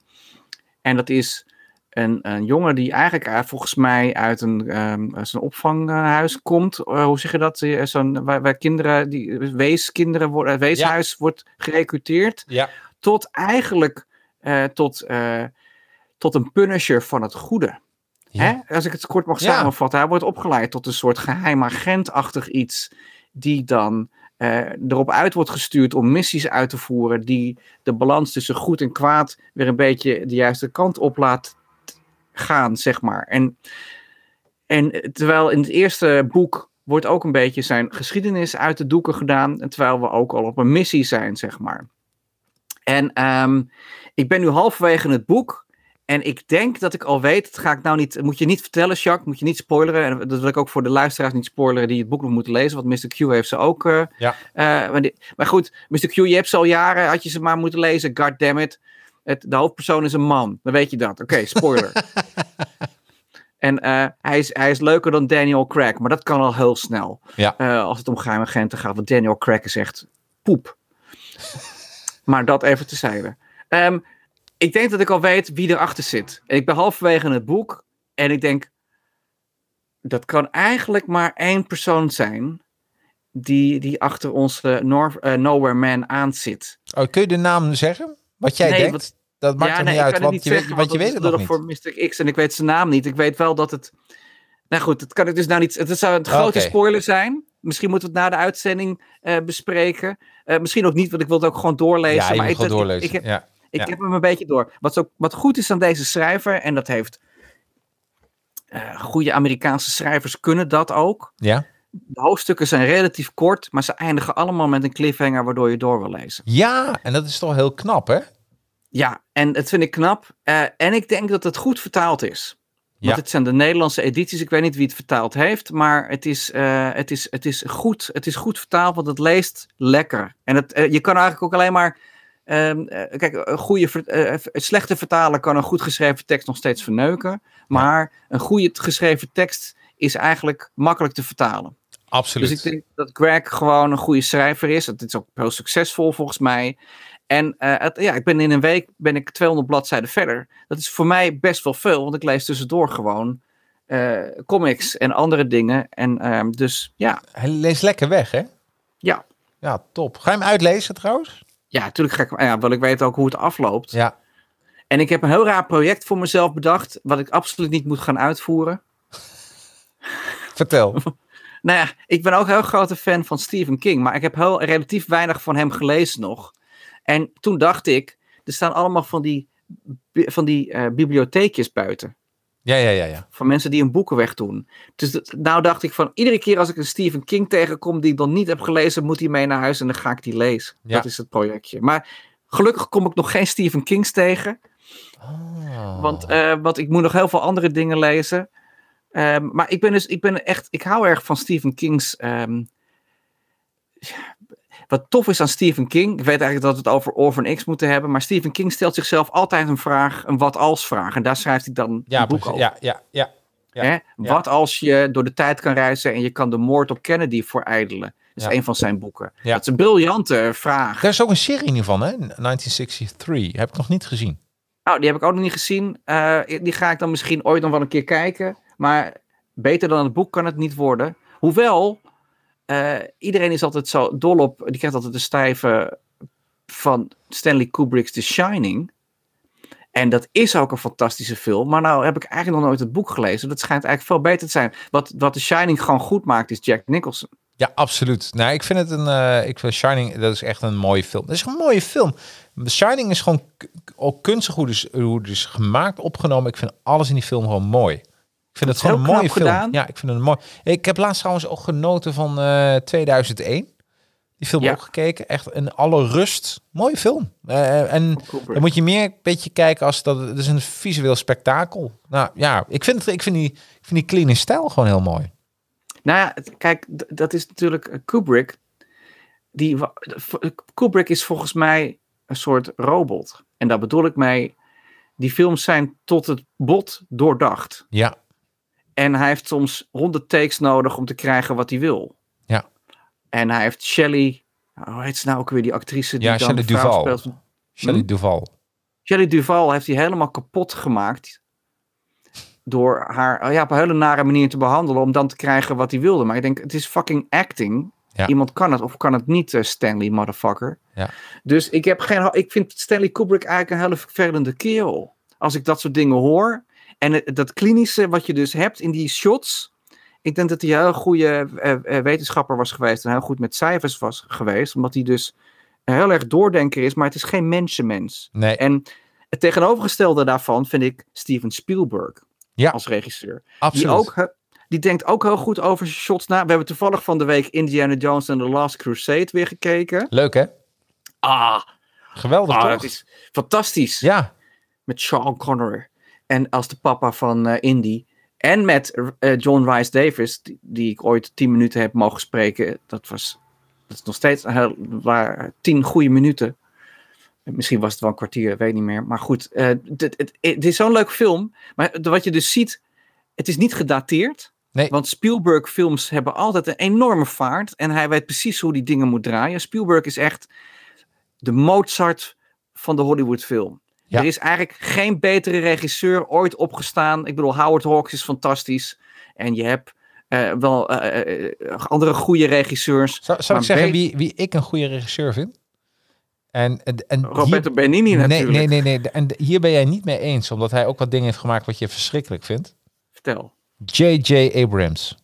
En dat is een, een jongen die eigenlijk eh, volgens mij uit een, ehm, zo'n opvanghuis komt. Eh, hoe zeg je dat? Eh, Zo'n, waar, waar kinderen, die, weeskinderen worden, weeshuis wordt gerecruiteerd Ja. tot eigenlijk tot, tot een punisher van het goede. Ja. Hè? Als ik het kort mag Ja. samenvatten. Hij wordt opgeleid tot een soort geheim agentachtig iets. Die dan erop uit wordt gestuurd om missies uit te voeren. Die de balans tussen goed en kwaad weer een beetje de juiste kant op laat gaan, zeg maar. En, en terwijl in het eerste boek wordt ook een beetje zijn geschiedenis uit de doeken gedaan. En terwijl we ook al op een missie zijn, zeg maar. En ehm, ik ben nu halverwege het boek. En ik denk dat ik al weet, dat ga ik nou niet, moet je niet vertellen, Jacques, moet je niet spoileren. En dat wil ik ook voor de luisteraars niet spoileren die het boek nog moeten lezen, want Mr. Q heeft ze ook. eh, Ja. eh, maar, die- maar goed, Mr. Q, je hebt ze al jaren, had je ze maar moeten lezen. God damn it. Het, de hoofdpersoon is een man, dan weet je dat. Oké, spoiler. en eh, hij, is, hij is leuker dan Daniel Craig, maar dat kan al heel snel. Ja. Eh, als het om geheime agenten gaat, want Daniel Craig is echt poep. maar dat even tezijde. Ehm ik denk dat ik al weet wie erachter zit. En ik ben halverwege in het boek en ik denk, dat kan eigenlijk maar één persoon zijn die, die achter onze eh, Nowhere Man aan zit. Oh, kun je de naam zeggen? Wat jij Nee, denkt? wat- dat maakt ja, er nee, niet uit, want niet je, weet, zeggen, want je weet het nog niet. voor Mr. X en ik weet zijn naam niet. Ik weet wel dat het... Nou goed, dat kan ik dus nou niet... Het zou een grote spoiler zijn. Misschien moeten we het na de uitzending eh, bespreken. Eh, misschien ook niet, want ik wil het ook gewoon doorlezen. Ja, je maar moet ik, doorlezen. Ik, heb, ja. ik Ja. heb hem een beetje door. Wat, ook, wat goed is aan deze schrijver, en dat heeft... eh, goede Amerikaanse schrijvers kunnen dat ook. Ja? De hoofdstukken zijn relatief kort, maar ze eindigen allemaal met een cliffhanger waardoor je door wil lezen. ja, en dat is toch heel knap, hè? Ja, en dat vind ik knap. Eh, en ik denk dat het goed vertaald is. Want Ja. het zijn de Nederlandse edities. Ik weet niet wie het vertaald heeft. Maar het is, eh, het is, het is, goed, het is goed vertaald, want het leest lekker. En het, eh, je kan eigenlijk ook alleen maar. ehm, eh, kijk, een goede, een slechte vertaler kan een goed geschreven tekst nog steeds verneuken. Maar een goede geschreven tekst is eigenlijk makkelijk te vertalen. Absoluut. Dus ik denk dat Greg gewoon een goede schrijver is. Het is ook heel succesvol volgens mij. En eh, het, ja, ik ben in een week ben ik 200 bladzijden verder. Dat is voor mij best wel veel, want ik lees tussendoor gewoon eh, comics en andere dingen. En ehm, dus ja, Hij leest lekker weg, hè? ja. Ja, top. Ga je hem uitlezen trouwens? Ja, natuurlijk ga ik, ja, wil ik weet ook hoe het afloopt. Ja. En ik heb een heel raar project voor mezelf bedacht, wat ik absoluut niet moet gaan uitvoeren. Vertel. Nou ja, ik ben ook een heel grote fan van Stephen King, maar ik heb heel relatief weinig van hem gelezen nog. En toen dacht ik, er staan allemaal van die, van die eh, bibliotheekjes buiten. Ja, ja, ja, ja. Van mensen die hun boeken wegdoen. Dus dat- nou dacht ik van, iedere keer als ik een Stephen King tegenkom die ik dan niet heb gelezen, moet hij mee naar huis en dan ga ik die lezen. Ja. Dat is het projectje. Maar gelukkig kom ik nog geen Stephen Kings tegen. Oh. Want, eh, want ik moet nog heel veel andere dingen lezen. Ehm, maar ik ben dus, ik ben echt, ik hou erg van Stephen King's. ehm, wat tof is aan Stephen King, ik weet eigenlijk dat we het over Orphan X moeten hebben, maar Stephen King stelt zichzelf altijd een vraag, een wat als vraag. En daar schrijft hij dan ja, een boek over. Ja, ja, ja. Hè? Wat als je door de tijd kan reizen en je kan de moord op Kennedy verijdelen? Dat is Ja. een van zijn boeken. Ja. Dat is een briljante vraag. Daar is ook een serie in van, hè? 1963. Heb ik nog niet gezien. Nou, die heb ik ook nog niet gezien. Eh, die ga ik dan misschien ooit nog wel een keer kijken. Maar beter dan het boek kan het niet worden. Hoewel, eh, iedereen is altijd zo dol op. Die krijgt altijd de stijve van Stanley Kubrick's The Shining. En dat is ook een fantastische film. Maar nou heb ik eigenlijk nog nooit het boek gelezen. Dat schijnt eigenlijk veel beter te zijn. Wat, wat The Shining gewoon goed maakt, is Jack Nicholson. Ja, absoluut. Nou, ik vind het een. eh, ik vind Shining, dat is echt een mooie film. Dat is een mooie film. Shining is gewoon ook kunstig hoe dus, hoe het is gemaakt, opgenomen. Ik vind alles in die film gewoon mooi. Ik vind het gewoon een mooie film. gedaan. Ja, ik vind het mooi. Ik heb laatst trouwens ook genoten van eh 2001. Die film Ja. ook gekeken. Echt in alle rust. Mooie film. Eh, en Kubrick. dan moet je meer een beetje kijken als dat. Het is een visueel spektakel. Nou ja, ik vind, het, ik vind, die, ik vind die clean stijl gewoon heel mooi. Nou ja, kijk, dat is natuurlijk eh, Kubrick. Die, Kubrick is volgens mij een soort robot. En daar bedoel ik mee, die films zijn tot het bot doordacht. Ja, En hij heeft soms honderd takes nodig om te krijgen wat hij wil. Ja. En hij heeft Shelley, hoe heet ze nou ook weer, die actrice die Ja, dan Shelley Duvall. speelt. Shelley Hm? Duval. Shelley Duval heeft hij helemaal kapot gemaakt. Door haar ja, op een hele nare manier te behandelen. Om dan te krijgen wat hij wilde. Maar ik denk, het is fucking acting. Ja. Iemand kan het of kan het niet, eh, Stanley, motherfucker. Ja. Dus ik, heb geen, ik vind Stanley Kubrick eigenlijk een hele vervelende kerel. Als ik dat soort dingen hoor. En het- dat klinische wat je dus hebt in die shots. Ik denk dat hij een heel goede eh, eh, wetenschapper was geweest. En heel goed met cijfers was geweest. Omdat hij dus heel erg doordenker is. Maar het is geen mensenmens. Nee, En het tegenovergestelde daarvan vind ik Steven Spielberg Ja. als regisseur. absoluut. Die, ook, die denkt ook heel goed over shots na. We hebben toevallig van de week Indiana Jones and the Last Crusade weer gekeken. Leuk hè? Ah, Geweldig ah toch? dat is fantastisch. Ja, Met Sean Connery. En als de papa van eh, Indy. En met eh, John Rice Davis, die, die ik ooit tien minuten heb mogen spreken. Dat was dat is nog steeds heel, waar, tien goede minuten. Misschien was het wel een kwartier, ik weet niet meer. Maar goed, eh, dit- het, het is zo'n leuk film. Maar wat je dus ziet, het is niet gedateerd. Nee. Want Spielberg films hebben altijd een enorme vaart. En hij weet precies hoe die dingen moet draaien. Spielberg is echt de Mozart van de Hollywood film. Ja. Er is eigenlijk geen betere regisseur ooit opgestaan. Ik bedoel, Howard Hawks is fantastisch. En je hebt eh, wel eh, eh, andere goede regisseurs. zou, zou ik zeggen wie, wie ik een goede regisseur vind? En, en, Roberto hier, Benini nee, natuurlijk. nee, nee, nee. En hier ben jij niet mee eens, omdat hij ook wat dingen heeft gemaakt wat je verschrikkelijk vindt. Vertel. J.J. Abrams.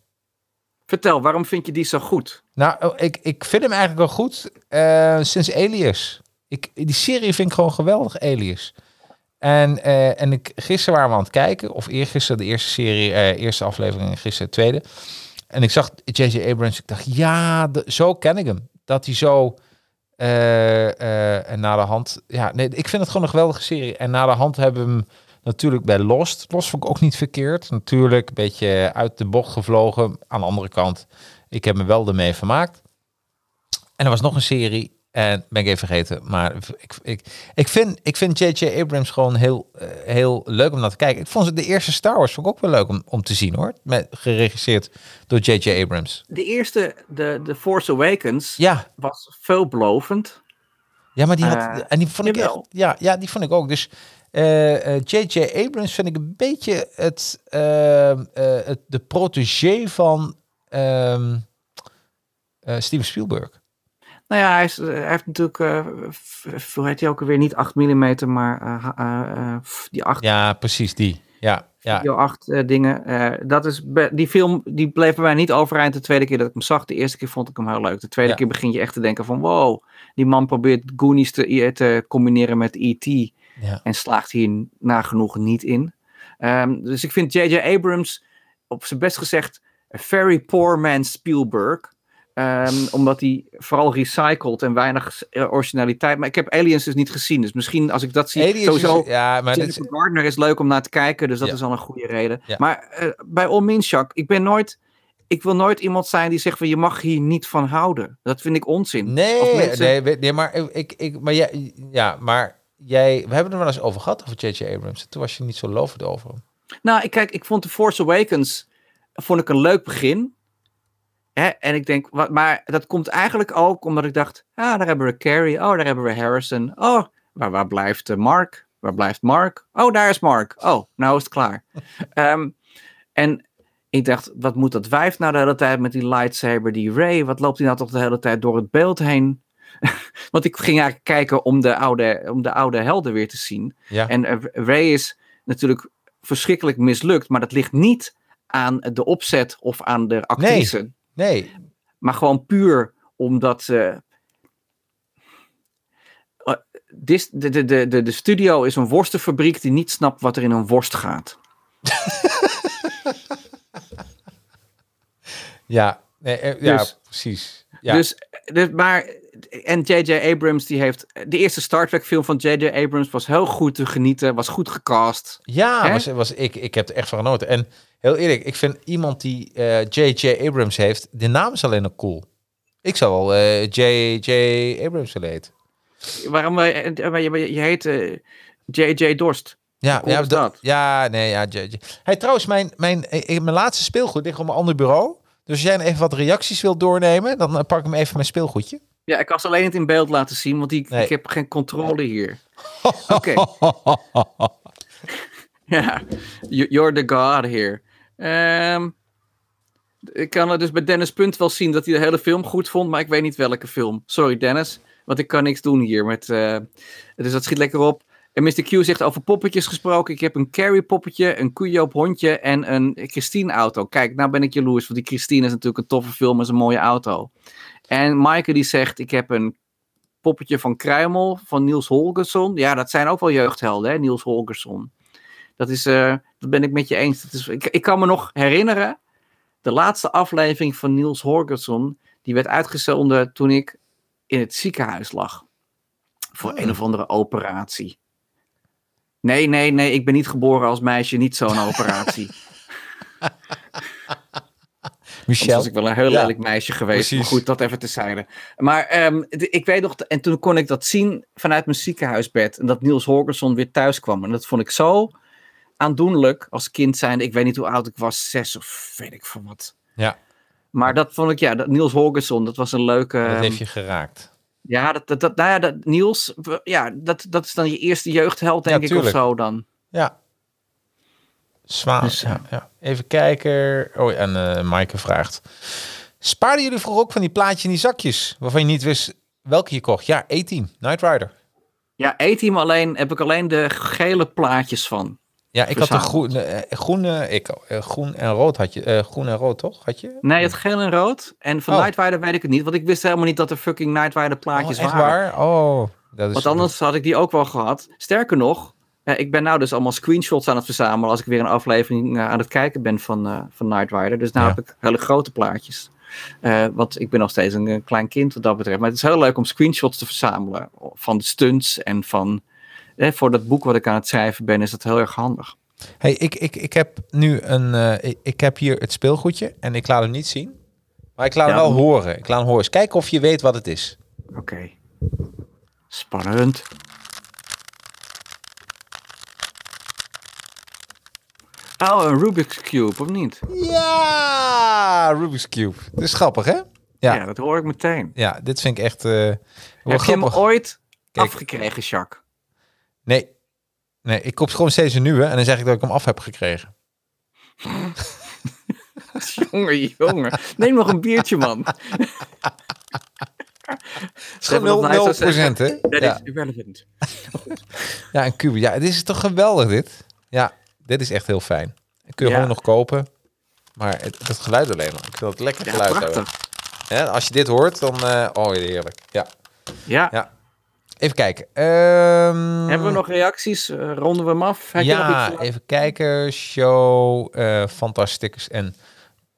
Vertel, waarom vind je die zo goed? Nou, oh, ik, ik vind hem eigenlijk wel goed sinds Alias. Ik, die serie vind ik gewoon geweldig, Alias. En, eh, en ik, gisteren waren we aan het kijken, of eergisteren de eerste serie, eh, eerste aflevering en gisteren de tweede. En ik zag J.J. Abrams, ik dacht, ja, de- zo ken ik hem. Dat hij zo, eh, en na de hand, ja, nee, ik vind het gewoon een geweldige serie. En na de hand hebben we hem natuurlijk bij Lost. Lost vond ik ook niet verkeerd. Natuurlijk een beetje uit de bocht gevlogen. Aan de andere kant, ik heb me wel ermee vermaakt. En er was nog een serie, en ben ik even vergeten. Maar ik, ik, ik vind ik vind J.J. Abrams gewoon heel, eh, heel leuk om naar te kijken. Ik vond ze de eerste Star Wars vond ik ook wel leuk om, om te zien hoor. Met, geregisseerd door J.J. Abrams. De eerste, de, de Force Awakens, Ja, was veelbelovend. Ja, maar die had... Eh, en die vond ik echt... Ja, ja, die vond ik ook. Dus eh, eh, J.J. Abrams vind ik een beetje het, ehm, eh, het, de protégé van ehm, eh, Steven Spielberg. Nou ja, hij, is, eh, hij heeft natuurlijk, f- hoe heet hij ook alweer, niet 8 mm, maar eh, die 8 Ja, precies die. Ja, ja. video 8 eh, dingen. Dat is die film die bleef bij mij niet overeind de tweede keer dat ik hem zag. De eerste keer vond ik hem heel leuk. De tweede Ja. keer begin je echt te denken van wow, die man probeert Goonies te, te combineren met E.T. ja. en slaagt hier nagenoeg niet in. Ehm, dus ik vind J.J. Abrams op zijn best gezegd a very poor man Spielberg. Ehm, omdat hij vooral recycelt en weinig eh, originaliteit. Maar ik heb Aliens dus niet gezien. Dus misschien als ik dat zie. Aliens is- sowieso, ja, maar dit, Jennifer Gardner is leuk om naar te kijken. Dus dat Ja. is al een goede reden. Ja. Maar eh, bij All Means, Jacques, ik ben nooit... Ik wil nooit iemand zijn die zegt van je mag hier niet van houden. Dat vind ik onzin. Nee, mensen- nee, nee, maar ik, ik, maar jij, ja, maar jij, we hebben er wel eens over gehad over J.J. Abrams. Toen was je niet zo lovend over hem. Nou, ik, kijk, ik vond The Force Awakens vond ik een leuk begin. Hè? En ik denk, wat, maar dat komt eigenlijk ook omdat ik dacht, ah, daar hebben we Carrie, oh, daar hebben we Harrison. Oh, waar, waar blijft eh, Mark? Waar blijft Mark? Oh, daar is Mark. Oh, nou is het klaar. Ehm, en ik dacht, wat moet dat wijf nou de hele tijd met die lightsaber, die Ray? Wat loopt hij nou toch de hele tijd door het beeld heen? Want ik ging eigenlijk kijken om de oude, om de oude helden weer te zien. Ja, En eh, Ray is natuurlijk verschrikkelijk mislukt, maar dat ligt niet aan de opzet of aan de actrice. nee, Maar gewoon puur omdat eh, dis- de, de, de, de, de studio is een worstenfabriek die niet snapt wat er in een worst gaat. ja, nee, eh, ja, Dus- precies. Ja, Dus, dus, maar. En J.J. Abrams, die heeft. De eerste Star Trek film van J.J. Abrams was heel goed te genieten, was goed gecast. ja was, was, ik, ik heb er echt van genoten. En heel eerlijk, ik vind iemand die eh, J.J. Abrams heeft, de naam is alleen nog cool. Ik zou wel eh, J.J. Abrams willen heten. Waarom. eh, eh, Je, je heet eh, J.J. Dorst. Ja, ja, dat- ja, nee, ja. J- J- Hey, trouwens, mijn, mijn, eh, mijn laatste speelgoed ligt op mijn ander bureau. Dus als jij even wat reacties wilt doornemen, dan eh, pak ik hem even mijn speelgoedje. Ja, ik kan ze alleen niet in beeld laten zien, want die, Nee. ik heb geen controle hier. Oké. Ja, you- you're the god here. Ehm, ik kan er dus bij Dennis Punt wel zien dat hij de hele film goed vond, maar ik weet niet welke film. Sorry Dennis, want ik kan niks doen hier. Met, eh, dus dat schiet lekker op. En Mr. Q zegt over poppetjes gesproken. Ik heb een Carrie poppetje, een Cujo hondje en een Christine auto. Kijk, nou ben ik jaloers, want die Christine is natuurlijk een toffe film, is een mooie auto. En Maaike die zegt, ik heb een poppetje van Kruimel, van Niels Holgersson. Ja, dat zijn ook wel jeugdhelden, hè, Niels Holgersson. Dat, is, eh, dat ben ik met je eens. Dat is, ik, ik kan me nog herinneren, de laatste aflevering van Niels Holgersson, die werd uitgezonden toen ik in het ziekenhuis lag. Voor een of andere operatie. Nee, nee, nee, ik ben niet geboren als meisje, niet zo'n operatie. Michel. was ik wel een heel Ja, lelijk meisje geweest. precies. Maar goed, dat even tezijde. Maar ehm, de- ik weet nog, en toen kon ik dat zien vanuit mijn ziekenhuisbed. En dat Niels Holgersson weer thuis kwam. En dat vond ik zo aandoenlijk als kind zijnde. Ik weet niet hoe oud ik was, zes of weet ik van wat. Ja, Maar dat vond ik, ja, dat Niels Holgersson, dat was een leuke... dat ehm, heeft je geraakt. Ja, dat, dat, dat, nou ja, dat, Niels, ja, dat, dat is dan je eerste jeugdheld, denk Ja, ik, of zo dan. Ja. Zwaar. Dus, ja, ja. Even kijken. Oh, en eh Maaike vraagt. Spaarden jullie vroeger ook van die plaatjes in die zakjes? Waarvan je niet wist welke je kocht? Ja, A-Team, Night Rider. Ja, E-team alleen, heb ik alleen de gele plaatjes van. Ja, ik had de Verzameld. groen, eh, groene, ik, eh, groen en rood had je. eh, groen en rood, toch? Had je? Nee, het geel en rood. En van Oh. Night Rider weet ik het niet, want ik wist helemaal niet dat er fucking Night Rider plaatjes Oh, echt waren. waar? Oh, dat is Want anders had ik die ook wel gehad. Sterker nog, ik ben nou dus allemaal screenshots aan het verzamelen als ik weer een aflevering aan het kijken ben van, eh van Night Rider. Dus nou Ja. heb ik hele grote plaatjes. Eh, want ik ben nog steeds een, eh, klein kind wat dat betreft. Maar het is heel leuk om screenshots te verzamelen van de stunts en van... Voor dat boek wat ik aan het schrijven ben, is dat heel erg handig. Hey, ik, ik, ik heb nu een. eh, ik, heb hier het speelgoedje en ik laat hem niet zien. Maar ik laat hem Ja. wel horen. Ik laat hem horen. Eens kijken of je weet wat het is. Oké. Spannend. Oh, een Rubik's Cube, of niet? Ja, Rubik's Cube. Dit is grappig, hè? Ja, Ja, ja, dat hoor ik meteen. dit vind ik echt. wel Heb je hem grappig. ooit Kijk. Afgekregen, Jacques. Nee. Nee, ik koop gewoon steeds een nieuwe en dan zeg ik dat ik hem af heb gekregen. jongen, jongen. Neem nog een biertje, man. Gewoon nog 0%, nice als zeggen. hè? Dat Ja. is irrelevant. ja, een kubus. Ja, dit is toch geweldig, dit? Ja, dit is echt heel fijn. Dat kun je Ja. gewoon nog kopen. Maar het, het geluid alleen al. Ik wil het lekker Ja, geluid hebben. Ja, als je dit hoort, dan... eh, oh, heerlijk. Ja. Ja. Ja. Even kijken. Ehm, Hebben we nog reacties? Eh, ronden we hem af? Heb je nog ja, iets even kijken. Show, eh Fantastickers en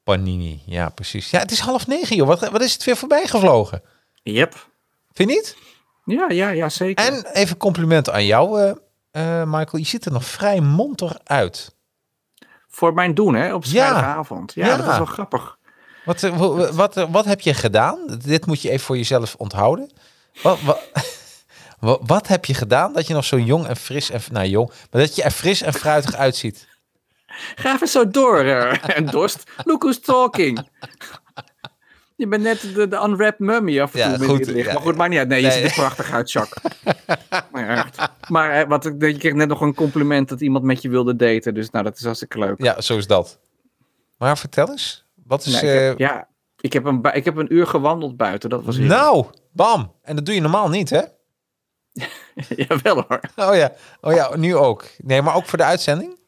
Panini. Ja, precies. Ja, het is half negen, joh. Wat, wat is het weer voorbij gevlogen? Yep. Vind je niet? Ja, ja, ja, zeker. En even compliment aan jou, eh, Michael. Je ziet er nog vrij monter uit. Voor mijn doen, hè, op vrijdagavond. Ja, Ja. dat is wel grappig. Wat, wa- wat, eh, wat heb je gedaan? Dit moet je even voor jezelf onthouden. Wat, wat, wat, wat heb je gedaan dat je nog zo jong en fris en... Nou, jong. Maar dat je er fris en fruitig uitziet. Ga even zo door, eh, en Dorst. Look who's talking. Je bent net de, de unwrapped mummy af en Ja, toe. goed, ja. Maar goed, maakt niet uit. Nee, je ziet er prachtig uit, Jacques. maar echt. Maar eh, wat, ik- je kreeg net nog een compliment dat iemand met je wilde daten. Dus nou, dat is hartstikke leuk. Ja, zo is dat. Maar vertel eens. Wat is... Nee, ik heb, eh, ja, ik heb, een, ik heb een uur gewandeld buiten. Dat was nou, bam. En dat doe je normaal niet, hè? Jawel hoor. Oh ja, oh ja, nu ook. Nee, maar ook voor de uitzending?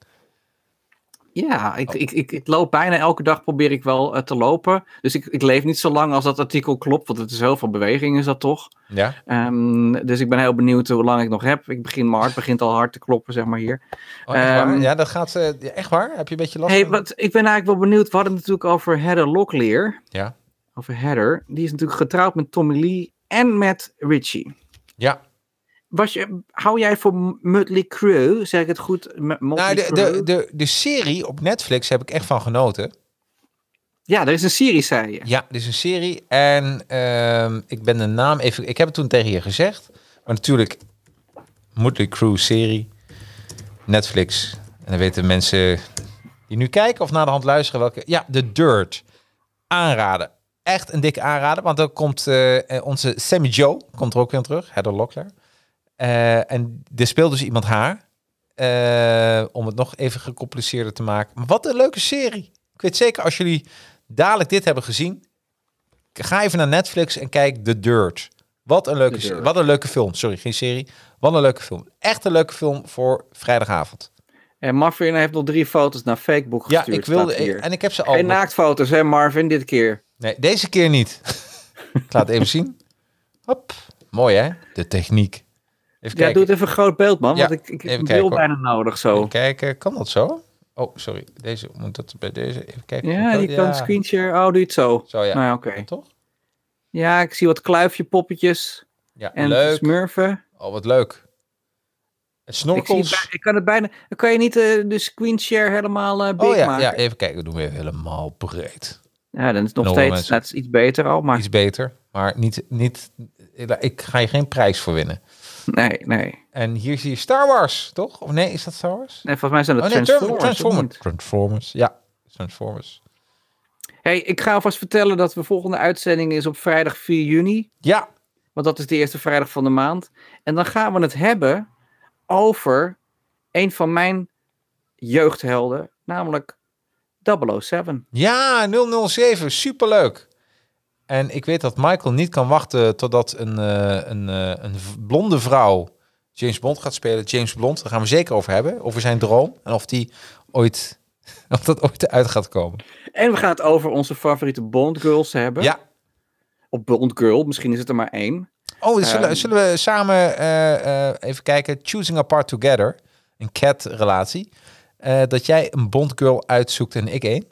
Ja, ik, ik, ik, ik loop bijna elke dag probeer ik wel eh, te lopen. Dus ik, ik leef niet zo lang als dat artikel klopt. Want het is heel veel beweging is dat toch. Ja. Ehm, dus ik ben heel benieuwd hoe lang ik nog heb. Ik begin, mijn hart begint al hard te kloppen, zeg maar hier. Oh? Ehm, Ja, dat gaat... eh, echt waar? Heb je een beetje last Hey, wat, ik ben eigenlijk wel benieuwd. We hadden het natuurlijk over Heather Locklear. Ja. Over Heather. Die is natuurlijk getrouwd met Tommy Lee en met Richie. Ja. Was je, hou jij voor Mötley Crüe? Zeg ik het goed? M- Nou, de, de, de, de serie op Netflix heb ik echt van genoten. Ja, er is een serie, zei je. Ja, dit is een serie. En ehm, ik ben de naam even... Ik heb het toen tegen je gezegd. Maar natuurlijk, Motley Crue serie. Netflix. En dan weten mensen die nu kijken of naar de hand luisteren welke... Ja, The Dirt. Aanraden. Echt een dikke aanrader. Want dan komt eh, onze Sammy Joe. Komt er ook weer terug. Heather Locklear. Eh, en er speelt dus iemand haar. Eh, om het nog even gecompliceerder te maken. Maar wat een leuke serie. Ik weet zeker als jullie dadelijk dit hebben gezien. Ga even naar Netflix en kijk The Dirt. Wat een leuke, serie. Wat een leuke film. Sorry, geen serie. Wat een leuke film. Echt een leuke film voor vrijdagavond. En Marvin heeft nog drie foto's naar Fakebook Ja, gestuurd. ik wilde en ik heb ze al. Geen naaktfoto's, hè Marvin, dit keer. Nee, deze keer niet. ik laat het even zien. Hop. Mooi hè? De techniek. Even Ja, kijken. doe het even groot beeld, man. Ja, want ik, ik heb een bijna nodig zo. Even kijken. Kan dat zo? Oh, sorry. Deze moet dat bij deze. Even kijken. Ja, je kan screenshare. Oh, doe het zo. Zo ja. Nou ja, oké. Toch? Ja, ik zie wat kluifje poppetjes Ja, en leuk. smurfen. Oh, wat leuk. Ik, snorkels. bij- ik kan het bijna... Kan je niet eh, de screenshare helemaal eh big Oh ja, maken. ja, even kijken. We doen weer helemaal breed. Ja, dan is het nog steeds net iets beter al. Maar Iets beter, maar niet, niet, ik ga je geen prijs voor winnen. nee, nee. En hier zie je Star Wars, toch? Of nee, is dat Star Wars? Nee, volgens mij zijn dat oh nee, Transformers. Transformers. Transformers, ja. Transformers. Hey, ik ga alvast vertellen dat de volgende uitzending is op vrijdag 4 juni. Ja, Want dat is de eerste vrijdag van de maand. En dan gaan we het hebben over een van mijn jeugdhelden, namelijk 007. ja, 007, superleuk. En ik weet dat Michael niet kan wachten totdat een, eh, een, eh, een blonde vrouw James Bond gaat spelen. James Bond, daar gaan we zeker over hebben. Over zijn droom. En of die ooit, of dat ooit uit gaat komen. En we gaan het over onze favoriete Bond girls hebben. Ja, Of Bond girl, misschien is het er maar één. Oh, zullen, Ehm. zullen we samen eh, even kijken? Choosing Apart Together. Een cat-relatie. Dat jij een Bondgirl uitzoekt en ik één.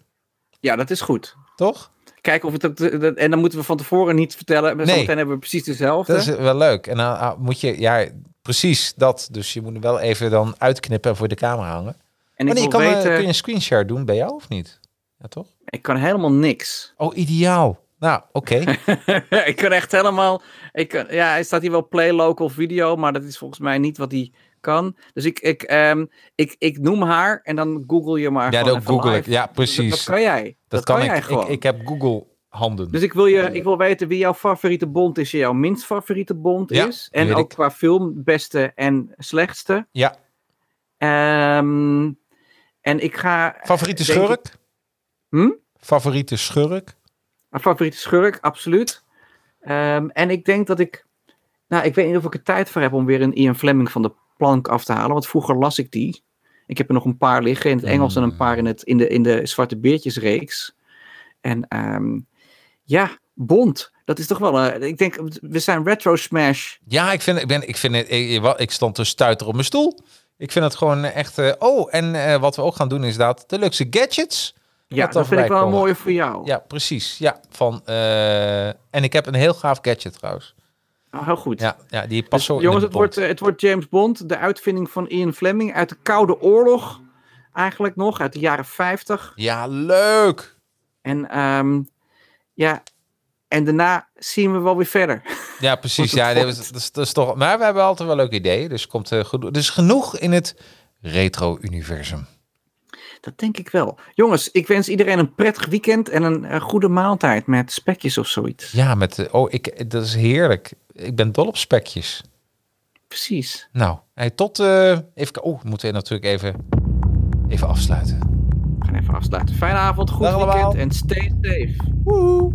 Ja, dat is goed. Toch? Kijken of het... En dan moeten we van tevoren niet vertellen. Maar Nee. Zometeen hebben we precies dezelfde. Dat is wel leuk. En dan ah, moet je... Ja, precies dat. Dus je moet hem wel even dan uitknippen en voor de camera hangen. en Maar ik nee, kan, eh, weten... kun je een screenshare doen bij jou of niet? Ja, toch? Ik kan helemaal niks. Oh, ideaal. Nou, oké. ik kan echt helemaal. Ik kan, ja, hij staat hier wel play local video, maar dat is volgens mij niet wat hij kan. Dus ik, ik, ehm, ik, ik noem haar en dan google je maar. ja, dat google ik. Ja, precies. dat kan jij. Dat, Dat kan, kan jij ik. gewoon. ik. Ik heb Google handen. Dus ik wil, je, ik wil weten wie jouw favoriete bond is, jouw minst favoriete bond Ja, is. En ook ik. qua film, beste en slechtste. Ja. Ehm, en ik ga. Favoriete ik- schurk? Hm? Favoriete schurk? Favoriete schurk, absoluut. Ehm, en ik denk dat ik. Nou, ik weet niet of ik er tijd voor heb om weer een Ian Fleming van de plank af te halen. Want vroeger las ik die. Ik heb er nog een paar liggen in het Engels en een paar in, het, in, de, in de Zwarte Beertjes reeks. En ehm, ja, Bond. Dat is toch wel. eh, ik denk, we zijn retro smash. Ja, ik vind, ik ben, ik vind het, ik, ik stond te stuiter op mijn stoel. Ik vind het gewoon echt, eh, oh, en eh, wat we ook gaan doen is dat de luxe gadgets. Ja, dat vind ik wel mooie voor jou. Ja, precies. Ja, van, en ik heb een heel gaaf gadget trouwens. Oh, heel goed. Ja, ja die past Dus, zo in jongens, het wordt, eh, het wordt James Bond, de uitvinding van Ian Fleming uit de Koude Oorlog. Eigenlijk nog, uit de jaren 50. Ja, leuk. En ehm, ja, en daarna zien we wel weer verder. Ja, precies. Ja, dat is, dat, is, toch. Maar we hebben altijd wel leuke ideeën. Dus komt eh, goed. Dus genoeg in het retro-universum. Dat denk ik wel. Jongens, ik wens iedereen een prettig weekend en een eh, goede maaltijd met spekjes of zoiets. Ja, met. oh, ik, dat is heerlijk. Ik ben dol op spekjes. Precies. Nou, hey, tot. eh, even. Oh, moeten we natuurlijk even. Even afsluiten. We gaan even afsluiten. Fijne avond, goed Dag weekend allemaal. en stay safe. Woehoe.